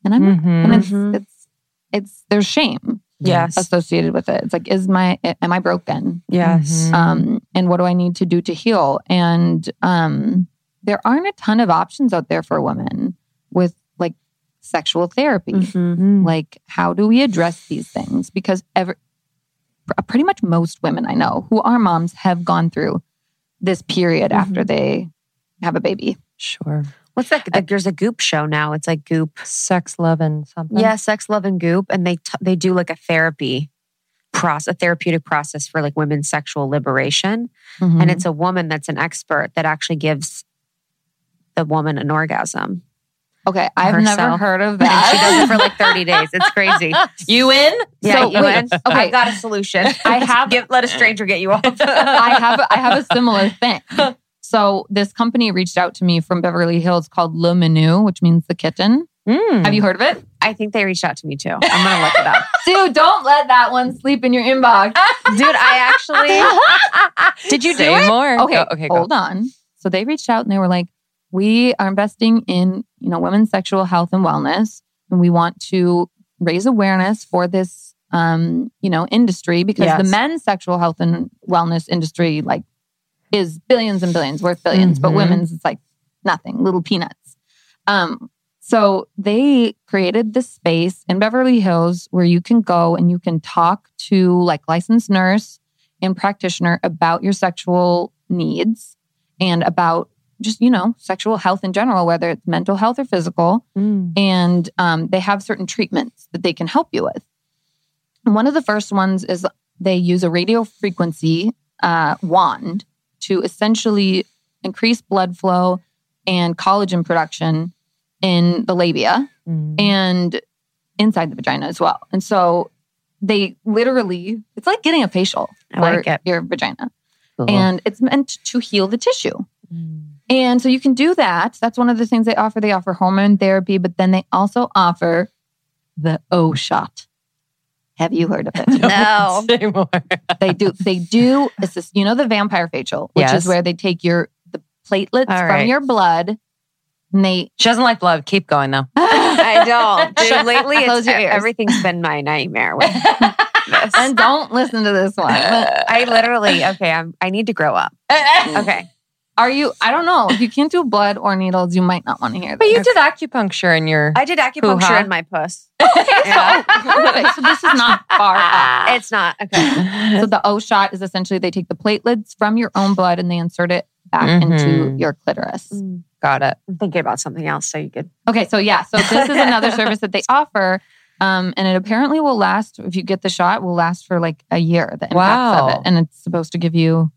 [SPEAKER 3] and I'm
[SPEAKER 2] Mhm.
[SPEAKER 3] and it's
[SPEAKER 1] Mhm.
[SPEAKER 3] it's it's there's shame
[SPEAKER 1] yes.
[SPEAKER 3] associated with it. It's like is my am I broken?
[SPEAKER 1] Yes.
[SPEAKER 3] Um, and what do I need to do to heal? And um, there aren't a ton of options out there for women with like sexual therapy
[SPEAKER 1] Mhm.
[SPEAKER 2] Mhm.
[SPEAKER 3] like how do we address these things because ever pr- pretty much most women i know who are moms have gone through this period
[SPEAKER 1] Mhm.
[SPEAKER 3] after they have a baby
[SPEAKER 2] Sure.
[SPEAKER 1] What's that? Like, there's a Goop show now. It's like Goop.
[SPEAKER 2] Sex, love, and something.
[SPEAKER 1] Yeah, Sex, Love, and Goop, and they t- they do like a therapy process, a therapeutic process for like women's sexual liberation.
[SPEAKER 3] Mm-hmm.
[SPEAKER 1] And it's a woman that's an expert that actually gives the woman an orgasm.
[SPEAKER 3] okay i've never heard of
[SPEAKER 1] And
[SPEAKER 3] that
[SPEAKER 1] she does it for like 30 days. It's crazy.
[SPEAKER 2] You in?
[SPEAKER 1] Yeah,
[SPEAKER 3] So,
[SPEAKER 1] you
[SPEAKER 3] wait,
[SPEAKER 1] in?
[SPEAKER 3] okay.
[SPEAKER 1] I got a solution.
[SPEAKER 3] I have-
[SPEAKER 1] Give, let a stranger get you off.
[SPEAKER 3] i have i have a similar thing so this company reached out to me from beverly hills called Le Minou which means the kitten
[SPEAKER 2] Mm.
[SPEAKER 3] have you heard of it
[SPEAKER 1] I think they reached out to me too. I'm gonna look it up,
[SPEAKER 3] dude don't let that one sleep in your inbox
[SPEAKER 1] dude. I actually did you do
[SPEAKER 2] Say
[SPEAKER 1] it?
[SPEAKER 2] more?
[SPEAKER 3] Okay,
[SPEAKER 2] Go- okay. Go.
[SPEAKER 3] hold on. So they reached out and they were like, "We are investing in you know women's sexual health and wellness, and we want to raise awareness for this um, you know industry because the men's sexual health and wellness industry like is billions and billions worth 1000000000s but
[SPEAKER 2] Mhm.
[SPEAKER 3] women's it's like nothing, little peanuts." Um, so they created this space in Beverly Hills where you can go and you can talk to like licensed nurse and practitioner about your sexual needs and about just you know sexual health in general whether it's mental health or physical
[SPEAKER 2] Mm.
[SPEAKER 3] and um, they have certain treatments that they can help you with and one of the first ones is they use a radio frequency uh, wand to essentially increase blood flow and collagen production in the labia
[SPEAKER 2] Mm.
[SPEAKER 3] and inside the vagina as well. And so they literally, it's like getting a facial
[SPEAKER 1] I
[SPEAKER 3] for
[SPEAKER 1] like
[SPEAKER 3] your vagina. And it's meant to heal the tissue. And so you can do that. That's one of the things they offer. They offer hormone therapy, but then they also offer the O shot. Have you heard of it?
[SPEAKER 1] No.
[SPEAKER 2] Say more.
[SPEAKER 3] they do. They do. Assist, you know the vampire facial, which
[SPEAKER 2] Yes.
[SPEAKER 3] is where they take your the platelets
[SPEAKER 1] All
[SPEAKER 3] from
[SPEAKER 1] right.
[SPEAKER 3] your blood, and they.
[SPEAKER 2] She doesn't like blood. Keep going though.
[SPEAKER 1] I don't. Dude, lately,
[SPEAKER 3] Close
[SPEAKER 1] it's,
[SPEAKER 3] your ears.
[SPEAKER 1] everything's been my nightmare with this.
[SPEAKER 3] and don't listen to this one.
[SPEAKER 1] I literally, okay, I'm, I need to grow up. Okay.
[SPEAKER 3] Are you? I don't know. If you can't do blood or needles, you might not want to hear
[SPEAKER 2] But
[SPEAKER 3] this.
[SPEAKER 2] you did acupuncture in your.
[SPEAKER 1] I did acupuncture
[SPEAKER 2] Hoo-ha.
[SPEAKER 1] in my puss.
[SPEAKER 3] Yeah. Perfect. So this is not far off.
[SPEAKER 1] It's not. Okay.
[SPEAKER 3] So the O shot is essentially they take the platelets from your own blood and they insert it back into
[SPEAKER 2] Mhm.
[SPEAKER 3] your clitoris.
[SPEAKER 2] Got it.
[SPEAKER 1] I'm thinking about something else so you could.
[SPEAKER 3] Okay, so yeah, so this is another service that they offer. Um, and it apparently will last if you get the shot, will last for like a year, the impacts
[SPEAKER 2] Wow.
[SPEAKER 3] of it. And it's supposed to give you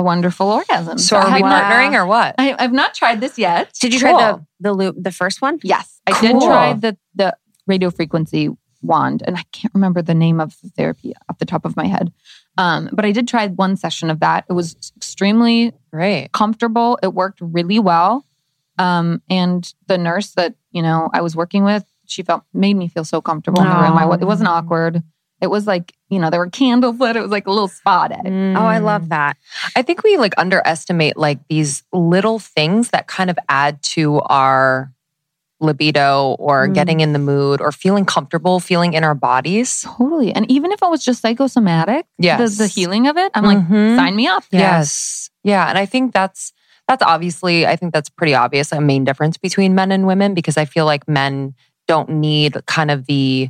[SPEAKER 3] a wonderful orgasm.
[SPEAKER 2] So are we
[SPEAKER 3] have not-
[SPEAKER 2] partnering or what?
[SPEAKER 3] I, I've not tried this yet.
[SPEAKER 1] Did you try the the loop, the first one?
[SPEAKER 3] Yes, I did try the the radio frequency wand, and I can't remember the name of the therapy off the top of my head. Um, but I did try one session of that. It was extremely
[SPEAKER 2] Great.
[SPEAKER 3] comfortable. It worked really well. Um, and the nurse that you know I was working with, she felt made me feel so comfortable in the room. I, it wasn't awkward. It was like you know there were candles lit. It was like a little spa day.
[SPEAKER 1] Oh, I love that.
[SPEAKER 2] I think we like underestimate like these little things that kind of add to our libido or
[SPEAKER 1] Mm.
[SPEAKER 2] getting in the mood or feeling comfortable, feeling in our bodies.
[SPEAKER 3] Totally. And even if it was just psychosomatic,
[SPEAKER 2] Yes.
[SPEAKER 3] the, the healing of it, I'm like,
[SPEAKER 2] Mhm.
[SPEAKER 3] sign me up.
[SPEAKER 2] Yes. Yeah. And I think that's that's obviously, I think that's pretty obvious, a main difference between men and women because I feel like men don't need kind of the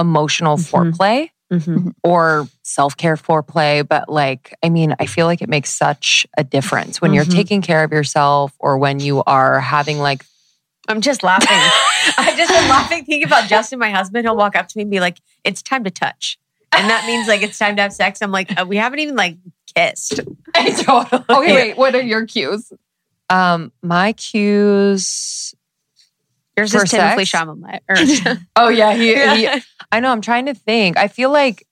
[SPEAKER 2] emotional
[SPEAKER 1] Mhm.
[SPEAKER 2] foreplay
[SPEAKER 1] Mhm.
[SPEAKER 2] or self-care foreplay. But like, I mean, I feel like it makes such a difference when you're
[SPEAKER 1] Mhm.
[SPEAKER 2] taking care of yourself or when you are having like
[SPEAKER 1] I'm just laughing. I just been laughing thinking about Justin, my husband. He'll walk up to me and be like, "It's time to touch," and that means like it's time to have sex. I'm like, uh, we haven't even like kissed.
[SPEAKER 2] totally.
[SPEAKER 3] Okay, wait. What are your cues?
[SPEAKER 2] Um, my cues.
[SPEAKER 1] Yours is
[SPEAKER 2] sex?
[SPEAKER 1] Chalamet. Or,
[SPEAKER 2] Oh yeah, he, he- I know. I'm trying to think. I feel like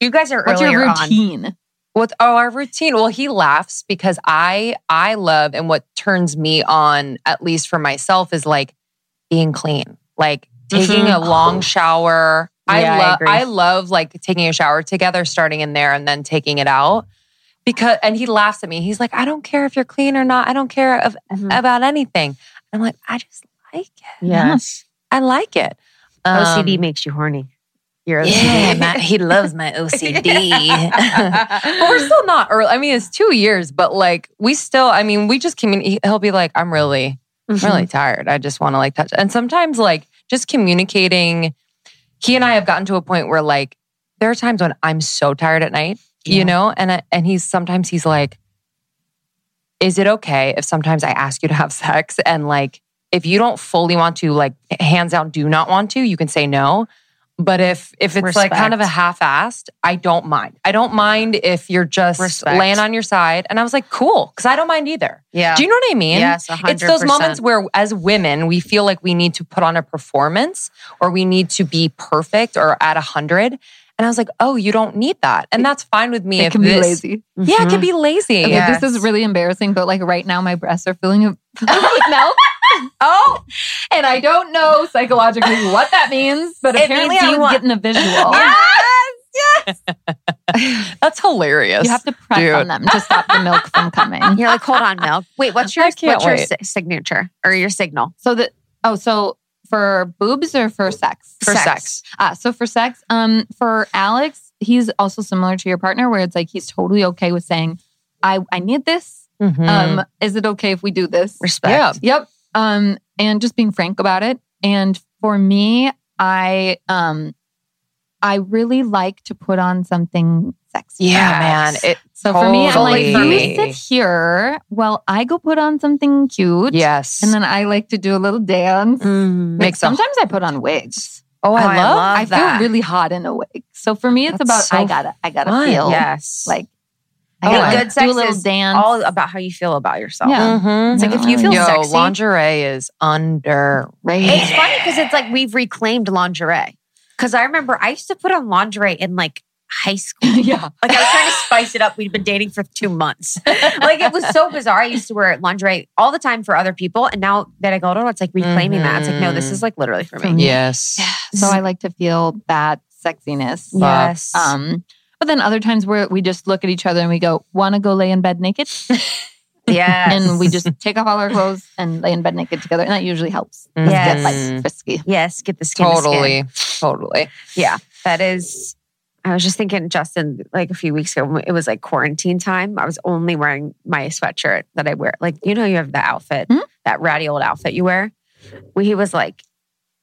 [SPEAKER 1] you guys are
[SPEAKER 3] What's
[SPEAKER 1] earlier
[SPEAKER 3] your
[SPEAKER 1] on.
[SPEAKER 3] routine?
[SPEAKER 2] What oh our routine? Well, he laughs because I I love and what turns me on, at least for myself, is like being clean. Like taking
[SPEAKER 1] Mhm.
[SPEAKER 2] a long shower. I
[SPEAKER 1] Yeah, I
[SPEAKER 2] love
[SPEAKER 1] agree.
[SPEAKER 2] I, love like taking a shower together, starting in there and then taking it out. Because and he laughs at me. He's like, I don't care if you're clean or not. I don't care of,
[SPEAKER 1] Mhm.
[SPEAKER 2] about anything. I'm like, I just like it.
[SPEAKER 1] Yes.
[SPEAKER 2] I like it.
[SPEAKER 1] OCD
[SPEAKER 2] Um,
[SPEAKER 1] makes you horny. You're
[SPEAKER 2] yeah, my, he loves my OCD. but we're still not early. I mean, it's two years, but like we still. I mean, we just communicate. He'll be like, "I'm really,
[SPEAKER 1] Mm-hmm.
[SPEAKER 2] really tired. I just want to like touch." And sometimes, like, just communicating. He and I have gotten to a point where, like, there are times when I'm so tired at night,
[SPEAKER 1] Yeah.
[SPEAKER 2] you know, and I- and he's sometimes he's like, "Is it okay if sometimes I ask you to have sex and like if you don't fully want to, like, hands down, do not want to, you can say no." But if if it's like kind of a half-assed, I don't mind. I don't mind if you're just
[SPEAKER 1] Respect.
[SPEAKER 2] laying on your side. And I was like, cool, because I don't mind either.
[SPEAKER 1] Yeah.
[SPEAKER 2] Do you know what I mean?
[SPEAKER 1] Yes, a hundred
[SPEAKER 2] It's those moments where, as women, we feel like we need to put on a performance or we need to be perfect or at a hundred. And I was like, oh, you don't need that, and that's fine with me.
[SPEAKER 3] It can be
[SPEAKER 2] this-
[SPEAKER 3] lazy.
[SPEAKER 2] Yeah, it
[SPEAKER 1] Mhm.
[SPEAKER 2] can be lazy.
[SPEAKER 3] Okay,
[SPEAKER 1] Yes.
[SPEAKER 3] this is really embarrassing, but like right now, my breasts are filling with milk.
[SPEAKER 1] Oh,
[SPEAKER 3] And I don't know psychologically what that means, but
[SPEAKER 1] It
[SPEAKER 3] apparently
[SPEAKER 1] means
[SPEAKER 3] I
[SPEAKER 1] you
[SPEAKER 3] was
[SPEAKER 1] want-
[SPEAKER 3] getting a visual.
[SPEAKER 1] yes, yes.
[SPEAKER 2] That's hilarious.
[SPEAKER 3] You have to press
[SPEAKER 2] Dude.
[SPEAKER 3] on them to stop the milk from coming.
[SPEAKER 1] You're like, hold on, milk. Wait, what's your
[SPEAKER 2] I can't
[SPEAKER 1] what's your
[SPEAKER 2] wait.
[SPEAKER 1] si- signature or your signal
[SPEAKER 3] So that oh, so for boobs or for sex?
[SPEAKER 2] For sex.
[SPEAKER 3] Ah, so for sex, um, for Alex, he's also similar to your partner, where it's like he's totally okay with saying, "I I need this.
[SPEAKER 2] Mhm.
[SPEAKER 3] Um, is it okay if we do this?"
[SPEAKER 1] Respect.
[SPEAKER 2] Yeah.
[SPEAKER 3] Yep. Um, and just being frank about it. And for me, I um, I really like to put on something sexy.
[SPEAKER 2] yeah, man. It,
[SPEAKER 3] So for me, I'm like, you
[SPEAKER 2] me.
[SPEAKER 3] sit here while I go put on something cute.
[SPEAKER 2] yes.
[SPEAKER 3] And then I like to do a little dance.
[SPEAKER 1] Mm.
[SPEAKER 3] Like sometimes I put on wigs.
[SPEAKER 2] oh, I
[SPEAKER 1] Oh, I
[SPEAKER 2] love,
[SPEAKER 1] love
[SPEAKER 3] I
[SPEAKER 2] that.
[SPEAKER 3] feel really hot in a wig. So for me, it's
[SPEAKER 2] That's
[SPEAKER 3] about
[SPEAKER 2] so
[SPEAKER 3] I gotta I gotta
[SPEAKER 2] fun.
[SPEAKER 3] feel
[SPEAKER 1] Yes.
[SPEAKER 3] like I gotta
[SPEAKER 2] and
[SPEAKER 1] good
[SPEAKER 3] do
[SPEAKER 1] sex
[SPEAKER 3] a little
[SPEAKER 1] is
[SPEAKER 3] dance.
[SPEAKER 1] all about how you feel about yourself.
[SPEAKER 3] Yeah.
[SPEAKER 2] Mhm.
[SPEAKER 1] It's like if you feel
[SPEAKER 2] Yo,
[SPEAKER 1] sexy.
[SPEAKER 2] lingerie is underrated.
[SPEAKER 1] It's funny because it's like we've reclaimed lingerie. Because I remember I used to put on lingerie in like high school.
[SPEAKER 3] yeah.
[SPEAKER 1] Like I was trying to spice it up. We'd been dating for two months. like it was so bizarre. I used to wear lingerie all the time for other people. And now that I go to it's like reclaiming that. It's like, no, this is like literally for
[SPEAKER 3] For
[SPEAKER 1] me.
[SPEAKER 3] me.
[SPEAKER 2] Yes.
[SPEAKER 3] So I like to feel that sexiness.
[SPEAKER 1] Yes.
[SPEAKER 3] Um, but then other times where we just look at each other and we go, "Want to go lay in bed naked?"
[SPEAKER 1] Yeah.
[SPEAKER 3] And we just take off all our clothes and lay in bed naked together, and that usually helps.
[SPEAKER 1] Yes.
[SPEAKER 3] Get like frisky.
[SPEAKER 1] yes, get the skin. to skin.
[SPEAKER 2] Totally. Totally.
[SPEAKER 1] Yeah, that is. I was just thinking, Justin, like a few weeks ago, it was like quarantine time. I was only wearing my sweatshirt that I wear. Like, you know, you have the outfit,
[SPEAKER 3] Hmm?
[SPEAKER 1] that ratty old outfit you wear. Well, he was like,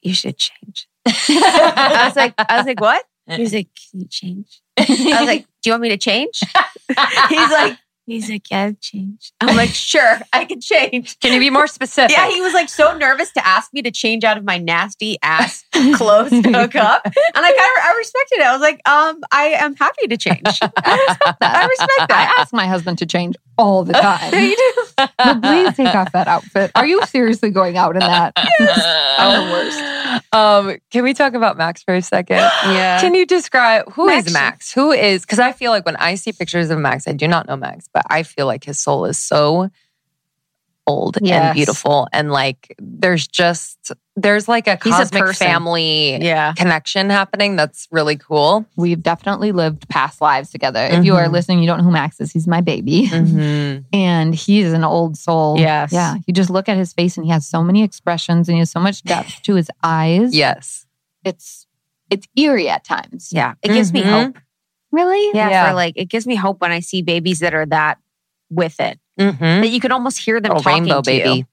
[SPEAKER 1] you should change. I was like, I was like, what? He's like, can you change? I was like, do you want me to change? He's like, he's like, yeah, change. I'm like, sure, I can change.
[SPEAKER 2] Can you be more specific?
[SPEAKER 1] Yeah, he was like so nervous to ask me to change out of my nasty ass clothes to hook up, and I kind of I respected it. I was like, um, I am happy to change. I respect that. I respect that.
[SPEAKER 3] I ask my husband to change all the time.
[SPEAKER 1] you do.
[SPEAKER 3] but please take off that outfit. Are you seriously going out in that? Yes.
[SPEAKER 2] I'm the worst. Um, can we talk about Max for a second?
[SPEAKER 1] Yeah.
[SPEAKER 2] Can you describe who is
[SPEAKER 1] Max.
[SPEAKER 2] Max? Who is because I feel like when I see pictures of Max, I do not know Max, but I feel like his soul is so old
[SPEAKER 1] Yes.
[SPEAKER 2] and beautiful. And like there's just there's like a
[SPEAKER 1] He's
[SPEAKER 2] cosmic
[SPEAKER 1] person.
[SPEAKER 2] family
[SPEAKER 1] yeah.
[SPEAKER 2] connection happening that's really cool.
[SPEAKER 3] We've definitely lived past lives together. If you are
[SPEAKER 2] Mhm.
[SPEAKER 3] listening, you don't know who Max is. He's my baby.
[SPEAKER 2] Mm-hmm.
[SPEAKER 3] And he's an old soul.
[SPEAKER 1] Yes.
[SPEAKER 3] Yeah. You just look at his face and he has so many expressions and he has so much depth to his eyes.
[SPEAKER 2] Yes.
[SPEAKER 3] It's it's eerie at times.
[SPEAKER 1] Yeah. It gives me
[SPEAKER 2] Mhm.
[SPEAKER 1] hope.
[SPEAKER 3] Really?
[SPEAKER 1] Yeah,
[SPEAKER 2] Yeah.
[SPEAKER 1] For like, it gives me hope when I see babies that are that with it.
[SPEAKER 2] Mm-hmm.
[SPEAKER 1] That you can almost hear them
[SPEAKER 2] Little
[SPEAKER 1] talking
[SPEAKER 2] rainbow
[SPEAKER 1] to you.
[SPEAKER 2] baby.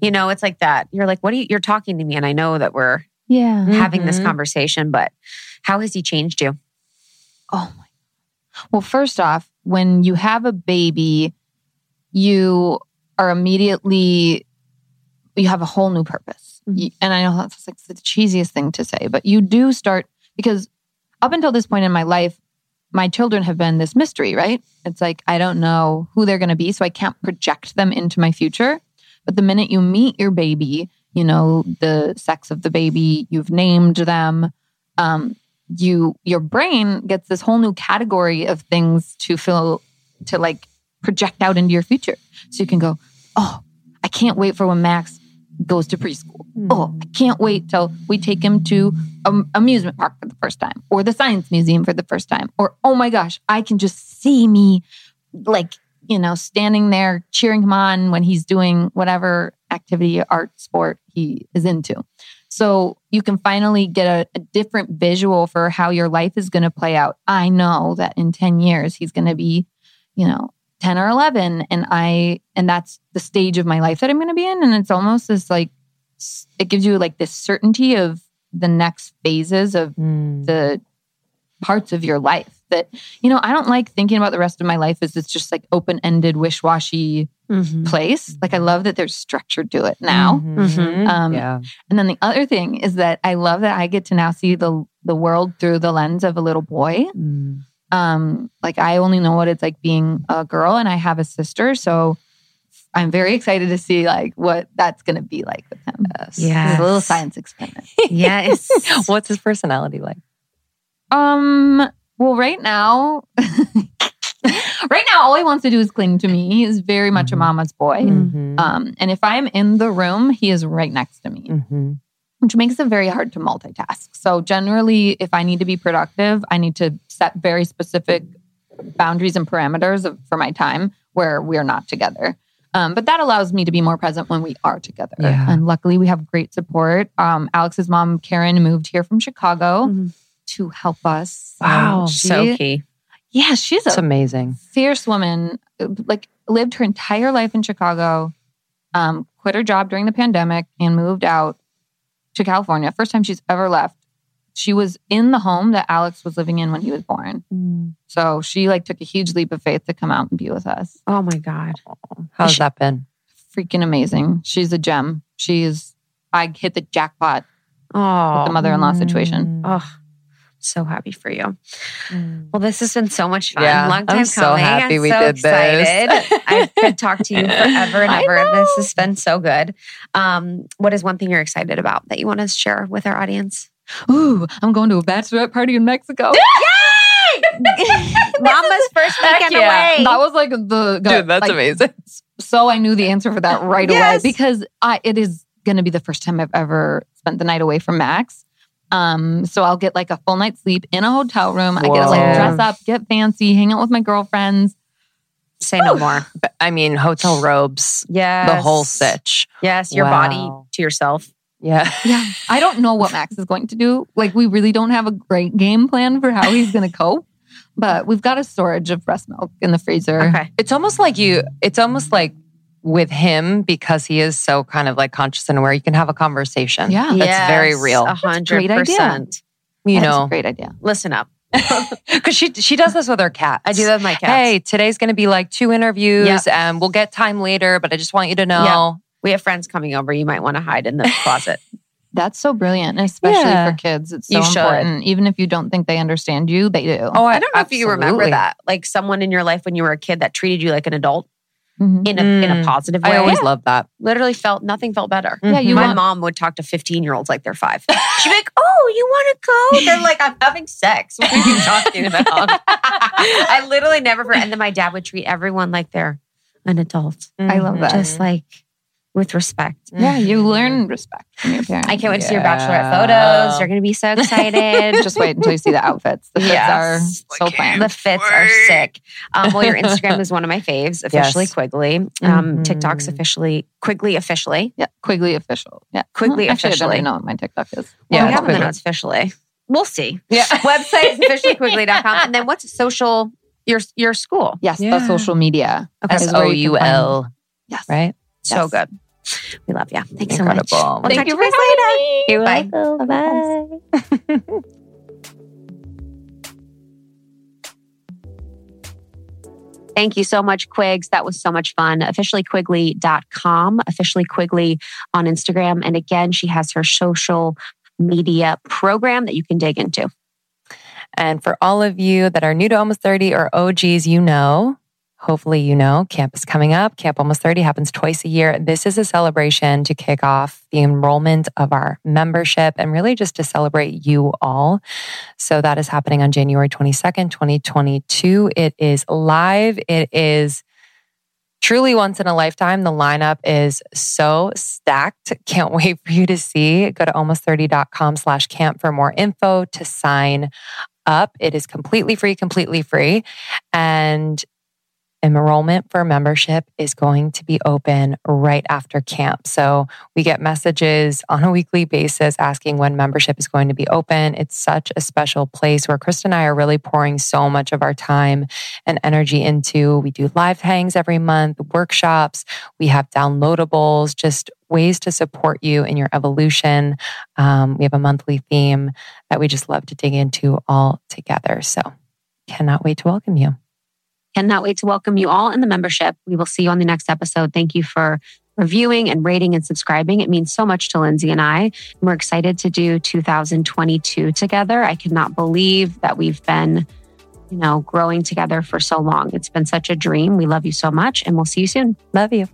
[SPEAKER 1] You know, it's like that. You're like, what are you? You're talking to me, and I know that we're
[SPEAKER 3] Yeah.
[SPEAKER 1] having this
[SPEAKER 2] Mhm.
[SPEAKER 1] conversation. But how has he changed you?
[SPEAKER 3] Oh my. Well, first off, when you have a baby, you are immediately you have a whole new purpose.
[SPEAKER 1] Mhm.
[SPEAKER 3] And I know that's like the cheesiest thing to say, but you do start because up until this point in my life, my children have been this mystery, right? It's like I don't know who they're going to be, so I can't project them into my future. But the minute you meet your baby, you know the sex of the baby, you've named them, um, you your brain gets this whole new category of things to feel to like project out into your future. So you can go, oh, I can't wait for when Max goes to preschool. Hmm. Oh, I can't wait till we take him to an amusement park for the first time or the science museum for the first time. Or, oh my gosh, I can just see me like, you know, standing there cheering him on when he's doing whatever activity, art, sport he is into. So you can finally get a, a different visual for how your life is going to play out. I know that in 10 years, he's going to be, you know, 10 or 11 and i and that's the stage of my life that i'm going to be in and it's almost this like it gives you like this certainty of the next phases of
[SPEAKER 2] Mm.
[SPEAKER 3] the parts of your life that you know i don't like thinking about the rest of my life as it's just like open-ended wish-washy place like i love that there's structure to it now
[SPEAKER 2] Mhm.
[SPEAKER 3] um
[SPEAKER 2] yeah.
[SPEAKER 3] and then the other thing is that i love that i get to now see the the world through the lens of a little boy
[SPEAKER 2] Mm.
[SPEAKER 3] Um like i only know what it's like being a girl and i have a sister so i'm very excited to see like what that's going to be like with him
[SPEAKER 2] Yes.
[SPEAKER 1] Yeah.
[SPEAKER 3] it's a little science experiment
[SPEAKER 1] Yes.
[SPEAKER 2] What's his personality like?
[SPEAKER 3] um well right now right now all he wants to do is cling to me he is very much a
[SPEAKER 2] Mhm.
[SPEAKER 3] mama's boy
[SPEAKER 2] Mhm.
[SPEAKER 3] um and if i'm in the room he is right next to me
[SPEAKER 2] Mhm.
[SPEAKER 3] Which makes it very hard to multitask. So generally, if I need to be productive, I need to set very specific boundaries and parameters of, for my time where we're not together. Um, but that allows me to be more present when we are together.
[SPEAKER 2] Yeah.
[SPEAKER 3] And luckily, we have great support. Um, Alex's mom, Karen, moved here from Chicago
[SPEAKER 1] Mhm.
[SPEAKER 3] to help us.
[SPEAKER 2] Wow.
[SPEAKER 3] Um,
[SPEAKER 1] so key.
[SPEAKER 3] yeah, she's
[SPEAKER 2] It's
[SPEAKER 3] a
[SPEAKER 2] amazing.
[SPEAKER 3] fierce woman. Like lived her entire life in Chicago, um, quit her job during the pandemic, and moved out to California. First time she's ever left. She was in the home that Alex was living in when he was born. Mm. So she like took a huge leap of faith to come out and be with us.
[SPEAKER 1] Oh my God.
[SPEAKER 2] How's
[SPEAKER 3] She-
[SPEAKER 2] that been?
[SPEAKER 3] Freaking amazing. She's a gem. She's. I hit the jackpot
[SPEAKER 1] Oh.
[SPEAKER 3] with the oh. mother-in-law situation.
[SPEAKER 1] Oh, so happy for you. Well, this has been so much fun.
[SPEAKER 2] Yeah,
[SPEAKER 1] Long time
[SPEAKER 2] I'm so
[SPEAKER 1] coming.
[SPEAKER 2] happy
[SPEAKER 1] I'm
[SPEAKER 2] we
[SPEAKER 1] so
[SPEAKER 2] did this.
[SPEAKER 1] I could talk to you forever and ever. This has been so good. Um, what is one thing you're excited about that you want to share with our audience?
[SPEAKER 3] Ooh, I'm going to a bachelorette party in Mexico.
[SPEAKER 1] Mama's first weekend
[SPEAKER 2] yeah.
[SPEAKER 1] away.
[SPEAKER 3] That was like the
[SPEAKER 2] Dude, that's
[SPEAKER 3] like,
[SPEAKER 2] amazing.
[SPEAKER 3] So I knew the answer for that right
[SPEAKER 4] Yes.
[SPEAKER 3] away because I, it is going to be the first time I've ever spent the night away from Max. Um, so I'll get like a full night's sleep in a hotel room. I get to like dress up, get fancy, hang out with my girlfriends.
[SPEAKER 1] Say no more.
[SPEAKER 2] But, I mean, hotel robes,
[SPEAKER 1] Yeah.
[SPEAKER 2] the whole sitch.
[SPEAKER 1] Yes, your
[SPEAKER 2] Wow.
[SPEAKER 1] body to yourself.
[SPEAKER 2] Yeah.
[SPEAKER 3] Yeah. I don't know what Max is going to do. Like, we really don't have a great game plan for how he's going to cope, but we've got a storage of breast milk in the freezer.
[SPEAKER 1] Okay.
[SPEAKER 2] It's almost like you, it's almost like with him, because he is so kind of like conscious and aware, you can have a conversation.
[SPEAKER 3] Yeah.
[SPEAKER 2] That's very real.
[SPEAKER 1] A hundred percent.
[SPEAKER 2] You
[SPEAKER 3] That's a
[SPEAKER 2] know,
[SPEAKER 3] great idea.
[SPEAKER 1] Listen up.
[SPEAKER 2] because she she does this with her cat.
[SPEAKER 1] I do that with my cat.
[SPEAKER 2] Hey, today's going to be like two interviews, and we'll get time later. But I just want you to know.
[SPEAKER 1] Yeah. We have friends coming over. You might want to hide in the closet.
[SPEAKER 3] That's so brilliant, and especially
[SPEAKER 2] Yeah.
[SPEAKER 3] for kids. It's so
[SPEAKER 1] You should.
[SPEAKER 3] important. Even if you don't think they understand you, they do.
[SPEAKER 2] Oh,
[SPEAKER 1] I don't know if you remember that. Like someone in your life when you were a kid that treated you like an adult
[SPEAKER 3] Mhm.
[SPEAKER 1] in a in a
[SPEAKER 2] Mm.
[SPEAKER 1] positive way.
[SPEAKER 2] I always love that.
[SPEAKER 1] literally felt nothing felt better.
[SPEAKER 3] Yeah, you
[SPEAKER 1] My
[SPEAKER 3] want-
[SPEAKER 1] mom would talk to 15 year olds like they're five. She'd be like, Oh, you want to go? They're like, I'm having sex. What are you talking about? I literally never forget. And then my dad would treat everyone like they're an adult,
[SPEAKER 3] I love that.
[SPEAKER 1] just like with respect.
[SPEAKER 3] Yeah, you learn respect from your parents.
[SPEAKER 1] I can't wait to see your bachelorette photos. You're going to be so excited.
[SPEAKER 3] Just wait until you see the outfits. The fits
[SPEAKER 1] Yes.
[SPEAKER 3] are so planned.
[SPEAKER 1] The fits are sick. Um, well, your Instagram is one of my faves, officially
[SPEAKER 2] Yes.
[SPEAKER 1] Quigley. Um,
[SPEAKER 2] Mhm.
[SPEAKER 1] TikTok's officially Quigley officially.
[SPEAKER 3] yeah, Quigley official. Yeah,
[SPEAKER 1] Quigley
[SPEAKER 3] Well, actually, I
[SPEAKER 1] officially.
[SPEAKER 3] don't even know what my TikTok is.
[SPEAKER 1] Yeah,
[SPEAKER 2] Yeah,
[SPEAKER 1] we
[SPEAKER 2] it's
[SPEAKER 1] have them
[SPEAKER 2] Quigley.
[SPEAKER 1] know it's officially. We'll see.
[SPEAKER 2] Yeah.
[SPEAKER 1] Website is officiallyquigley.com. And then what's social your your school?
[SPEAKER 3] Yes,
[SPEAKER 2] Yeah.
[SPEAKER 3] the social media.
[SPEAKER 1] Okay.
[SPEAKER 3] is
[SPEAKER 2] S
[SPEAKER 3] where
[SPEAKER 2] O
[SPEAKER 3] you
[SPEAKER 2] U
[SPEAKER 3] can find-
[SPEAKER 2] L.
[SPEAKER 3] Yes.
[SPEAKER 2] Right.
[SPEAKER 1] So
[SPEAKER 3] Yes.
[SPEAKER 1] good. We love you. Thanks
[SPEAKER 2] Incredible.
[SPEAKER 1] so much. We'll
[SPEAKER 3] Thank
[SPEAKER 1] talk
[SPEAKER 3] you
[SPEAKER 1] to you
[SPEAKER 3] for
[SPEAKER 1] guys later.
[SPEAKER 2] You're
[SPEAKER 1] Bye.
[SPEAKER 2] welcome. Bye.
[SPEAKER 1] Thank you so much, Quigs. That was so much fun. Officiallyquigley.com, officially Quigley on Instagram. And again, she has her social media program that you can dig into.
[SPEAKER 2] And for all of you that are new to Almost 30 or OGs, you know, hopefully you know, camp is coming up. Camp Almost 30 happens twice a year. This is a celebration to kick off the enrollment of our membership and really just to celebrate you all. So that is happening on January 22nd, 2022. It is live. It is truly once in a lifetime. The lineup is so stacked. Can't wait for you to see. Go to almost30.com slash camp for more info to sign up. It is completely free, completely free. And enrollment for membership is going to be open right after camp. So we get messages on a weekly basis asking when membership is going to be open. It's such a special place where Krista and I are really pouring so much of our time and energy into. We do live hangs every month, workshops, we have downloadables, just ways to support you in your evolution. Um, we have a monthly theme that we just love to dig into all together. So cannot wait to welcome you.
[SPEAKER 1] Cannot wait to welcome you all in the membership. We will see you on the next episode. Thank you for reviewing and rating and subscribing. It means so much to Lindsey and I. We're excited to do 2022 together. I cannot believe that we've been, you know, growing together for so long. It's been such a dream. We love you so much and we'll see you soon.
[SPEAKER 2] Love you.